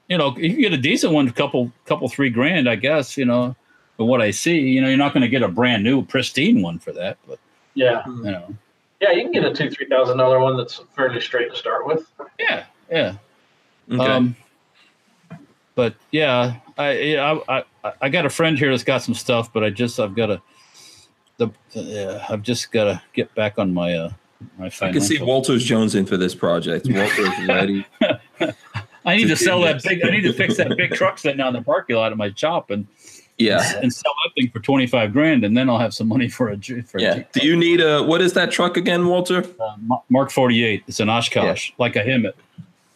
you know, you can get a decent one, couple couple three grand, I guess. You know, but what I see, you know, you're not going to get a brand new pristine one for that, but yeah, you know. yeah, you can get a two, three thousand dollar one that's fairly straight to start with. Yeah, yeah. Okay. Um, but yeah, I, I I I got a friend here that's got some stuff, but I just I've got to the yeah, I've just got to get back on my uh my I can see financial. Walter's Jones in for this project. Walter's ready. I need to to sell that big. I need to fix that big truck sitting in the parking lot of my shop and Yeah. and sell that thing for twenty five grand, and then I'll have some money for a for Yeah. Jeep. Do you need a what is that truck again, Walter? Uh, Mark forty eight. It's an Oshkosh, like a HEMTT.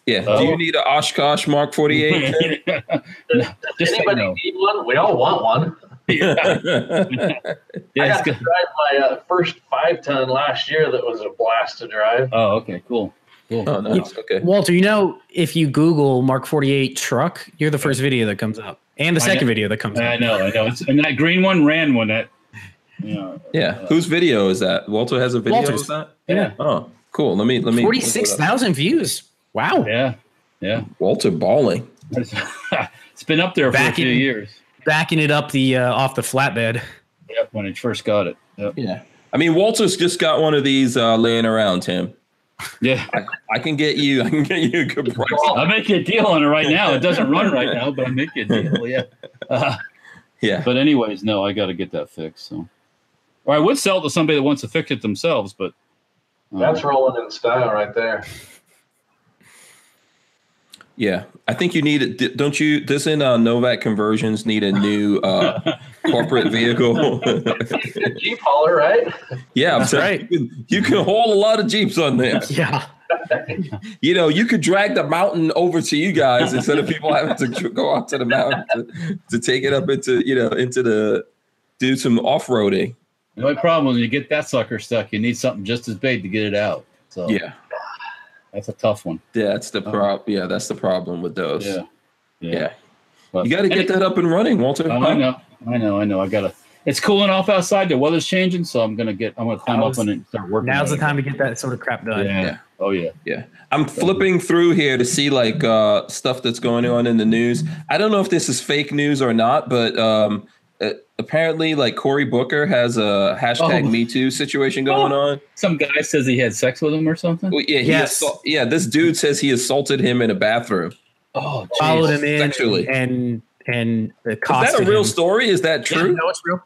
Yeah. Oh. Do you need a Oshkosh Mark 48? Does, does say anybody no. need one? We all want one. yeah, I yeah, got to drive my uh, first five ton last year. That was a blast to drive. Oh, okay, cool, cool. oh, nice. Okay. Walter, you know, if you Google Mark 48 truck, you're the first video that comes up. and the I second know. video that comes up. I know, I know. It's, and that green one ran when that. You know, Yeah. Whose video is that? Walter has a video Walter's. of that? yeah, Oh, cool. Let me let me Forty six thousand views. Wow. yeah, yeah. Walter balling. it's been up there for Back a few years. Backing it up the uh, off the flatbed. Yep, when it first got it. Yep. Yeah. I mean, Walter's just got one of these uh, laying around, Tim. Yeah, I, I can get you. I can get you a good price. I'll make you a deal on it right now. It doesn't run right now, but I'll make you a deal. Yeah. Uh, Yeah. but anyways, no, I got to get that fixed. So, or I would sell it to somebody that wants to fix it themselves, but uh, That's rolling in style right there. Yeah. I think you need it. Don't you? Doesn't uh, Novak Conversions need a new uh, corporate vehicle? Jeep hauler, right? yeah. I'm That's saying right. You can, you can haul a lot of Jeeps on there. Yeah. You know, you could drag the mountain over to you guys instead of people having to go out to the mountain to, to take it up into, you know, into the, do some off roading. the only problem when you get that sucker stuck, you need something just as big to get it out. So Yeah. That's a tough one. That's the prob. Yeah. That's the problem with those. Yeah, Yeah. But- You got to get that up and running, Walter. I know, I know, I know. I gotta. It's cooling off outside. The weather's changing, so I'm gonna get. I'm gonna climb up on it and start working. Now's the time to get that sort of crap done. Yeah. Yeah. Oh yeah. Yeah. I'm flipping through here to see like uh, stuff that's going on in the news. I don't know if this is fake news or not, but um, apparently, like Cory Booker has a hashtag Oh. Me Too situation going oh. on. Some guy says he had sex with him or something. Well, yeah, he Yes. assault- yeah. This dude says he assaulted him in a bathroom. Oh, Followed him in Sexually. and and Is that a real him. story? Is that Yeah, true? no, it's real.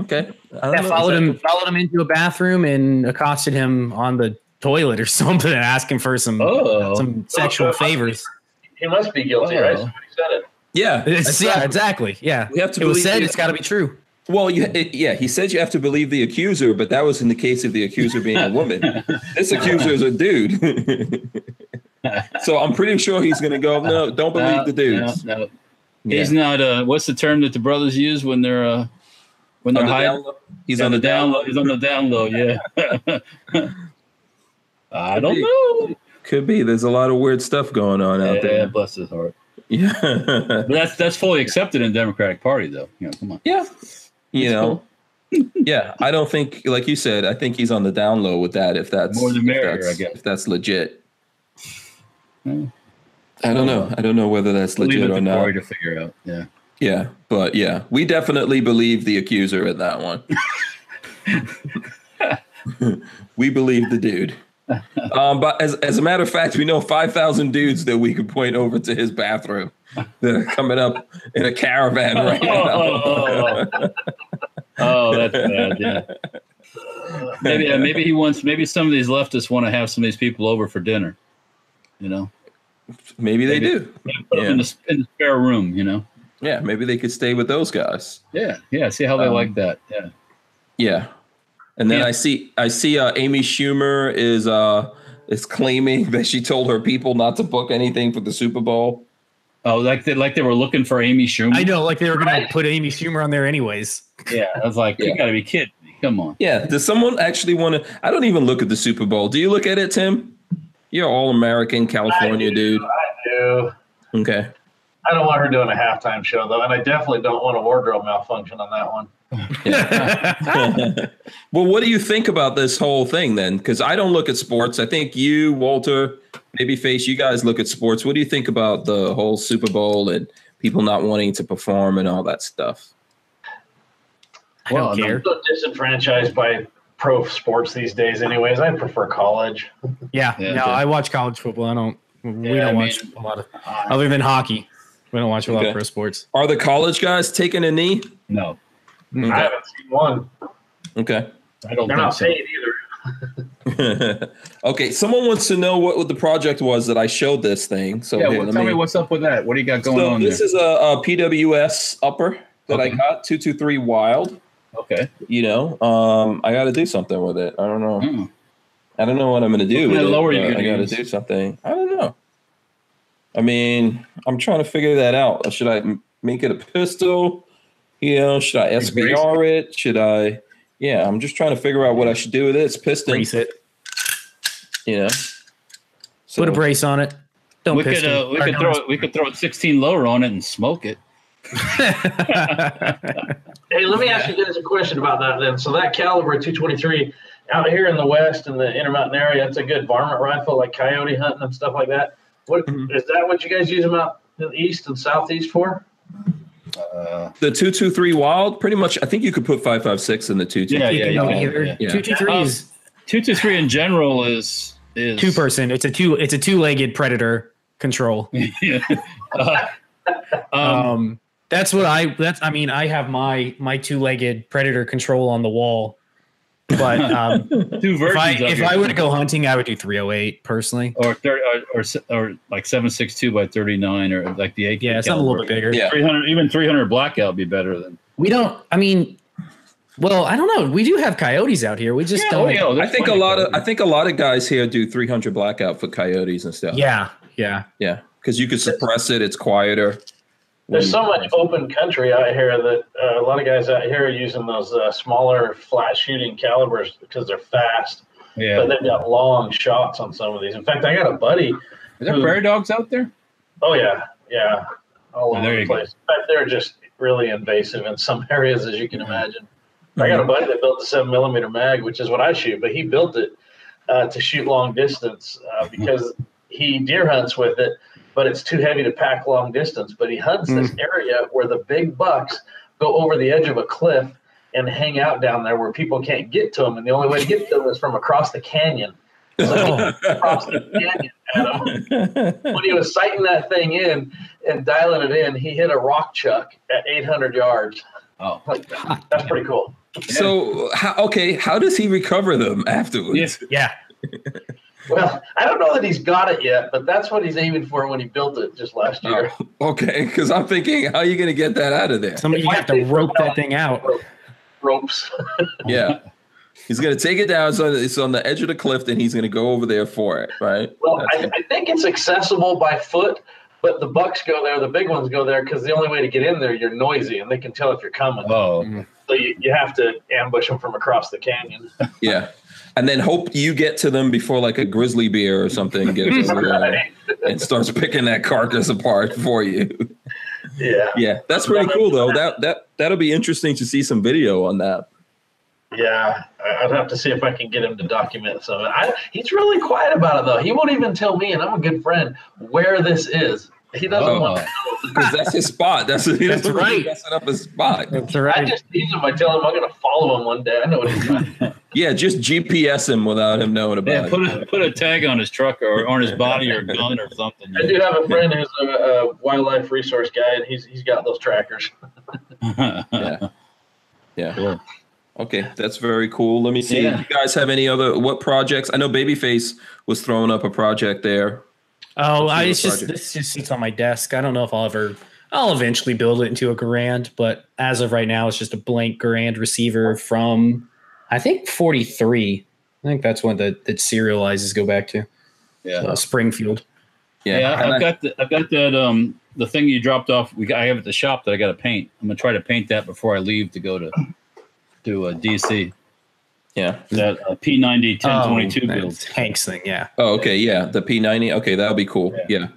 Okay. I Yeah, followed Is that- him, followed him into a bathroom and accosted him on the toilet or something, and asking for some Oh. some sexual Oh, favors. He must be guilty, right? Oh. Somebody said it. Yeah. It's, yeah, exactly. exactly. Yeah, We have to it was believe said. it. It's got to be true. Well, you, it, yeah, he said you have to believe the accuser, but that was in the case of the accuser being a woman. this accuser is a dude. so I'm pretty sure he's going to go, no, don't believe No, the dudes. No, no. Yeah. He's not. Uh, what's the term that the brothers use when they're uh, when On they're the low? He's on the down low. He's on the down low. Yeah. I don't be. know. Could be. There's a lot of weird stuff going on out Yeah, there. bless his heart. Yeah. But that's that's fully accepted in the Democratic Party, though. You know, come on. yeah. You It's know, yeah, I don't think, like you said, I think he's on the down low with that. If that's More the if merrier, I guess. If that's legit, Yeah. I don't know. I don't know whether that's Leave legit it or to not. Cory to figure out. Yeah. Yeah, but yeah, we definitely believe the accuser in that one. we believe the dude. Um, but as, as a matter of fact, we know 5,000 dudes that we could point over to his bathroom that are coming up in a caravan right now. Oh, that's bad. Yeah. Maybe uh, maybe he wants. Maybe some of these leftists want to have some of these people over for dinner. You know, maybe they Maybe. do. Put them in, the, in the spare room. You know. Yeah, maybe they could stay with those guys. Yeah. Yeah. See how they Um, like that. Yeah. Yeah. And then Yeah. I see I see uh, Amy Schumer is uh is claiming that she told her people not to book anything for the Super Bowl. Oh, like they like they were looking for Amy Schumer. I know, like they were going to put Amy Schumer on there anyways. Yeah. I was like, Yeah. you got to be kidding me. Come on. Yeah. Does someone actually want to? I don't even look at the Super Bowl. Do you look at it, Tim? You're all American California dude. I do. Okay. I don't want her doing a halftime show though, and I definitely don't want a wardrobe malfunction on that one. well, what do you think about this whole thing then? Because I don't look at sports. I think you, Walter, maybe Face, you guys look at sports. What do you think about the whole Super Bowl and people not wanting to perform and all that stuff? I don't Well, care. I'm so disenfranchised by pro sports these days, anyways. I prefer college. Yeah, Yeah, no. I watch college football. I don't. We Yeah, don't I watch a lot of other than hockey. We don't watch a lot Okay. of pro sports. Are the college guys taking a knee? No, I haven't seen one. Okay. I don't They're think not so. paid either. okay. Someone wants to know what, what the project was that I showed this thing. So Yeah. here, Well, let tell me what's up with that. What do you got going so on this there? is a, a PWS upper that I got two two three Wylde. okay. You know, um, I got to do something with it. I don't know. Mm. I don't know what I'm going to do What with kind of it. lower you gonna I got to do something. I don't know. I mean, I'm trying to figure that out. Should I m- make it a pistol? You know, should I SBR it? Should I? Yeah, I'm just trying to figure out what I should do with it. It's piston. Brace it. You know. So, Put a brace on it. Don't we could uh, we could throw it, we could throw it 16 lower on it and smoke it. Hey, let me ask you guys a question about that then. So that caliber 223 out here in the west in the Intermountain area, it's a good varmint rifle, like coyote hunting and stuff like that. What is Mhm. that? What you guys use them out in the east and southeast for? Uh, The two two three Wylde, pretty much. I think you could put five five six in the two two. Yeah, You yeah, can yeah, go yeah, either. yeah. Two two three Um, is two to three in general is is two person. It's a two. It's a two legged predator control. Uh, um, Um, that's what I. That's. I mean, I have my my two legged predator control on the wall. But um, two if. I if. I were to go hunting, I would do 308 personally. or thirty or, or or like seven six two by thirty nine or like the AK. Yeah, something a little bit bigger. Yeah. Three hundred, even three hundred blackout would be better than. We don't. I mean, well, I don't know. We do have coyotes out here. We just Yeah, don't. oh, yeah, I think a plenty lot of I think a lot of guys here do three hundred blackout for coyotes and stuff. yeah, yeah. yeah, because you could suppress it. It's quieter. There's so much open country out here that uh, a lot of guys out here are using those uh, smaller flat shooting calibers because they're fast, but they've got long shots on some of these. In fact, I got a buddy. Are there prairie dogs out there? Oh yeah, yeah, all Oh, over the you go. place. But they're just really invasive in some areas, as you can imagine. I got a buddy that built a seven millimeter mag, which is what I shoot, but he built it uh, to shoot long distance uh, because he deer hunts with it, but it's too heavy to pack long distance. But he hunts this hmm. area where the big bucks go over the edge of a cliff and hang out down there where people can't get to them, and the only way to get to them is from across the canyon. Oh, Across the canyon, Adam. When he was sighting that thing in and dialing it in, he hit a rock chuck at 800 yards. Oh, Like. That's pretty cool. So how, okay, how does he recover them afterwards? yes. yeah. Well, I don't know that he's got it yet, but that's what he's aiming for when he built it just last oh, year. Oh, okay, because I'm thinking, how are you going to get that out of there? Somebody you have to rope that thing out. Ropes. Yeah, he's going to take it down. So it's on the edge of the cliff, and he's going to go over there for it, right? Well, I, it. I think it's accessible by foot, but the bucks go there, the big ones go there because the only way to get in there, you're noisy and they can tell if you're coming. Oh, So you, you have to ambush them from across the canyon. yeah, and then hope you get to them before like a grizzly bear or something gets over there and starts picking that carcass apart for you. Yeah. Yeah, that's pretty cool though. That that that'll be interesting to see some video on that. Yeah, I'd have to see if I can get him to document some. of it. I, he's really quiet about it though. He won't even tell me, and I'm a good friend, where this is. He doesn't Oh. want. Oh. Because that's his spot. That's, he That's doesn't right. Messing up his spot. That's I right. just tease him by telling him I'm going to follow him one day. I know what he's doing. Yeah, just GPS him without him knowing about it. yeah. it. Put a put a tag on his truck or on his body or gun or something. I do have a friend who's a, a wildlife resource guy, and he's he's got those trackers. yeah. Yeah. Cool. Okay, that's very cool. Let me see. Yeah. You guys have any other what projects? I know Babyface was throwing up a project there. Oh, I, it's just project. this just sits on my desk. I don't know if I'll ever. I'll eventually build it into a Garand, but as of right now, it's just a blank Garand receiver from I think 43. I think that's what the that serializes go back to Yeah. uh, Springfield. Yeah. Yeah, I've I- got the, I've got that um the thing you dropped off. We got, I have at the shop that I got to paint. I'm gonna try to paint that before I leave to go to to uh, DC. Yeah. That uh, P90 1022 Oh, build. that's Hank's thing, yeah. Oh, okay. Yeah. The P90. Okay, that'll be cool. Yeah.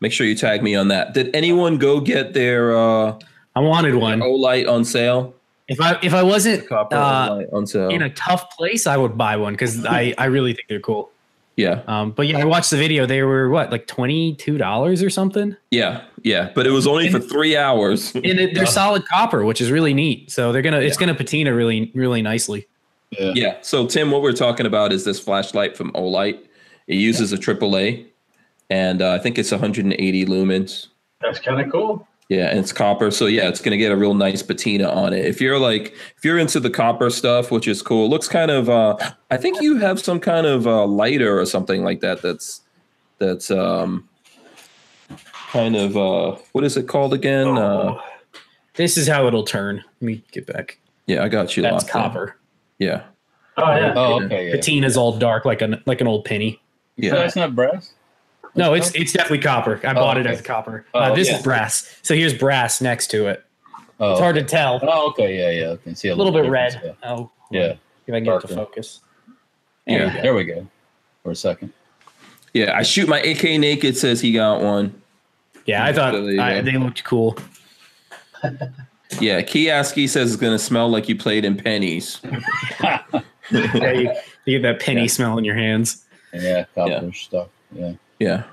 Make sure you tag me on that. Did anyone go get their uh I wanted one. Olight on sale? If I if I wasn't Copper uh, on sale. in a tough place, I would buy one because I I really think they're cool. yeah. Um, but yeah, I watched the video. They were what like twenty two dollars or something. Yeah. Yeah. But it was only for three hours. and it, they're solid copper, which is really neat. So they're gonna it's gonna patina really really nicely. Yeah. Yeah. So Tim, what we're talking about is this flashlight from Olight. It uses a AAA, and uh, I think it's 180 lumens. That's kind of cool. Yeah, and it's copper. So yeah, it's gonna get a real nice patina on it. If you're like, if you're into the copper stuff, which is cool, it looks kind of. Uh, I think you have some kind of uh, lighter or something like that. That's that's um, kind of uh, what is it called again? Uh, This is how it'll turn. Let me get back. yeah, I got you. That's locked in. copper. Yeah, Oh yeah. Oh, okay. Yeah. Patina's all dark like an like an old penny. yeah. That's not brass. No, it's it's definitely copper. I bought it as copper. Oh, uh, this yeah. is brass. So here's brass next to it. Oh. It's hard to tell. Oh, okay. Yeah, yeah. I can see a, A little bit difference, red. Oh, Yeah. if I can get it to focus. Yeah. There yeah. you. There we go. For a second. Yeah, I shoot my AK naked. Says he got one. Yeah, I thought So I, go. they looked cool. Yeah, Kiaski says it's gonna smell like you played in pennies. yeah, you, you get that penny Yeah. smell in your hands. Yeah, copper stuff. Yeah. Yeah.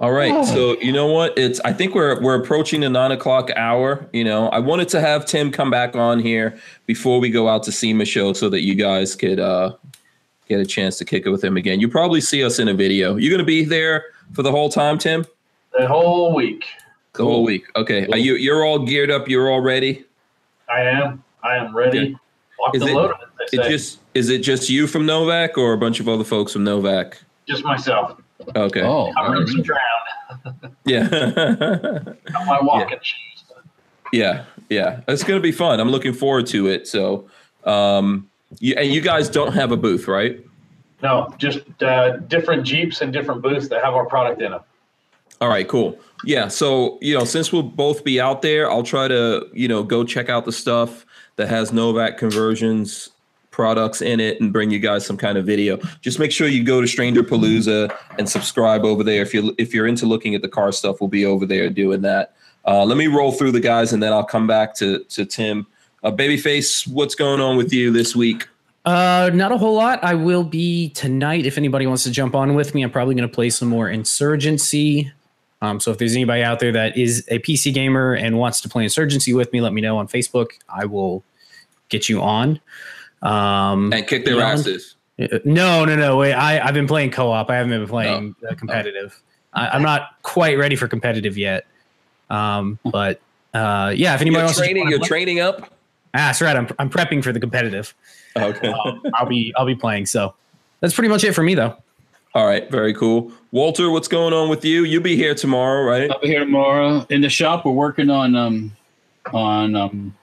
All right. So you know what? It's I think we're we're approaching the nine o'clock hour. You know, I wanted to have Tim come back on here before we go out to SEMA show so that you guys could uh get a chance to kick it with him again. You probably see us in a video. You're gonna be there for the whole time, Tim? The whole week. The whole week. Okay. Are you you're all geared up, you're all ready? I am. I am ready. Locked Is and it- loaded. It just is it just you from Novak or a bunch of other folks from Novak? just myself. Okay. Oh, I'm all running some right. ground. Yeah. Got my walking shoes. Yeah, yeah, it's gonna be fun. I'm looking forward to it. So, um, you, and you guys don't have a booth, right? No, just uh, different Jeeps and different booths that have our product in them. All right, cool. Yeah, so you know, since we'll both be out there, I'll try to you know go check out the stuff that has Novak conversions products in it and bring you guys some kind of video. Just make sure you go to Stranger Palooza and subscribe over there. If you if you're into looking at the car stuff, we'll be over there doing that. Uh, let me roll through the guys and then I'll come back to to Tim. Uh, Babyface, what's going on with you this week? Uh, not a whole lot. I will be tonight. If anybody wants to jump on with me, I'm probably going to play some more Insurgency. Um, so if there's anybody out there that is a PC gamer and wants to play Insurgency with me, let me know on Facebook. I will get you on. Um, And kick their asses. Uh, No, no, no. Wait, I, I've been playing co-op. I haven't been playing uh, competitive. I, I'm not quite ready for competitive yet. Um, but uh, yeah, if anybody You're wants training. You're play- training up. ah, that's right. I'm, I'm prepping for the competitive. Okay. Um, I'll be I'll be playing. So that's pretty much it for me, though. All right. Very cool. Walter, what's going on with you? You'll be here tomorrow, right? I'll be here tomorrow. In the shop, we're working on um on um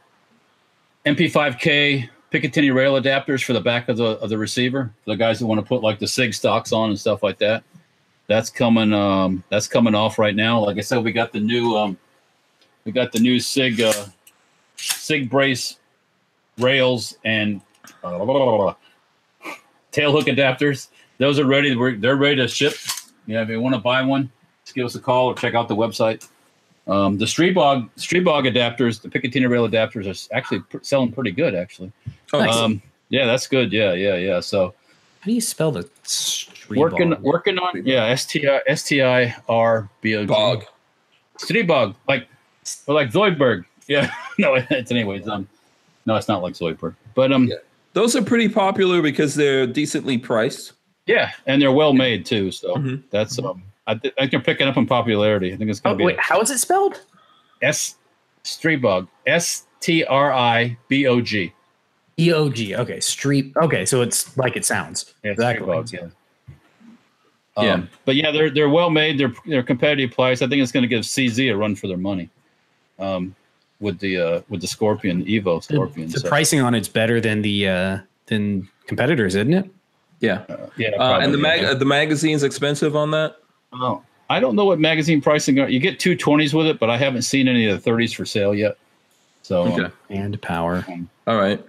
MP5K Picatinny rail adapters for the back of the of the receiver. For the guys that want to put like the SIG stocks on and stuff like that. That's coming um that's coming off right now. Like I said, we got the new um we got the new SIG uh SIG brace rails and uh, tail hook adapters. Those are ready. They're ready to ship. Yeah, if you want to buy one, just give us a call or check out the website. Um, the Stribog Stribog adapters, the Picatinny rail adapters, are actually pr- selling pretty good. Actually, Oh, Nice. um, yeah, that's good. Yeah, yeah, yeah. So How do you spell the street working working on yeah S T I S T I R B O G Bog. Stribog like or like Zoidberg. Yeah, no, it's anyways. Um, no, it's not like Zoidberg, but um, Yeah. Those are pretty popular because they're decently priced. Yeah, and they're well made too. So Mhm. that's um, I, th- I think they're picking up in popularity. I think it's Oh, gonna be wait, how is it spelled? S Stribog. S T R I B O G. E O G. Okay, street. Okay, so it's like it sounds. Yeah, Exactly. Stribogs, yeah. Um, Yeah. but yeah, they're they're well made. They're they're competitive price. I think it's going to give CZ a run for their money. Um, with the uh with the Scorpion Evo Scorpion. The so, pricing on it's better than the uh than competitors, isn't it? Yeah. uh, yeah, Uh, and the mag yeah. uh, the magazine's expensive on that. Oh, I don't know what magazine pricing are. You get two twenties with it, but I haven't seen any of the thirties for sale yet. So um, And power. All right.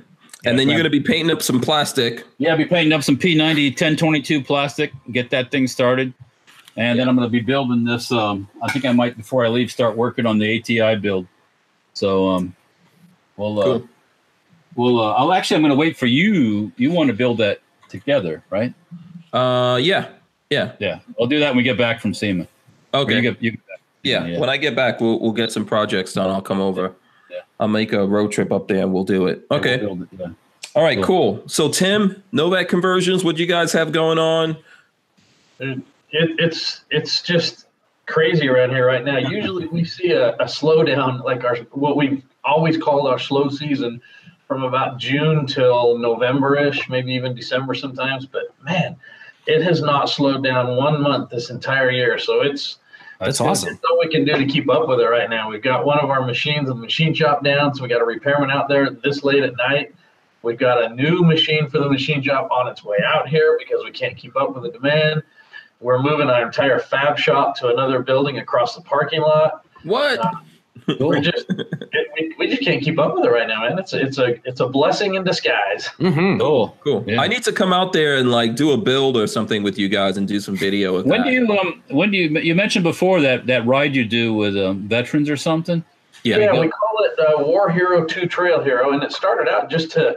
And then you're going to be painting up some plastic. Yeah, I'll be painting up some P90 1022 plastic, get that thing started. And then I'm going to be building this. Um, I think I might, before I leave, start working on the ATI build. So um, we'll, uh, Cool. we'll, uh, I'll actually, I'm going to wait for you. You want to build that together, right? Uh, yeah. Yeah. Yeah. I'll do that when we get back from SEMA. Okay. You get, you get back. yeah. yeah. When I get back, we'll we'll get some projects done. I'll come over. Yeah. I'll make a road trip up there and we'll do it. We'll Okay. build it, yeah. All right. Cool. Cool. So Tim, Novak conversions. What do you guys have going on? It, it's it's just crazy around here right now. Usually we see a, a slowdown, like our what we've always called our slow season, from about June till November-ish, maybe even December sometimes. But man, it has not slowed down one month this entire year. So it's That's good. awesome. It's all we can do to keep up with it right now. We've got one of our machines in the machine shop down, so we got a repairman out there this late at night. We've got a new machine for the machine shop on its way out here because we can't keep up with the demand. We're moving our entire fab shop to another building across the parking lot. What? Uh, We're just we, we just can't keep up with it right now, man. It's a, it's a it's a blessing in disguise. Mm-hmm. Cool. Cool. Yeah. I need to come out there and like do a build or something with you guys and do some video of When that. do you, um, when do you, you mentioned before that, that ride you do with um, veterans or something? yeah. Yeah, we call it uh, War Hero 2 Trail Hero, and it started out just to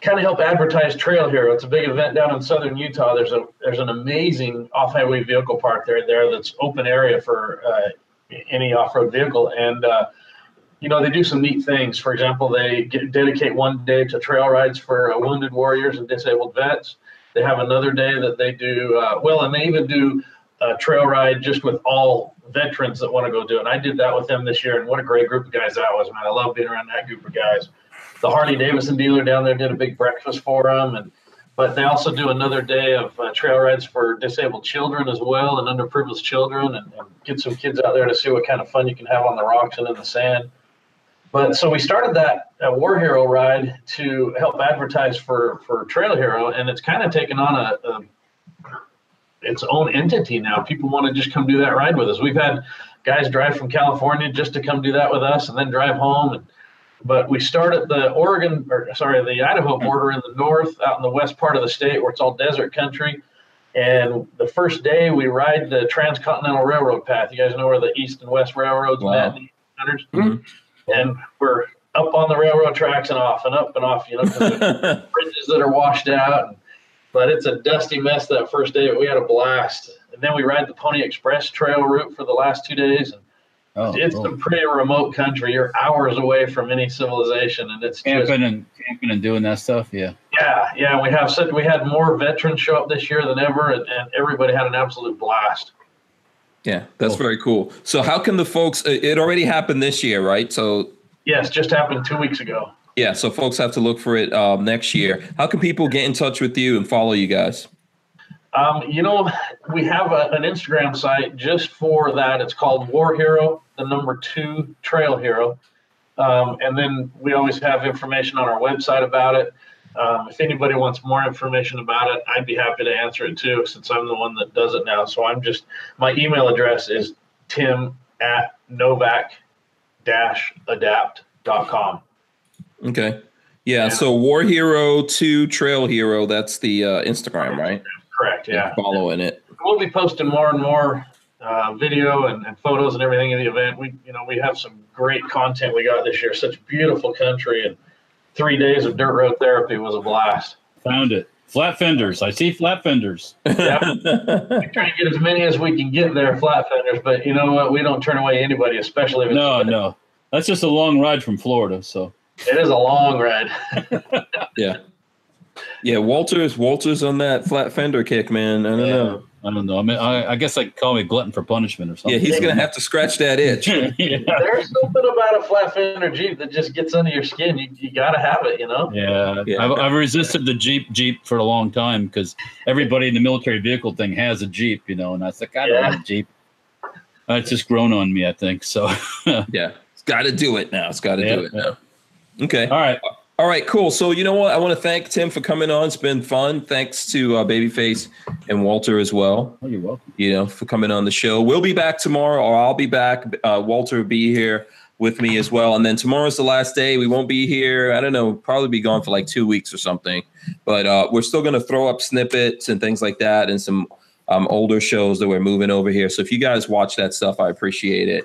kind of help advertise Trail Hero. It's a big event down in southern Utah. There's a there's an amazing off-highway vehicle park there there that's open area for uh, any off-road vehicle, and uh, you know they do some neat things. For example, they get, dedicate one day to trail rides for uh, wounded warriors and disabled vets. They have another day that they do uh, well, and they even do a trail ride just with all veterans that want to go do it. And I did that with them this year, and what a great group of guys that was, man! I love being around that group of guys the Harley Davidson dealer down there did a big breakfast for them, and but they also do another day of uh, trail rides for disabled children as well and underprivileged children, and, and, get some kids out there to see what kind of fun you can have on the rocks and in the sand. But so we started that uh, War Hero ride to help advertise for for Trail Hero, and it's kind of taken on a, a its own entity now. People want to just come do that ride with us. We've had guys drive from California just to come do that with us, and then drive home and but we start at the Oregon, or sorry, the Idaho border in the north, out in the west part of the state where it's all desert country. And the first day we ride the Transcontinental Railroad path. You guys know where the East and West Railroads wow. met. Mm-hmm. And we're up on the railroad tracks and off and up and off, you know, bridges that are washed out. But it's a dusty mess that first day, but we had a blast. And then we ride the Pony Express Trail route for the last two days. And Oh, it's cool. some pretty remote country. You're hours away from any civilization, and it's camping just, and camping and doing that stuff. Yeah, yeah, yeah. We have we had more veterans show up this year than ever, and, and everybody had an absolute blast. Yeah, that's cool. very cool. So, how can the folks? It already happened this year, right? So, yes, just happened two weeks ago. Yeah, so folks have to look for it um, next year. How can people get in touch with you and follow you guys? Um, you know, we have a, an Instagram site just for that. It's called War Hero, the number two Trail Hero. Um, and then we always have information on our website about it. Um, if anybody wants more information about it, I'd be happy to answer it too, since I'm the one that does it now. So I'm just, my email address is tim at novak adapt.com. Okay. Yeah, yeah, So War Hero 2 Trail Hero, that's the uh, Instagram, right? Correct. Yeah. Following it. We'll be posting more and more uh, video and, and, photos and everything of the event. We, you know, we have some great content we got this year. Such beautiful country and three days of dirt road therapy was a blast. Found it. Flat fenders. I see flat fenders. Yeah. we try and get as many as we can get there, flat fenders. But you know what? We don't turn away anybody, especially if no, no. That's just a long ride from Florida. So it is a long ride. yeah. Yeah, Walter's Walter's on that flat fender kick, man. I don't yeah. know. I don't know. I mean, I, I guess I could call me glutton for punishment or something. Yeah, he's gonna have to scratch that itch. yeah. There's something about a flat fender Jeep that just gets under your skin. You, you gotta have it, you know. Yeah, yeah. I've, I've resisted the Jeep Jeep for a long time because everybody in the military vehicle thing has a Jeep, you know, and I was like, I don't yeah. have a Jeep. Uh, it's just grown on me, I think. So yeah, it's got to do it now. It's got to do it now. Okay. All right. All right, cool. So you know what? I want to thank Tim for coming on. It's been fun. Thanks to uh, Babyface and Walter as well. Oh, you're welcome. You know, for coming on the show. We'll be back tomorrow, or I'll be back. Uh, Walter will be here with me as well. And then tomorrow's the last day. We won't be here. I don't know. Probably be gone for like two weeks or something. But uh, we're still going to throw up snippets and things like that, and some um, older shows that we're moving over here. So if you guys watch that stuff, I appreciate it.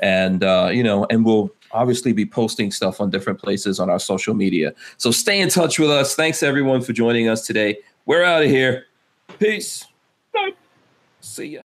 And uh, you know, and we'll obviously be posting stuff on different places on our social media. So stay in touch with us. Thanks everyone for joining us today. We're out of here. Peace. Bye. See ya.